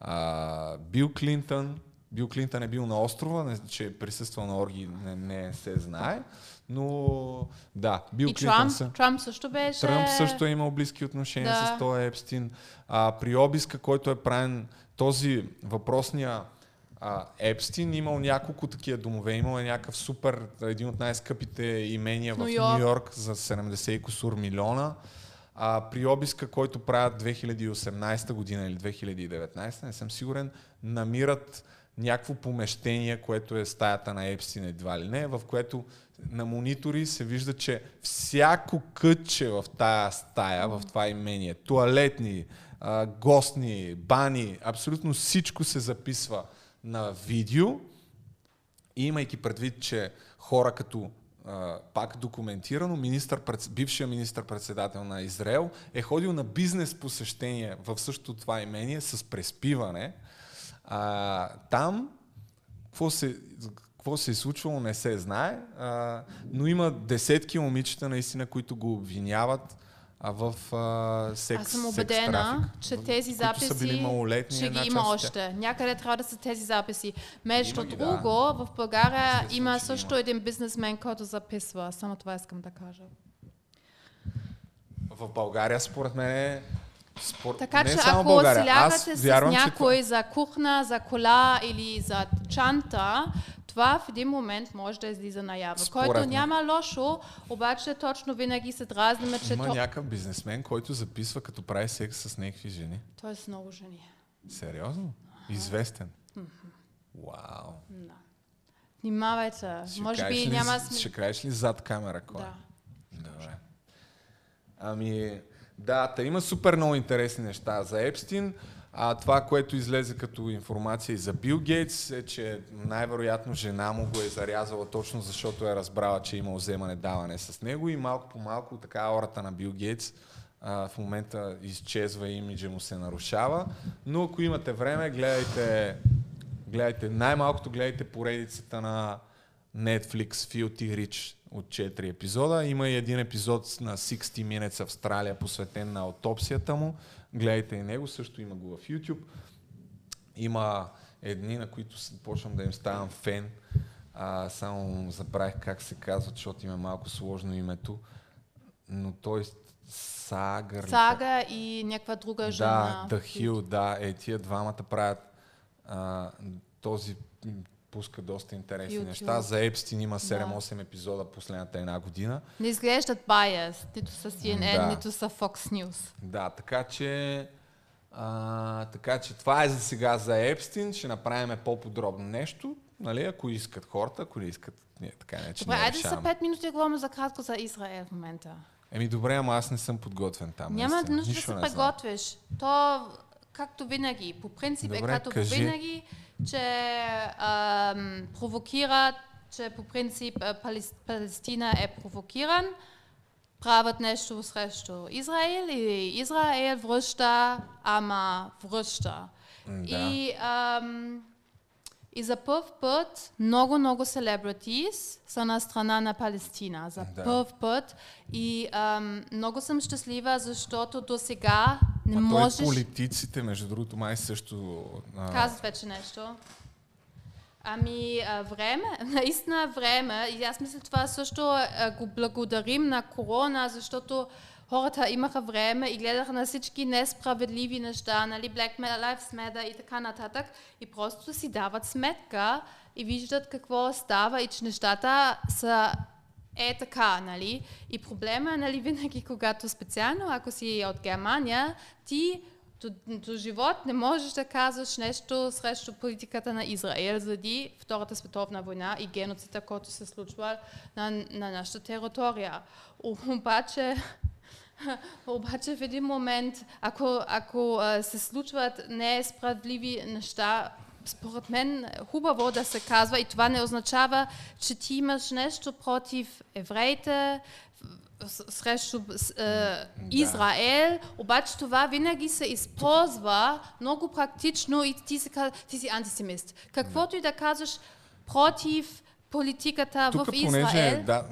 а, Бил Клинтън. Бил Клинтън е бил на острова, не, че е присъствал на оргии, не, не се знае, но да, Бил И Клинтън Трамп, са... Трамп също беше... Тръмп също е имал близки отношения Да. с този Епстин. А, при обиска, който е правен този въпросния а, Епстин, имал няколко такива домове. Имал е някакъв супер, един от най-скъпите имения в Нью Йорк. За 70 и кусур милиона. А, при обиска, който правят 2018 година или 2019, не съм сигурен, намират някакво помещение, което е стаята на Епстин едва ли не, в което на монитори се вижда, че всяко кътче в тая стая, в това имение, туалетни, а, гостни, бани, абсолютно всичко се записва на видео. Имайки предвид, че хора като а, пак документирано, министър, бившия министър-председател на Израел е ходил на бизнес посещение в същото това имение с преспиване. А, там, какво се, какво се е случвало, не се знае, а, но има десетки момичета наистина, които го обвиняват а в а, секс Аз съм убедена, че тези записи са били малолетни, ще ги има още. Някъде трябва да са тези записи. Между друго, да. в България има също един бизнесмен, който записва. Само това искам да кажа. В България, според мен, Спор... Така че ако се лягате с някой това... за кухна, за кола или за чанта, това в един момент може да излиза наява. Според който няма лошо, обаче точно винаги се дразниме, че... Има то... някакъв бизнесмен, който записва като прави секс с някакви жени. Той е с много жени. Сериозно? Известен? Вау. Да. Внимавайте. Може би няма смисъл. Ще кажеш ли зад камера кой? Да. Добре. Ами, да, та има супер много интересни неща за Епстин. А това, което излезе като информация и за Бил Гейтс е, че най-вероятно жена му го е зарязала точно защото е разбрала, че има вземане-даване с него и малко по малко така ората на Бил Гейтс а, в момента изчезва и имиджа му се нарушава. Но ако имате време, гледайте, гледайте най-малкото гледайте поредицата на Netflix Filthy Rich от 4 епизода. Има и един епизод на 60 Minutes Австралия, посветен на аутопсията му. Гледайте и него, също има го в YouTube. Има едни, на които почвам да им ставам фен. А, само забравих как се казва, защото има малко сложно името. Но той Сага. Сага и някаква друга жена. Да, Hill, да. Е, тия двамата правят а, този пуска доста интересни YouTube. неща. За Епстин има 7-8 да. епизода последната една година. Не изглеждат bias, нито са CNN, да. нито са Fox News. Да, така че, а, така че това е за сега за Епстин. Ще направим по-подробно нещо, нали, ако искат хората, ако не искат. Не, така не, че Добре, айде са 5 минути говорим за кратко за Израел в момента. Еми добре, ама аз не съм подготвен там. Няма нужда да се подготвиш. То, както винаги, по принцип е добре, е като кажи. винаги че ам, провокират, че по принцип Палестина е провокиран, правят нещо срещу Израел и Израел връща, ама връща. Да. И, ам, и за първ път много, много селебритис са на страна на Палестина. За да. първ път. И ам, много съм щастлива, защото до сега не а можеш... Той политиците, между другото, май също... А... Казват вече нещо. Ами, а, време, наистина време. И аз мисля, това също а, го благодарим на корона, защото хората имаха време и гледаха на всички несправедливи неща, нали, Black Lives Matter и така нататък. И просто си дават сметка и виждат какво става и че нещата са е така, нали? И проблема е, нали, винаги, когато специално, ако си от Германия, ти до, до живот не можеш да казваш нещо срещу политиката на Израел заради Втората световна война и геноцида, който се случва на, на нашата територия. Обаче, обаче в един момент, ако, ако се случват несправедливи неща, според мен хубаво да се казва и това не означава, че ти имаш нещо против евреите, срещу е, Израел, обаче това винаги се използва много практично и ти, си, ти си антисемист. Каквото и да кажеш против политиката Тук, в Израел. Понеже, да,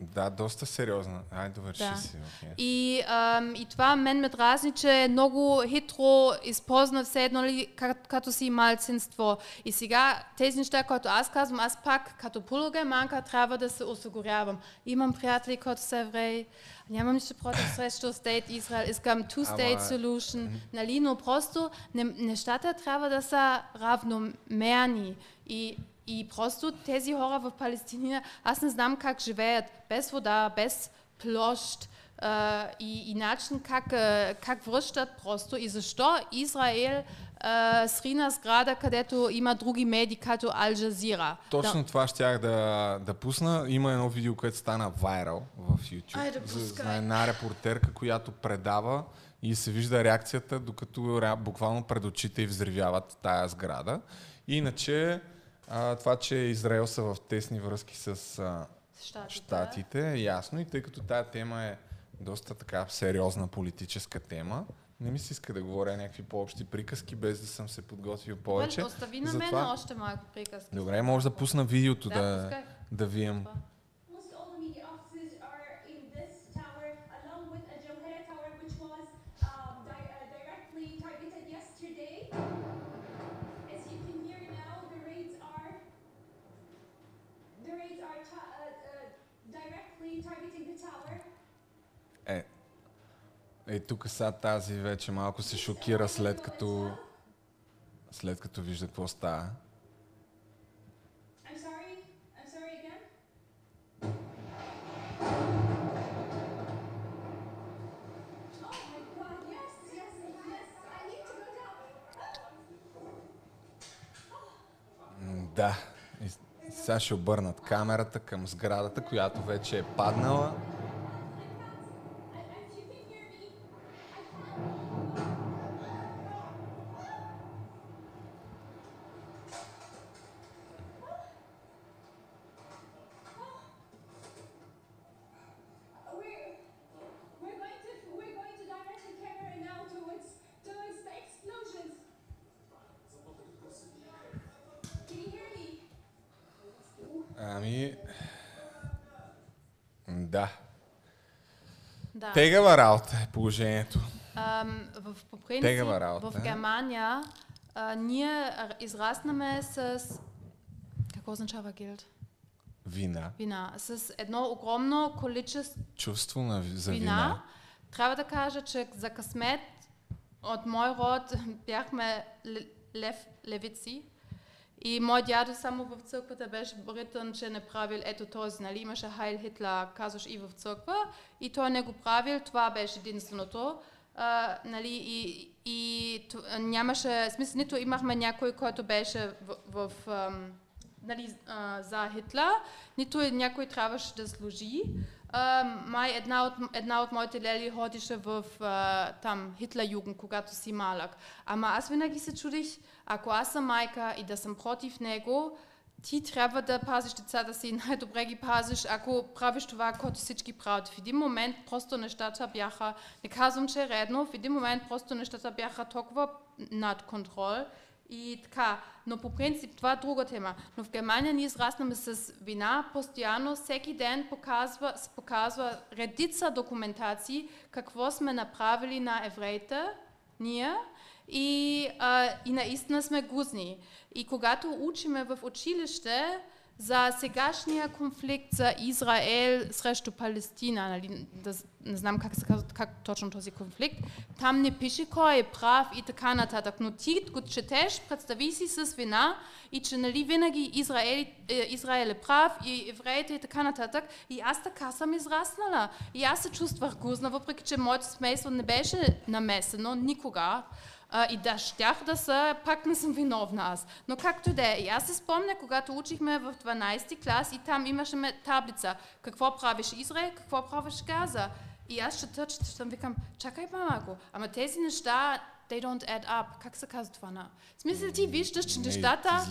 да, доста сериозна. Ай, довърши да. си. Okay. И, ам, и това мен ме дразни, че е много хитро използвано все едно ли, като си малцинство. И сега тези неща, които аз казвам, аз пак като полугерманка трябва да се осигурявам. Имам приятели, които са евреи, нямам нищо против срещу State Израел, искам two-state solution, нали, но просто не, нещата трябва да са равномерни. И и просто тези хора в Палестина, аз не знам как живеят без вода, без площ, а, и, и начин как, а, как връщат просто и защо Израел а, срина сграда, където има други медии, като Ал Джазира. Точно Да. това щях да, да пусна. Има едно видео, което стана вайрал в YouTube. За, пускай. за една репортерка, която предава и се вижда реакцията, докато буквално пред очите й взривяват тая сграда. Иначе, а, това, че Израел са в тесни връзки с а, Щатите. Штатите, е ясно. И тъй като тая тема е доста така сериозна политическа тема, не ми се иска да говоря някакви по-общи приказки, без да съм се подготвил повече. Добре, Остави на Затова- мен още малко приказки. Добре, може да пусна видеото Да, да, пускай. да видим. Most е тук сега тази вече малко се шокира след като, след като вижда какво става. Да. И сега ще обърнат камерата към сградата, която вече е паднала. Тегава работа е положението. Ам, в, по принцип, в е. Германия а, ние израснаме с... Какво означава гилд? Вина. Вина. С едно огромно количество Чувство на, за вина. вина. Трябва да кажа, че за късмет от мой род бяхме лев, левици. И мой дядо само в църквата беше британ, че не правил ето този, нали, имаше Хайл Хитлер, казваш и в църква, и той не го правил, това беше единственото. А, нали, и, и нямаше, смисъл, нито имахме някой, който беше в, в нали, а, за Хитлер, нито някой трябваше да служи. А, май една от, една от моите лели ходише в а, там Хитлер Югend, когато си малък. Ама аз винаги се чудих, ако аз съм майка и да съм против него, ти трябва да пазиш децата си, най-добре ги пазиш, ако правиш това, което всички правят. В един момент просто нещата бяха, не казвам, че е редно, в един момент просто нещата бяха толкова над контрол и така. Но по принцип това е друга тема. Но в Германия ние израснаме с вина, постоянно, всеки ден показва, показва редица документации, какво сме направили на евреите, ние, и, а, и наистина сме гузни. И когато учиме в училище за сегашния конфликт за Израел срещу Палестина, нали, да, не знам как се казва как точно този конфликт, там не пише кой е прав и така нататък, но ти го четеш, представи си с вина и че нали винаги Израел, е, Израел е прав и евреите и така нататък. И аз така съм израснала. И аз се чувствах гузна, въпреки че моето семейство не беше намесено никога. А, и да, щях да са, пак не съм виновна аз. Но както да е. И аз се спомня, когато учихме в 12 клас и там имаше таблица. Какво правиш Израел, какво правиш Газа. И аз чета, чета, чета, викам, чакай малко, ама тези неща, they don't add up. Как се казва това на? В смисъл ти виждаш, че Не, нещата...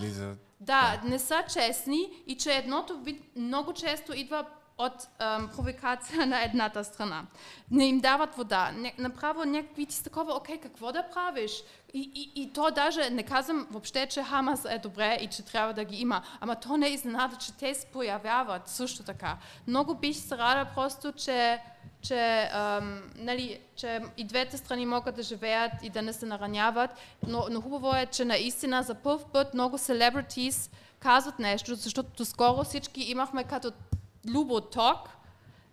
Да, не са честни и че едното много често идва от ам, провокация на едната страна. Не им дават вода. Не, направо някакви ти са такова, окей, какво да правиш? И, и, и то даже, не казвам въобще, че Хамас е добре и че трябва да ги има, ама то не е изненада, че те се появяват също така. Много бих се рада просто, че че, ам, нали, че и двете страни могат да живеят и да не се нараняват, но, но хубаво е, че наистина за първ път много celebrities казват нещо, защото доскоро всички имахме като любо ток,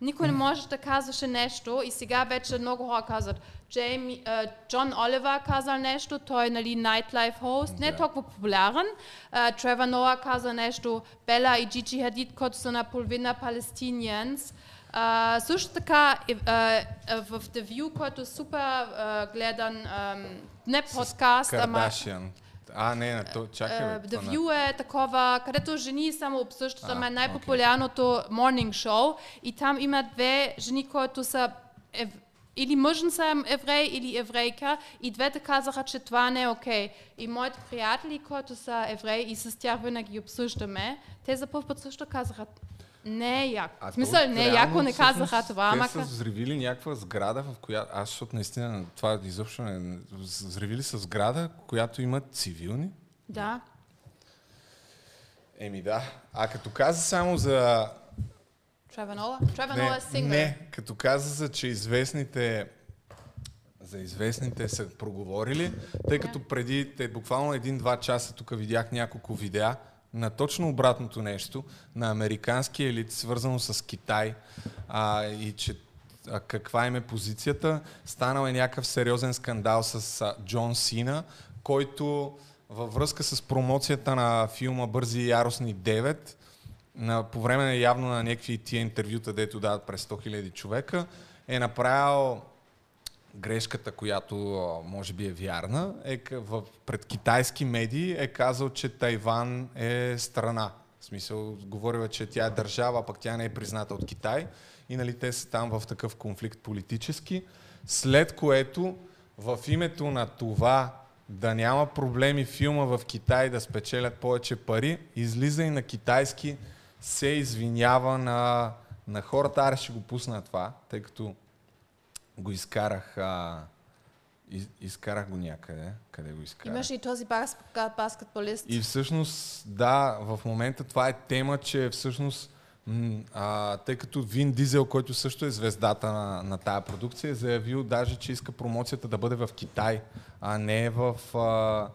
никой не може да казваше нещо и сега вече много хора казват. Джейми, Джон Оливер казал нещо, той нали, nightlife host, не е толкова популярен. Тревор Ноа каза нещо, Бела и Джиджи Хадид, които са наполовина палестинианс. А, също така а, в The View, който супер а, гледан, ам, не подкаст, ама Кардашиан. А, не, не, то, чакай, бе, The това не- View е такова, където жени само обсъждат, е най-популярното morning show. И там има две жени, които са ев... или мъжен са еврей, или еврейка. И двете казаха, че това не е окей. И моите приятели, които са евреи и с тях винаги обсъждаме, те за първ път също казаха, не е яко. А В смисъл, не е яко, не казаха това, ама Те са ка- взривили някаква сграда, в която... Аз, защото наистина това изобщо не... Взривили са сграда, която има цивилни. да. Еми да. А като каза само за... Тревор Нола? Тревор Нола е сингър. не, като каза за, че известните за известните са проговорили, тъй като преди те, буквално един-два часа тук видях няколко видеа на точно обратното нещо, на американски елит, свързано с Китай а, и че а, каква им е позицията. Станал е някакъв сериозен скандал с а, Джон Сина, който във връзка с промоцията на филма Бързи и яростни 9, на, по време явно на някакви тия интервюта, дето дават през 100 000 човека, е направил грешката, която може би е вярна, е в, пред китайски медии е казал, че Тайван е страна. В смисъл, говорила, че тя е държава, пък тя не е призната от Китай. И нали, те са там в такъв конфликт политически. След което, в името на това да няма проблеми филма в Китай да спечелят повече пари, излиза и на китайски се извинява на, на хората. Аре ще го пусна това, тъй като го изкарах, а, из, изкарах го някъде. Къде го изкарах? Имаше и този бас, баскетболист. И всъщност, да, в момента това е тема, че всъщност, а, тъй като Вин Дизел, който също е звездата на, на тая продукция, е заявил даже, че иска промоцията да бъде в Китай, а не в, а,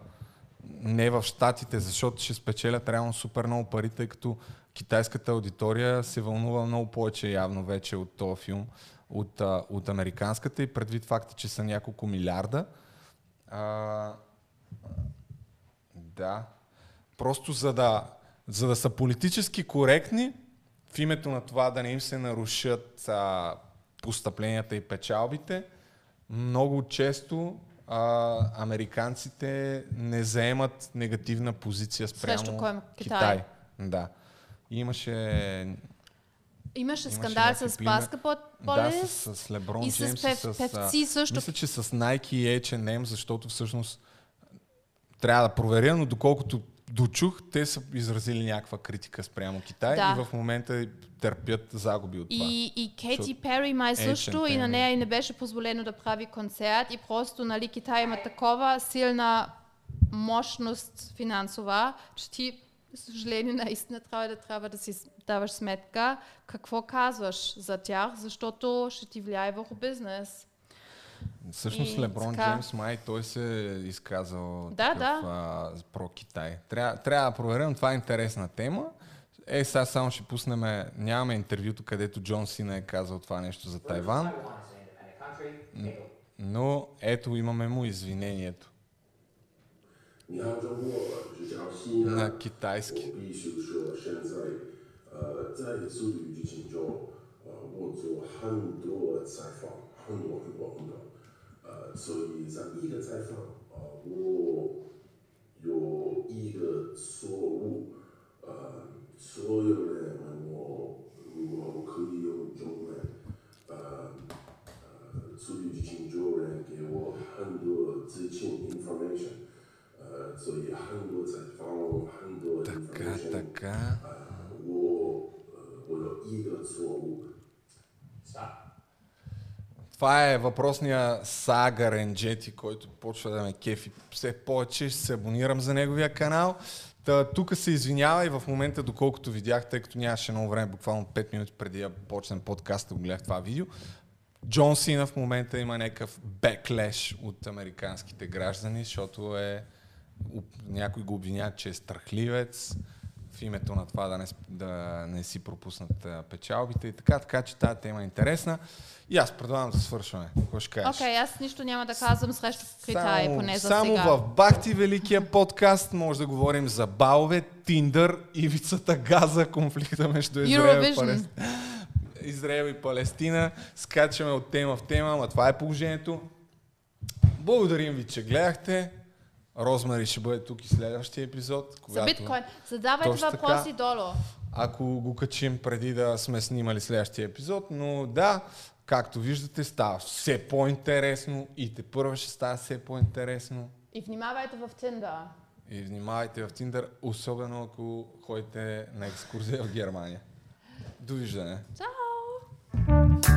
не в Штатите, защото ще спечелят реално супер много пари, тъй като китайската аудитория се вълнува много повече явно вече от този филм, от, а, от американската и предвид факта, че са няколко милиарда. А, да. Просто за да, за да са политически коректни, в името на това да не им се нарушат а, постъпленията и печалбите, много често а, американците не заемат негативна позиция спрямо Срещу кой? Китай. Китай. Да. Имаше Имаше скандал с пример. баскетболист. да, с, с Леброн и с Джеймс, пев- с, певци също. Мисля, че с Nike и H&M, защото всъщност трябва да проверя, но доколкото дочух, те са изразили някаква критика спрямо Китай Да. и в момента търпят загуби от това. И, и Кейти Пери май също и на нея и не беше позволено да прави концерт и просто нали, Китай има такова силна мощност финансова, че ти, съжаление, наистина трябва да, трябва да си даваш сметка какво казваш за тях, защото ще ти влияе върху бизнес. Всъщност и, Леброн така... Джеймс май той се е изказал да, такъв, да. А, про Китай. Трябва, трябва да проверим, това е интересна тема. Е, сега само ще пуснем, нямаме интервюто, където Джон Сина е казал това нещо за Тайван. Но ето имаме му извинението. На китайски. 呃，在苏黎之行中，呃，我做很多采访，很多很多很多，呃，所以在一个采访，呃，我有一个错误，呃，所有人问我，我可以用中文，呃，呃，所黎之行中人给我很多资讯 information，呃，所以很多采访，很多 information，呃。我呃我有一个错误， stop. Това е въпросния Сага Ренджети, който почва да ме кефи все повече. Ще се абонирам за неговия канал. Та, тук се извинява и в момента, доколкото видях, тъй като нямаше много време, буквално 5 минути преди да почнем подкаста, го гледах това видео. Джон Сина в момента има някакъв беклеш от американските граждани, защото е уп- някой го обвиняват, че е страхливец в името на това да не, да не си пропуснат печалбите и така, така че тази тема е интересна. И аз предлагам да свършваме. Какво ще кажеш? Окей, аз нищо няма да казвам срещу Китай, само, поне за само сега. в Бахти Великия подкаст може да говорим за балове, Тиндър, ивицата Газа, конфликта между Израел и. Палестина. Израел и Палестина. Скачаме от тема в тема, ама това е положението. Благодарим ви, че гледахте. Розмари ще бъде тук и следващия епизод. За Когато... биткоин. Задавайте Точно въпроси така. долу. ако го качим преди да сме снимали следващия епизод, но да, както виждате, става все по-интересно и те първа ще става все по-интересно. И внимавайте в Tinder. И внимавайте в Tinder, особено ако ходите на екскурзия в Германия. Довиждане. Ciao.